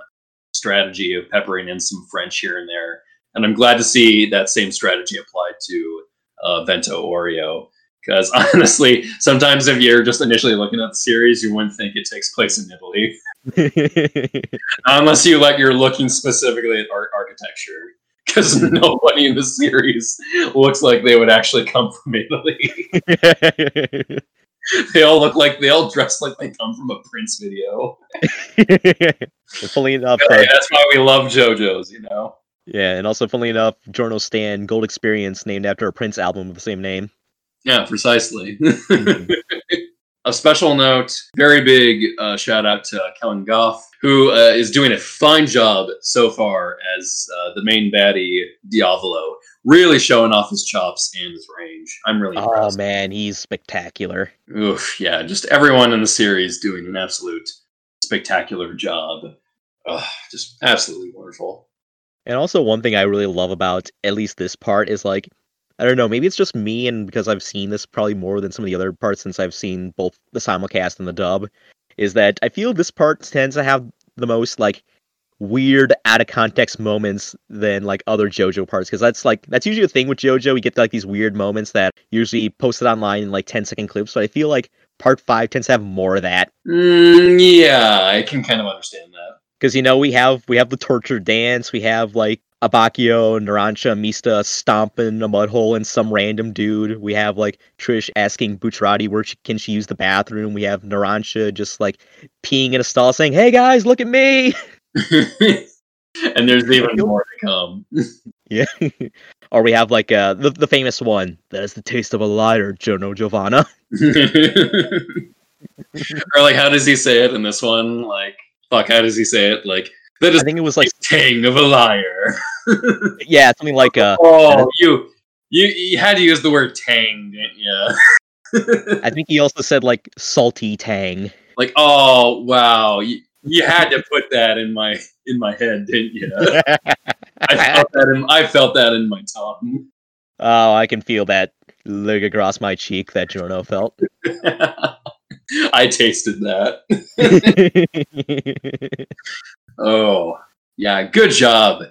S2: strategy of peppering in some French here and there, and I'm glad to see that same strategy applied to uh, Vento Aureo. Because honestly, sometimes if you're just initially looking at the series, you wouldn't think it takes place in Italy, unless you like you're looking specifically at art architecture. Because nobody in the series looks like they would actually come from Italy. they all look like they all dress like they come from a Prince video.
S1: Funnily enough, uh,
S2: that's why we love JoJo's, you know.
S1: Yeah, and also funnily enough, Giorno's Stand Gold Experience named after a Prince album of the same name.
S2: Yeah, precisely. a special note, very big uh, shout out to Kellen Goff, who uh, is doing a fine job so far as uh, the main baddie Diavolo, really showing off his chops and his range. I'm really impressed.
S1: Oh
S2: impressed.
S1: man, he's spectacular.
S2: Oof, yeah, just everyone in the series doing an absolute spectacular job. Ugh, just absolutely wonderful.
S1: And also, one thing I really love about at least this part is like, I don't know, maybe it's just me, and because I've seen this probably more than some of the other parts since I've seen both the simulcast and the dub, is that I feel this part tends to have the most like weird out of context moments than like other JoJo parts because that's like that's usually a thing with JoJo. We get like these weird moments that usually posted online in like 10 second clips, but I feel like part five tends to have more of that.
S2: Mm, yeah, I can kind of understand that.
S1: Because you know we have we have the torture dance we have like Abbacchio Narancia mista stomping a mud hole in some random dude. We have like trish asking bucciarati where she, can she use the bathroom. We have Narancia just like peeing in a stall saying hey guys look at me!
S2: And there's even more to come.
S1: yeah. Or we have like uh the, the famous one that is the taste of a liar Giorno Giovanna.
S2: Or like, how does he say it in this one? Like, fuck, how does he say it? Like, that is
S1: i think it was like
S2: tang of a liar.
S1: yeah something like uh
S2: oh, you, you, you had to use the word tang, didn't you?
S1: i think he also said like salty tang
S2: like, oh wow, you, you had to put that in my in my head, didn't you? I felt that in I felt that in my tongue.
S1: oh i can feel that look across my cheek that Giorno felt
S2: I tasted that. oh, yeah, good job.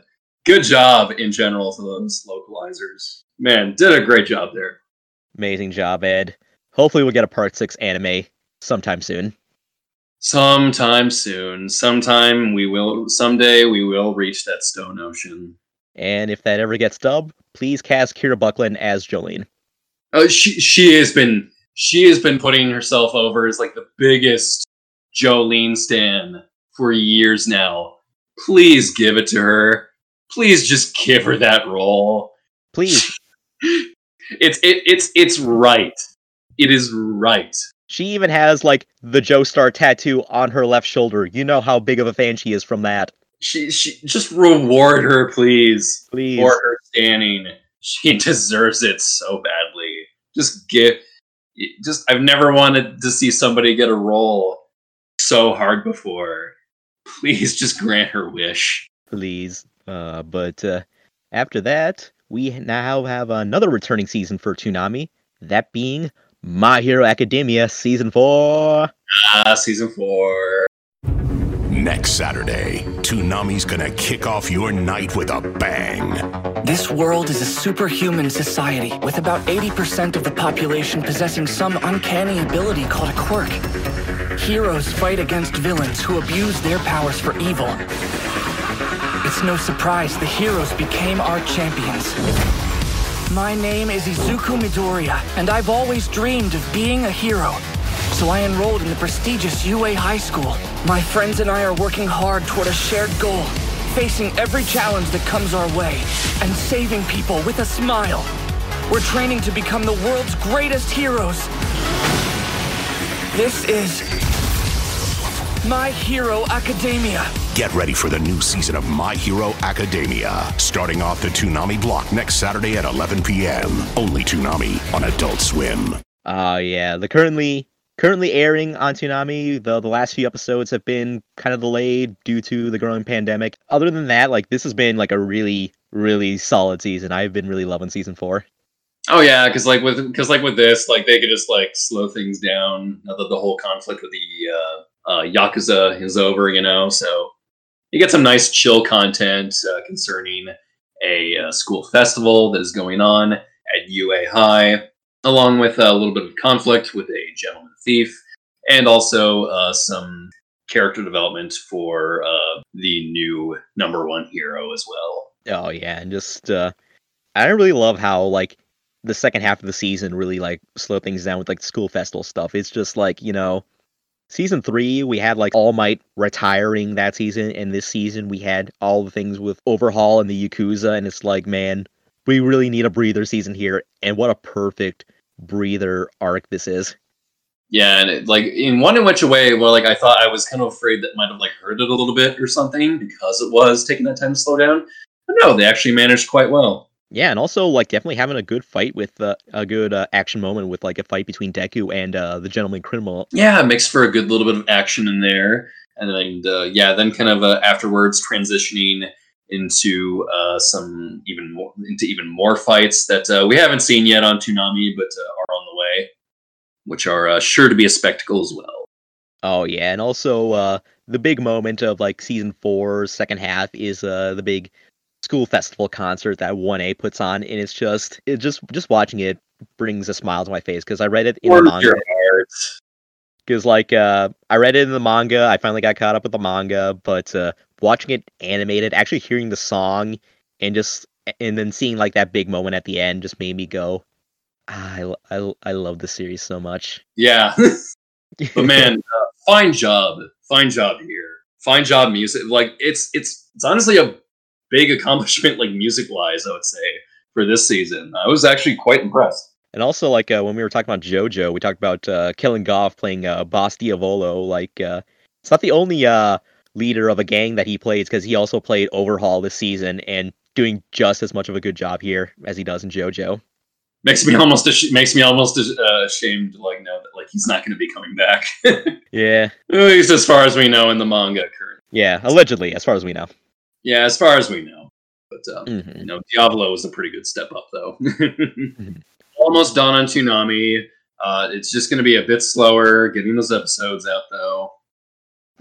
S2: Good job in general to those localizers. Man, did a great job there.
S1: Amazing job, Ed. Hopefully, we'll get a part six anime sometime soon.
S2: Sometime soon. Sometime we will. Someday we will reach that stone ocean.
S1: And if that ever gets dubbed, please cast Kira Buckland as Jolyne.
S2: Oh, she she has been she has been putting herself over as like the biggest Jolyne stan for years now. Please give it to her. Please just give her that role.
S1: Please.
S2: it's it, it's it's right. It is right.
S1: She even has like the Joestar tattoo on her left shoulder. You know how big of a fan she is from that.
S2: She she just reward her, please.
S1: Please.
S2: For her standing. She deserves it so badly. Just get just I've never wanted to see somebody get a role so hard before. Please just grant her wish.
S1: Please. Uh, but uh, after that, we now have another returning season for Toonami. That being My Hero Academia Season 4.
S2: Ah, Season 4.
S7: Next Saturday, Toonami's gonna kick off your night with a bang.
S25: This world is a superhuman society with about 80% of the population possessing some uncanny ability called a quirk. Heroes fight against villains who abuse their powers for evil. It's no surprise the heroes became our champions. My name is Izuku Midoriya, and I've always dreamed of being a hero. So I enrolled in the prestigious UA High School. My friends and I are working hard toward a shared goal, facing every challenge that comes our way, and saving people with a smile. We're training to become the world's greatest heroes. This is My Hero Academia.
S7: Get ready for the new season of My Hero Academia, starting off the Toonami block next Saturday at 11 p.m. Only Toonami on Adult Swim.
S1: Uh yeah, the currently currently airing on Toonami, the the last few episodes have been kind of delayed due to the growing pandemic. Other than that, like this has been like a really really solid season. I've been really loving season 4.
S2: Oh yeah, because like with because like with this, like they could just like slow things down now that the whole conflict with the uh, uh, yakuza is over, you know. So you get some nice chill content uh, concerning a uh, school festival that is going on at UA High, along with a little bit of conflict with a gentleman thief, and also uh, some character development for uh, the new number one hero as well.
S1: Oh yeah, and just uh I really love how like the second half of the season really like slow things down with like school festival stuff. It's just like, you know, season 3 we had like All Might retiring that season and this season we had all the things with Overhaul and the Yakuza and it's like, man, we really need a breather season here and what a perfect breather arc this is.
S2: Yeah, and it, like in one in which a way, well, like I thought I was kind of afraid that might have like hurt it a little bit or something because it was taking that time to slow down. But no, they actually managed quite well.
S1: Yeah, and also like definitely having a good fight with uh, a good uh, action moment with like a fight between Deku and uh, the gentleman criminal.
S2: Yeah, it makes for a good little bit of action in there, and then uh, yeah, then kind of uh, afterwards transitioning into uh, some even more into even more fights that uh, we haven't seen yet on Toonami, but uh, are on the way, which are uh, sure to be a spectacle as well.
S1: Oh yeah, and also uh, the big moment of like season four, second half is uh, the big school festival concert that 1A puts on, and it's just it just just watching it brings a smile to my face because I read it in the manga. Because like uh, I read it in the manga, I finally got caught up with the manga, but uh, watching it animated, actually hearing the song, and just and then seeing like that big moment at the end just made me go, I I I love the series so much.
S2: Yeah, but man, uh, fine job, fine job here, fine job music. Like it's it's it's honestly a big accomplishment, like music wise, I would say for this season. I was actually quite impressed.
S1: And also, like uh, when we were talking about JoJo, we talked about uh, Kellen Goff playing uh, Boss Diavolo. Like, uh, it's not the only uh, leader of a gang that he plays because he also played Overhaul this season and doing just as much of a good job here as he does in JoJo.
S2: Makes me almost ash- makes me almost uh, ashamed to like know that like he's not going to be coming back.
S1: Yeah,
S2: At least as far as we know in the manga currently.
S1: yeah, allegedly, as far as we know.
S2: Yeah, as far as we know. But um,
S1: Mhm.
S2: you know, Diavolo was a pretty good step up though. Almost done on Toonami. Uh, it's just going to be a bit slower getting those episodes out, though.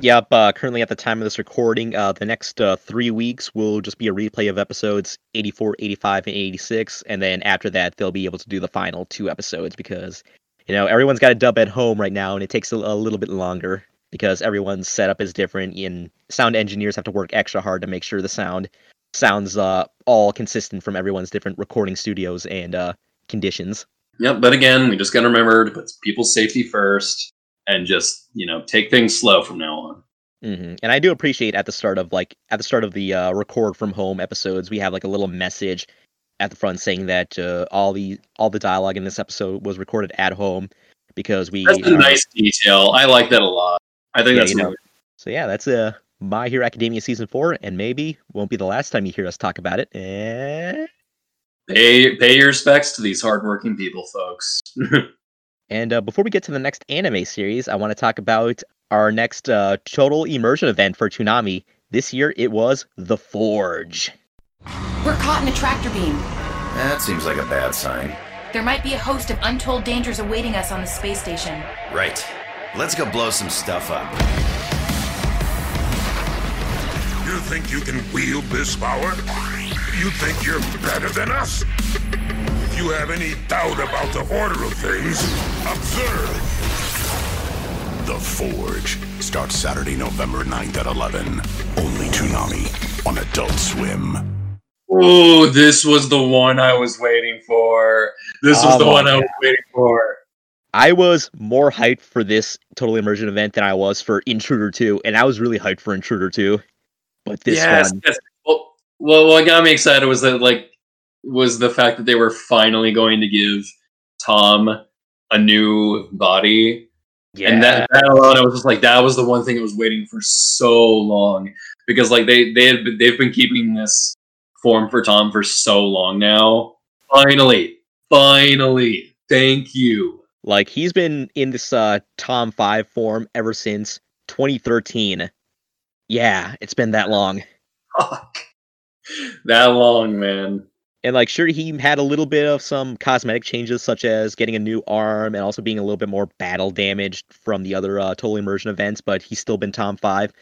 S1: Yep, uh, currently at the time of this recording, uh, the next uh, three weeks will just be a replay of episodes 84, 85, and 86. And then after that, they'll be able to do the final two episodes because, you know, everyone's got a dub at home right now and it takes a, a little bit longer because everyone's setup is different and sound engineers have to work extra hard to make sure the sound sounds uh, all consistent from everyone's different recording studios and uh, conditions.
S2: Yep, but again, we just got to remember to put people's safety first and just you know take things slow from now on.
S1: hmm And I do appreciate at the start of like at the start of the uh, record from home episodes, we have like a little message at the front saying that uh, all the all the dialogue in this episode was recorded at home because we.
S2: That's a
S1: uh,
S2: nice detail. I like that a lot. I think
S1: Yeah,
S2: that's
S1: you know. So yeah, that's uh My Hero Academia season four, and maybe won't be the last time you hear us talk about it. Eh.
S2: pay pay your respects to these hardworking people, folks.
S1: And uh, before we get to the next anime series, I want to talk about our next uh, total immersion event for Toonami. This year, it was The Forge.
S26: We're caught in a tractor beam.
S17: That seems like a bad sign.
S26: There might be a host of untold dangers awaiting us on the space station.
S17: Right. Let's go blow some stuff up.
S10: You think you can wield this power? You think you're better than us? If you have any doubt about the order of things, observe.
S7: The Forge starts Saturday, November 9th at 11. Only Toonami on Adult Swim.
S2: Oh, this was the one I was waiting for. This was
S1: Oh
S2: the
S1: my
S2: one I was waiting for.
S1: I was more hyped for this total immersion event than I was for Intruder 2, and I was really hyped for Intruder 2. But this
S2: yes,
S1: one,
S2: yes. Well, well, what got me excited was that like was the fact that they were finally going to give Tom a new body. And that, that alone, I was just like, that was the one thing I was waiting for so long because like they they had been, they've been keeping this form for Tom for so long now. Finally, finally, thank you.
S1: like he's been in this uh Tom 5 form ever since 2013. Yeah, it's been that long.
S2: That long, man.
S1: And like sure he had a little bit of some cosmetic changes such as getting a new arm and also being a little bit more battle damaged from the other uh, total immersion events, but he's still been Tom 5.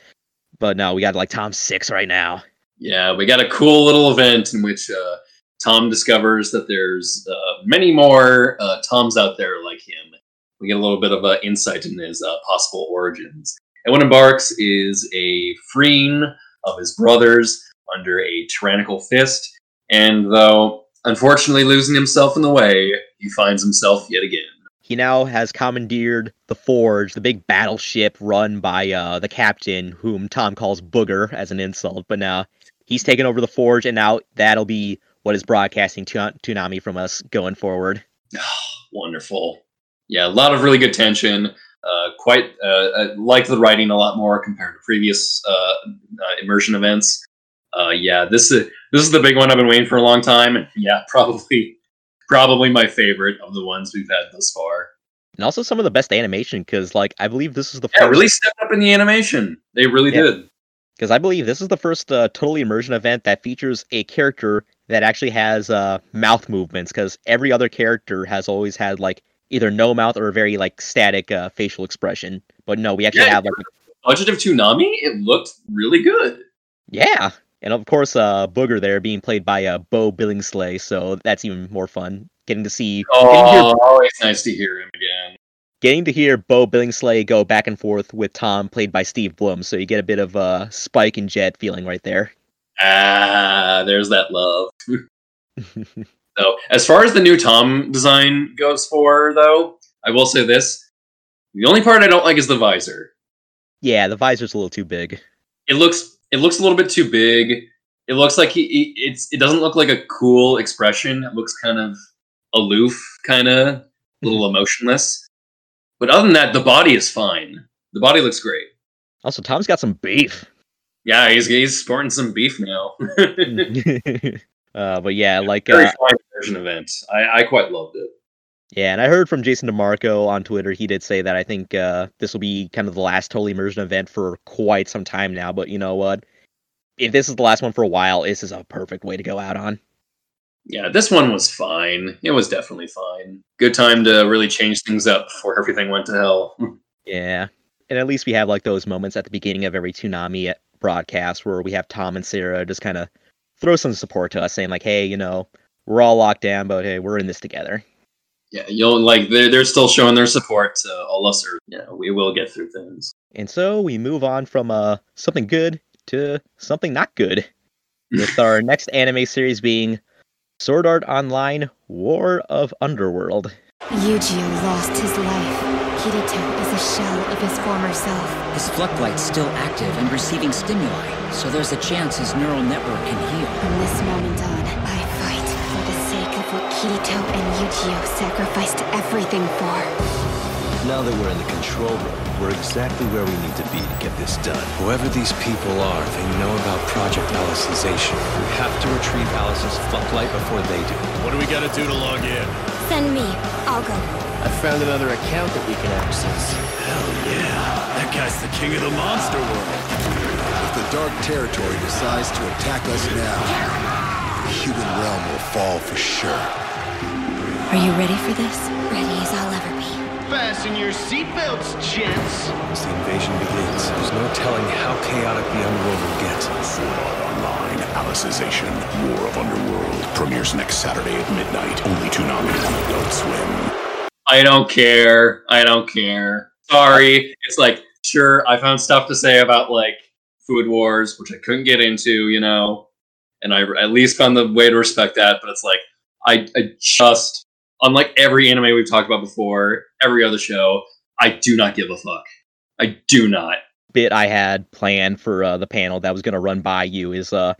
S1: But no, we got like Tom 6 right now.
S2: Yeah, we got a cool little event in which uh, Tom discovers that there's uh, many more uh, Toms out there like him. We get a little bit of uh, insight in his uh, possible origins. And what embarks is a freeing of his brothers under a tyrannical fist. And though unfortunately losing himself in the way, he finds himself yet again.
S1: He now has commandeered the Forge, the big battleship run by uh, the captain, whom Tom calls Booger as an insult. But now he's taken over the Forge, and now that'll be what is broadcasting to Toonami from us going forward.
S2: Wonderful. Yeah, a lot of really good tension. Uh, quite uh, I like the writing a lot more compared to previous uh, uh, immersion events. Uh, yeah, this is this is the big one I've been waiting for a long time, yeah, probably probably my favorite of the ones we've had thus far.
S1: And also some of the best animation, because like I believe this is the
S2: Yeah,
S1: first.
S2: really stepped up in the animation. They really
S1: Yeah.
S2: did.
S1: Because I believe this is the first uh, totally immersion event that features a character that actually has uh, mouth movements. Because every other character has always had like either no mouth or a very like static uh, facial expression. But no, we actually
S2: Yeah,
S1: have like
S2: Budget of Toonami, it looked really good.
S1: yeah, and of course uh, Booger there being played by uh, Beau Billingslea. So that's even more fun. Getting to see, getting to hear
S2: Oh, always nice to hear him again.
S1: getting to hear Beau Billingslea go back and forth with Tom, played by Steve Blum. So you get a bit of uh, Spike and Jet feeling right there.
S2: Ah, there's that love. so, as far as the new Tom design goes for, though, I will say this: the only part I don't like is the visor.
S1: Yeah, the visor's a little too big.
S2: It looks it looks a little bit too big. It looks like he, he it's it doesn't look like a cool expression. It looks kind of aloof, kind of a little emotionless. But other than that, the body is fine. The body looks great.
S1: Also, Tom's got some beef.
S2: Yeah, he's he's sporting some beef now.
S1: uh, but yeah, like
S2: Very
S1: uh,
S2: fine version event. I, I quite loved it.
S1: Yeah, and I heard from Jason DeMarco on Twitter. He did say that I think uh, this will be kind of the last total immersion event for quite some time now. But you know what? If this is the last one for a while, this is a perfect way to go out on.
S2: Yeah, this one was fine. It was definitely fine. Good time to really change things up before everything went to hell.
S1: Yeah. And at least we have like those moments at the beginning of every Toonami broadcast where we have Tom and Sarah just kind of throw some support to us, saying like, "Hey, you know, we're all locked down, but hey, we're in this together."
S2: Yeah, you'll like they're they're still showing their support to all us. Or you know, we will get through things.
S1: And so we move on from uh something good to something not good, with our next anime series being Sword Art Online: War of Underworld.
S27: Eugeo lost his life. Kirito is a shell of his former self.
S19: His Fluctlight's still active and receiving stimuli, so there's a chance his neural network can heal.
S27: From this moment on, Kirito and Eugeo sacrificed everything for.
S23: Now that we're in the control room, we're exactly where we need to be to get this done. Whoever these people are, they know about Project Alicization. We have to retrieve Alice's Fluctlight before they do.
S17: What do we gotta do to log in?
S27: Send me. I'll go.
S12: I found another account that we can access.
S17: Hell yeah. That guy's the king of the monster world.
S28: If the Dark Territory decides to attack us now, the human realm will fall for sure.
S27: Are you ready for this? Ready as I'll ever be.
S29: Fasten your seatbelts, gents.
S23: As the invasion begins, there's no telling how chaotic the underworld will get.
S7: Sword Art Online, Alicization, War of Underworld premieres next Saturday at midnight. Only Toonami on Adult Swim.
S2: I don't care. I don't care. Sorry. It's like, sure, I found stuff to say about like Food Wars, which I couldn't get into, you know, and I at least found the way to respect that. But it's like, I, I just, unlike every anime we've talked about before, every other show, I do not give a fuck. I do not.
S1: Bit I had planned for uh, the panel that was gonna run by you is uh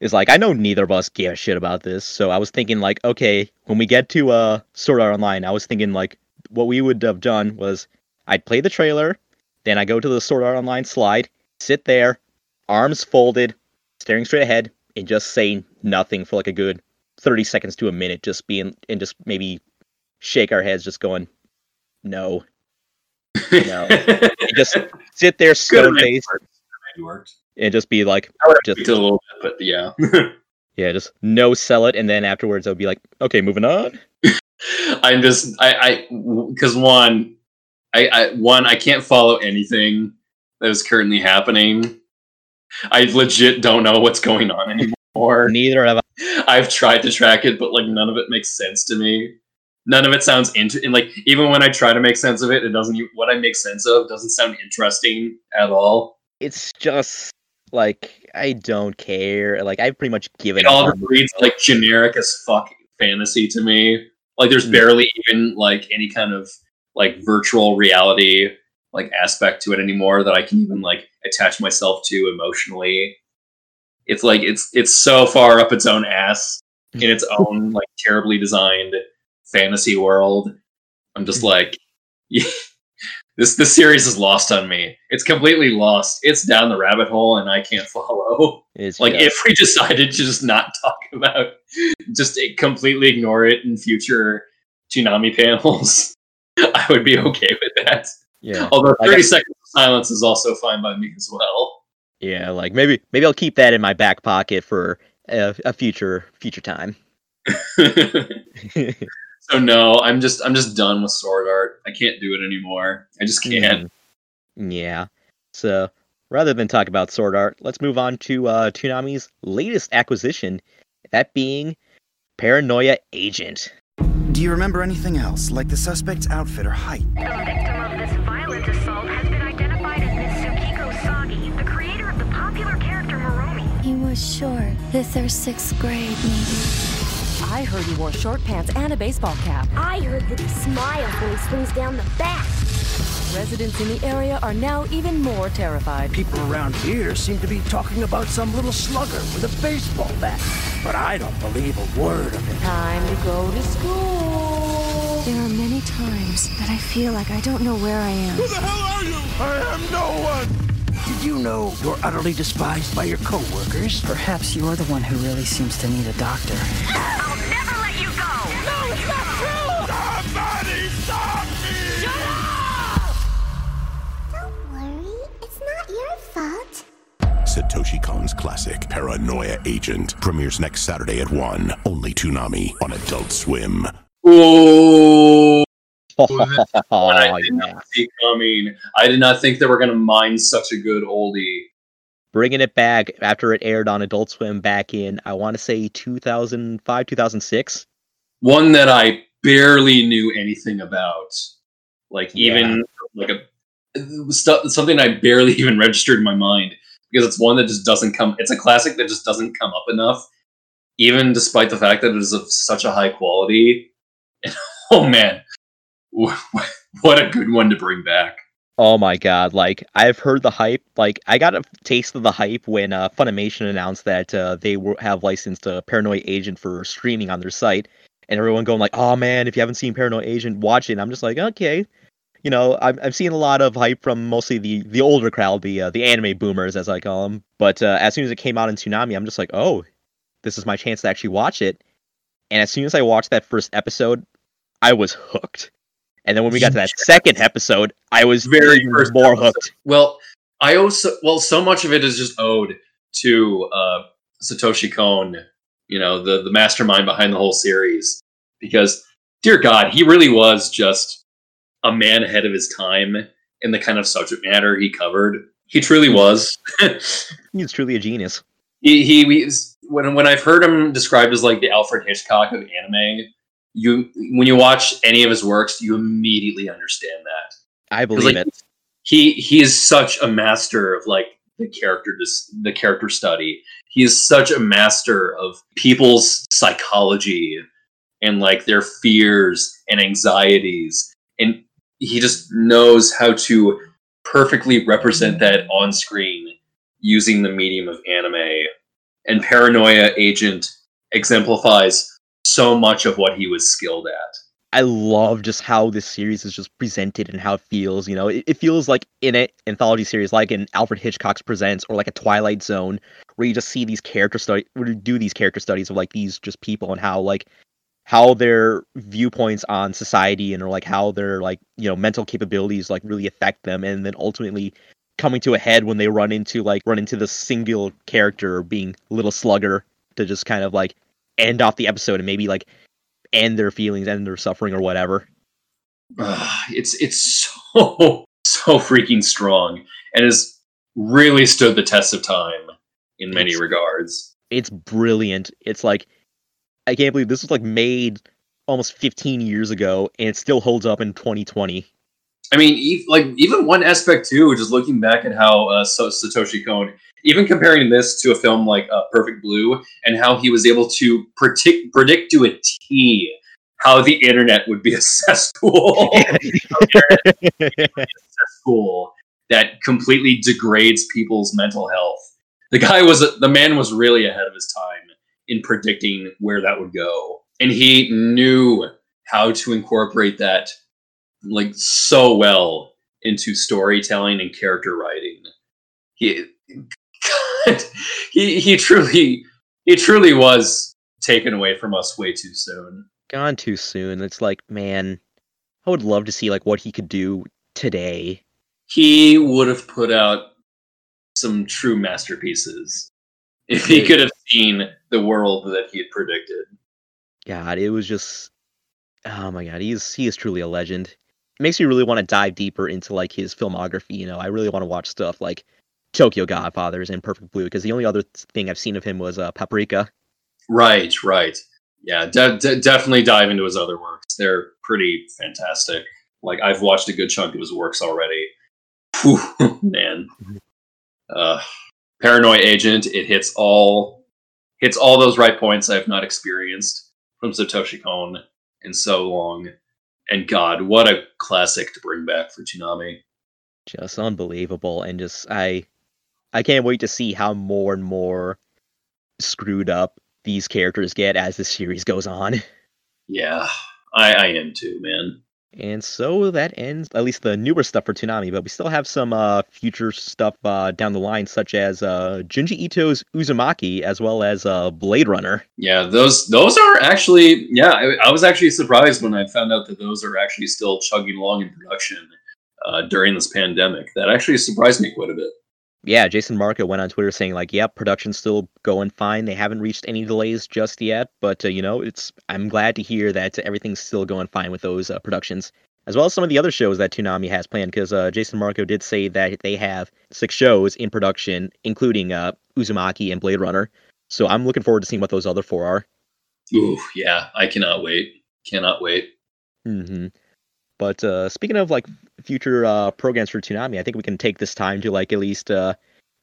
S1: is like I know neither of us give a shit about this, so I was thinking like, okay, when we get to uh Sword Art Online, I was thinking like what we would have done was I'd play the trailer, then I go to the Sword Art Online slide, sit there, arms folded, staring straight ahead, and just say nothing for like a good thirty seconds to a minute, just being and just maybe shake our heads, just going, no, no, just sit there stone faced and just be like,
S2: I would have
S1: just
S2: a little bit, but yeah.
S1: yeah, just no sell it, and then afterwards I'll be like, okay, moving on.
S2: I'm just I I because one I, I one I can't follow anything that is currently happening. I legit don't know what's going on anymore.
S1: Or neither have I.
S2: I've tried to track it, but like none of it makes sense to me. None of it sounds into and like even when I try to make sense of it, it doesn't. e- What I make sense of doesn't sound interesting at all.
S1: It's just like I don't care. Like I've pretty much given
S2: It all just reads like generic as fuck fantasy to me. Like there's
S1: Hmm.
S2: barely even like any kind of like virtual reality like aspect to it anymore that I can even like attach myself to emotionally. It's like it's it's so far up its own ass in its own like terribly designed fantasy world. I'm
S1: Hmm.
S2: just like this this series is lost on me. It's completely lost. It's down the rabbit hole and I can't follow.
S1: It's
S2: like if we decided to just not talk about just completely ignore it in future Toonami panels, I would be okay with that.
S1: Yeah.
S2: Although 30
S1: I-
S2: seconds of silence is also fine by me as well.
S1: Yeah, like maybe maybe I'll keep that in my back pocket for a, a future future time.
S2: So no, I'm just I'm just done with sword art. I can't do it anymore. I just can't.
S1: Mm, Yeah. So rather than talk about Sword Art, let's move on to uh, Toonami's latest acquisition, that being Paranoia Agent.
S30: Do you remember anything else, like the suspect's outfit or height?
S9: The victim of this
S27: was short. Fifth or sixth grade, maybe.
S31: I heard he wore short pants and a baseball cap.
S9: I heard that he smiles when he swings down the bat.
S31: Residents in the area are now even more terrified.
S16: People around here seem to be talking about some little slugger with a baseball bat. But I don't believe a word of it.
S31: Time to go to school.
S27: There are many times that I feel like I don't know where I am.
S16: Who the hell are you? I am no one. Did you know you're utterly despised by your coworkers?
S19: Perhaps you're the one who really seems to need a doctor.
S9: I'll never let you go!
S31: No, it's not true!
S16: Somebody stop me!
S31: Shut up!
S9: Don't worry, it's not your fault.
S7: Satoshi Kon's classic, Paranoia Agent, premieres next Saturday at 1. Only Toonami on Adult Swim.
S2: Oh,
S1: Oh,
S2: I did not see coming. I did not think they were going to mine such a good oldie.
S1: Bringing it back after it aired on Adult Swim back in, I want to say 2005, 2006.
S2: One that I barely knew anything about. Like even like a stuff, something I barely even registered in my mind because it's one that just doesn't come. It's a classic that just doesn't come up enough, even despite the fact that it is of such a high quality. oh man, what a good one to bring back.
S1: Oh my god, like I've heard the hype. Like I got a taste of the hype when uh, Funimation announced that uh, they were, have licensed a Paranoid Agent for streaming on their site, and everyone going like, "Oh man, if you haven't seen Paranoid Agent, watch it." And I'm just like, okay, you know, I've I've seen a lot of hype from mostly the the older crowd, the uh, the anime boomers as I call them. But uh, as soon as it came out in Toonami, I'm just like, oh, this is my chance to actually watch it. And as soon as I watched that first episode, I was hooked. And then when we got to that second episode, I was
S2: Very
S1: more
S2: episode.
S1: hooked.
S2: Well, I also well, so much of it is just owed to uh, Satoshi Kon, you know, the the mastermind behind the whole series. Because, dear God, he really was just a man ahead of his time in the kind of subject matter he covered. He truly was.
S1: He's truly a genius.
S2: he, he he's, when when I've heard him described as like the Alfred Hitchcock of anime, you when you watch any of his works, you immediately understand that.
S1: I believe
S2: like,
S1: it.
S2: He he is such a master of like the character dis- the character study. He is such a master of people's psychology and like their fears and anxieties and he just knows how to perfectly represent that on screen using the medium of anime and paranoia agent exemplifies so much of what he was skilled at
S1: I love just how this series is just presented and how it feels. You know, it, it feels like in an anthology series, like in Alfred Hitchcock's Presents or like a Twilight Zone, where you just see these character study, where you do these character studies of like these just people and how like how their viewpoints on society and or like how their like you know mental capabilities like really affect them, and then ultimately coming to a head when they run into like run into the single character being a Little Slugger to just kind of like end off the episode and maybe like end their feelings, end their suffering or whatever.
S2: It's it's so so freaking strong and has really stood the test of time in many
S1: It's-
S2: regards.
S1: It's brilliant. It's like I can't believe this was like made almost 15 years ago and it still holds up in 2020.
S2: I mean, like even one aspect too, just looking back at how uh, Satoshi Kon, even comparing this to a film like uh, Perfect Blue, and how he was able to predict predict to a T how the internet would be a cesspool, a cesspool that completely degrades people's mental health. The guy was the man was really ahead of his time in predicting where that would go, and he knew how to incorporate that like so well into storytelling and character writing. He he he truly he truly was taken away from us way too soon.
S1: Gone too soon. It's like, man, I would love to see like what he could do today.
S2: He would have put out some true masterpieces if he could have seen the world that he had predicted.
S1: God, it was just oh my god, he is he is truly a legend. Makes me really want to dive deeper into like his filmography, you know. I really want to watch stuff like Tokyo Godfathers and Perfect Blue because the only other thing I've seen of him was uh, Paprika.
S2: Right, right. Yeah, de- de- definitely dive into his other works. They're pretty fantastic. Like I've watched a good chunk of his works already. Whew, man, uh, Paranoid Agent. It hits all hits all those right points I've not experienced from Satoshi Kon in so long. And God, what a classic to bring back for Toonami.
S1: Just unbelievable and just I I can't wait to see how more and more screwed up these characters get as the series goes on.
S2: Yeah, I, I am too, man.
S1: And so that ends at least the newer stuff for Toonami, but we still have some uh, future stuff uh, down the line, such as uh, Junji Ito's Uzumaki, as well as uh, Blade Runner.
S2: Yeah, those those are actually yeah. I, I was actually surprised when I found out that those are actually still chugging along in production uh, during this pandemic. That actually surprised me quite a bit.
S1: Yeah, Jason Marco went on Twitter saying like, "Yep, production's still going fine. They haven't reached any delays just yet, but uh, you know, it's I'm glad to hear that everything's still going fine with those uh, productions, as well as some of the other shows that Toonami has planned. Because uh, Jason Marco did say that they have six shows in production, including uh, Uzumaki and Blade Runner. So I'm looking forward to seeing what those other four are.
S2: Ooh, yeah, I cannot wait. Cannot wait.
S1: hmm But uh, speaking of like future uh, programs for Toonami, I think we can take this time to like at least uh,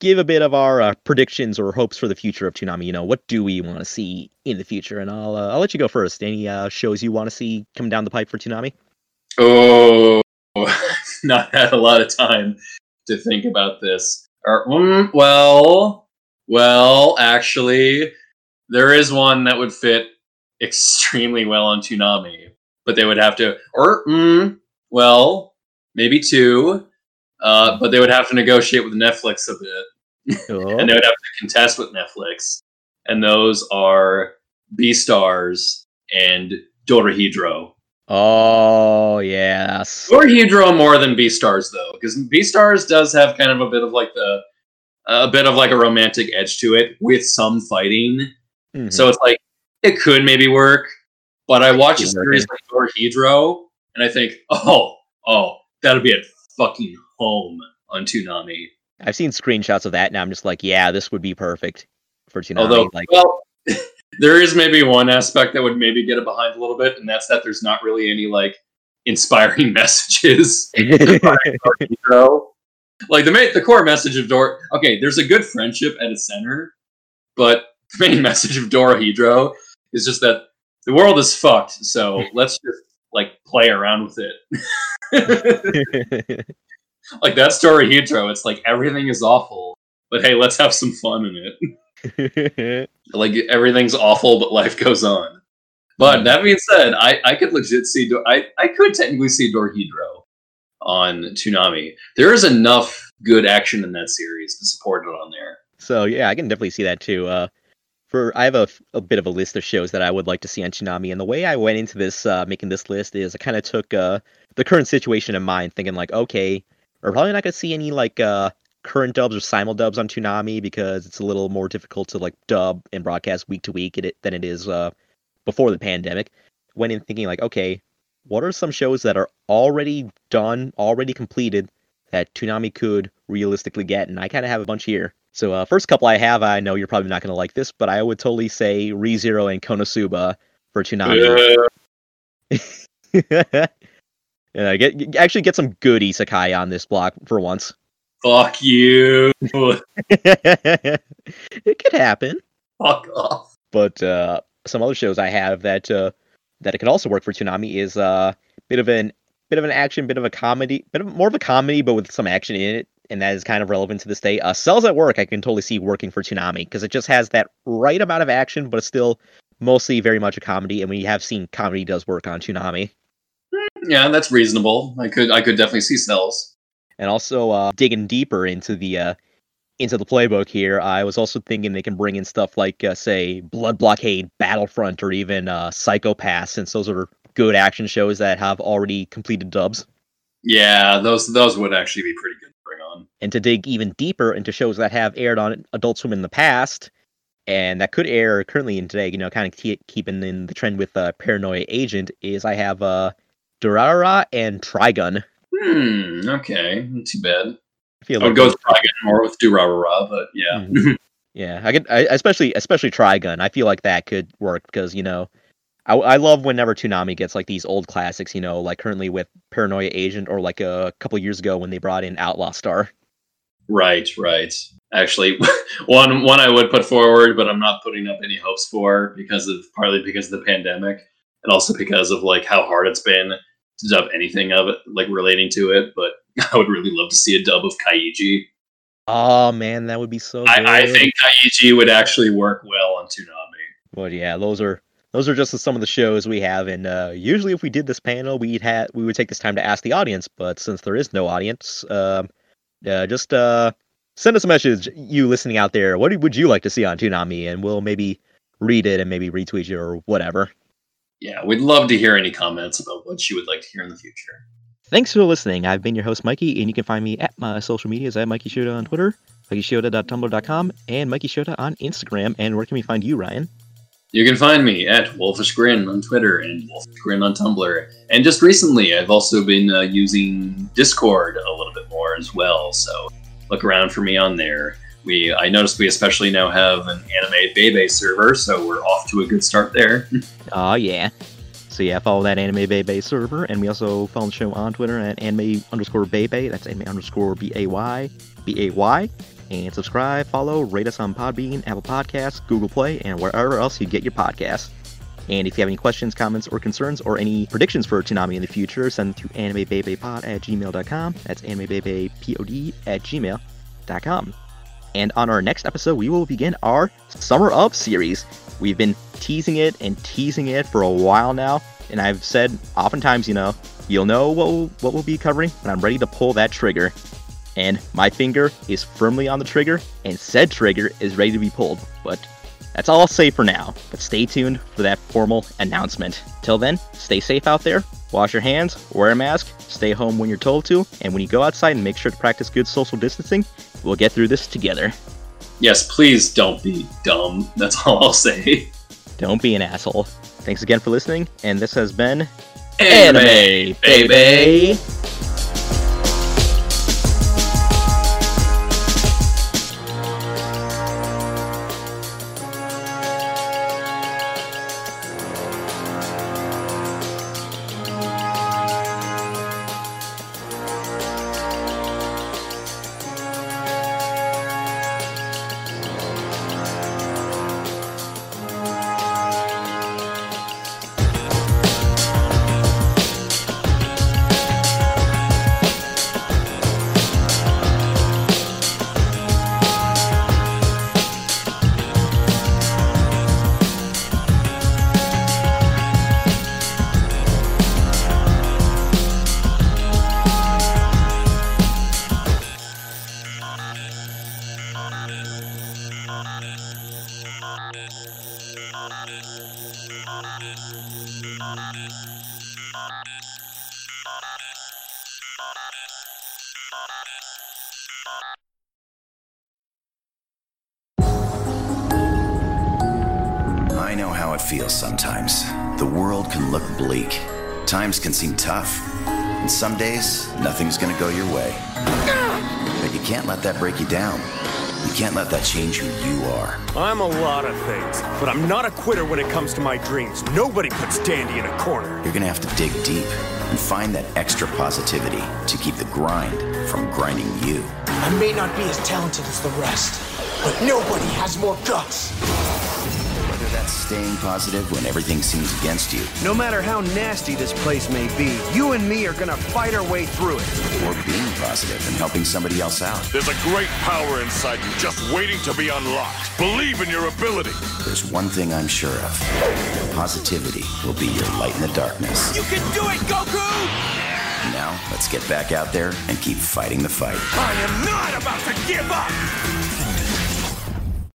S1: give a bit of our uh, predictions or hopes for the future of Toonami. You know, what do we want to see in the future? And I'll uh, I'll let you go first. Any uh, shows you want to see come down the pipe for Toonami?
S2: Oh, not had a lot of time to think about this. Or, mm, well, well, actually, there is one that would fit extremely well on Toonami, but they would have to, or, mm, well, maybe two, uh, but they would have to negotiate with Netflix a bit, and they would have to contest with Netflix, and those are Beastars and Dorohedoro.
S1: Oh yes.
S2: Dorohedoro more than Beastars though, because Beastars does have kind of a bit of like the a bit of like a romantic edge to it with some fighting.
S1: Mhm.
S2: So it's like it could maybe work, but I watch a series like Dorohedoro and I think, oh, oh, that'll be at fucking home on Toonami.
S1: I've seen screenshots of that, and I'm just like, yeah, this would be perfect for Toonami.
S2: Although,
S1: like,
S2: well, there is maybe one aspect that would maybe get it behind a little bit, and that's that there's not really any like inspiring messages. Like the main, the core message of Dor. Okay, there's a good friendship at its center, but the main message of Dorohedoro is just that the world is fucked. So let's just like play around with it. like that's Dorohedoro. It's like everything is awful, but hey, let's have some fun in it. like everything's awful, but life goes on. But that being said, I, I could legit see Dor- I I could technically see Dorohedoro on Toonami. There is enough good action in that series to support it on there.
S1: So yeah, I can definitely see that too. Uh, for I have a, a bit of a list of shows that I would like to see on Toonami, and the way I went into this uh, making this list is I kind of took uh, the current situation in mind, thinking like, okay, we're probably not going to see any like uh, current dubs or simul dubs on Toonami because it's a little more difficult to like dub and broadcast week to week than it is uh, before the pandemic. Went in thinking like, okay, what are some shows that are already done, already completed that Toonami could realistically get? And I kind of have a bunch here. So uh, first couple I have, I know you're probably not going to like this, but I would totally say ReZero and Konosuba for Toonami. yeah, get get- actually get some good isekai on this block for once.
S2: Fuck you.
S1: it could happen.
S2: Fuck off.
S1: But uh, some other shows I have that uh, that it could also work for Toonami is a uh, bit of an bit of an action, bit of a comedy, bit of more of a comedy, but with some action in it, and that is kind of relevant to this day. Uh, Cells at Work, I can totally see working for Toonami because it just has that right amount of action, but it's still mostly very much a comedy. And we have seen comedy does work on Toonami.
S2: Yeah, that's reasonable. I could I could definitely see cells.
S1: And also uh, digging deeper into the uh, into the playbook here, I was also thinking they can bring in stuff like, uh, say, Blood Blockade, Battlefront, or even uh, Psycho-Pass, since those are good action shows that have already completed dubs.
S2: Yeah, those those would actually be pretty good on.
S1: And to dig even deeper into shows that have aired on Adult Swim in the past, and that could air currently in today, you know, kind of keep, keeping in the trend with uh, Paranoia Agent, is I have uh, Durara and Trigun.
S2: Hmm. Okay. Not too bad.
S1: I feel
S2: I would
S1: like
S2: go
S1: those-
S2: with Trigun more with Durarara, but yeah.
S1: Mhm. Yeah, I could, I, especially especially Trigun. I feel like that could work because you know, I, I love whenever Toonami gets like these old classics. You know, like currently with Paranoia Agent, or like a couple years ago when they brought in Outlaw Star.
S2: Right, right. Actually, one one I would put forward, but I'm not putting up any hopes for because of partly because of the pandemic, and also because of like how hard it's been to dub anything of it, like relating to it. But I would really love to see a dub of Kaiji.
S1: Oh man, that would be so. Good.
S2: I, I think Kaiji would actually work well on Toonami.
S1: But yeah, those are those are just some of the shows we have, and uh, usually if we did this panel, we'd have we would take this time to ask the audience. But since there is no audience, um, uh, just uh, send us a message, you listening out there. What would you like to see on Toonami, and we'll maybe read it and maybe retweet you or whatever.
S2: Yeah, we'd love to hear any comments about what you would like to hear in the future.
S1: Thanks for listening. I've been your host, Mikey, and you can find me at my social medias at Mikey Shota on Twitter, MikeyShota.tumblr.com, and Mikey Shota on Instagram. And where can we find you, Ryan?
S2: You can find me at Wolfish Grin on Twitter and Wolfish Grin on Tumblr. And just recently, I've also been uh, using Discord a little bit more as well. So look around for me on there. We I noticed we especially now have an Anime Bebe server, so we're off to a good start there.
S1: Oh, yeah. So, yeah, follow that Anime Bebe server, and we also follow the show on Twitter at anime underscore Bebe. That's anime underscore B A Y, B A Y. And subscribe, follow, rate us on Podbean, Apple Podcasts, Google Play, and wherever else you get your podcasts. And if you have any questions, comments, or concerns, or any predictions for Toonami in the future, send them to animebebepod at gmail.com. That's animebebepod at gmail.com. And on our next episode, we will begin our Summer Up series. We've been teasing it and teasing it for a while now, and I've said oftentimes, you know, you'll know what we'll, what we'll be covering when I'm ready to pull that trigger. And my finger is firmly on the trigger, and said trigger is ready to be pulled. But that's all I'll say for now. But stay tuned for that formal announcement. Till then, stay safe out there, wash your hands, wear a mask, stay home when you're told to, and when you go outside, and make sure to practice good social distancing. We'll get through this together.
S2: yes, please don't be dumb. That's all I'll say.
S1: Don't be an asshole. Thanks again for listening, and this has been
S2: Anime, baby.
S32: I tough. And some days, nothing's gonna go your way. But you can't let that break you down. You can't let that change who you are.
S33: I'm a lot of things, but I'm not a quitter when it comes to my dreams. Nobody puts Dandy in a corner.
S32: You're gonna have to dig deep and find that extra positivity to keep the grind from grinding you.
S34: I may not be as talented as the rest, but nobody has more guts.
S32: Whether that's staying positive when everything seems against you,
S33: No matter how nasty this place may be, you and me are gonna fight our way through it.
S32: or being positive and helping somebody else out.
S10: There's a great power inside you just waiting to be unlocked. Believe in your ability.
S32: There's one thing I'm sure of. Positivity will be your light in the darkness.
S34: You can do it, Goku!
S32: Now, let's get back out there and keep fighting the fight.
S34: I am not about to give up!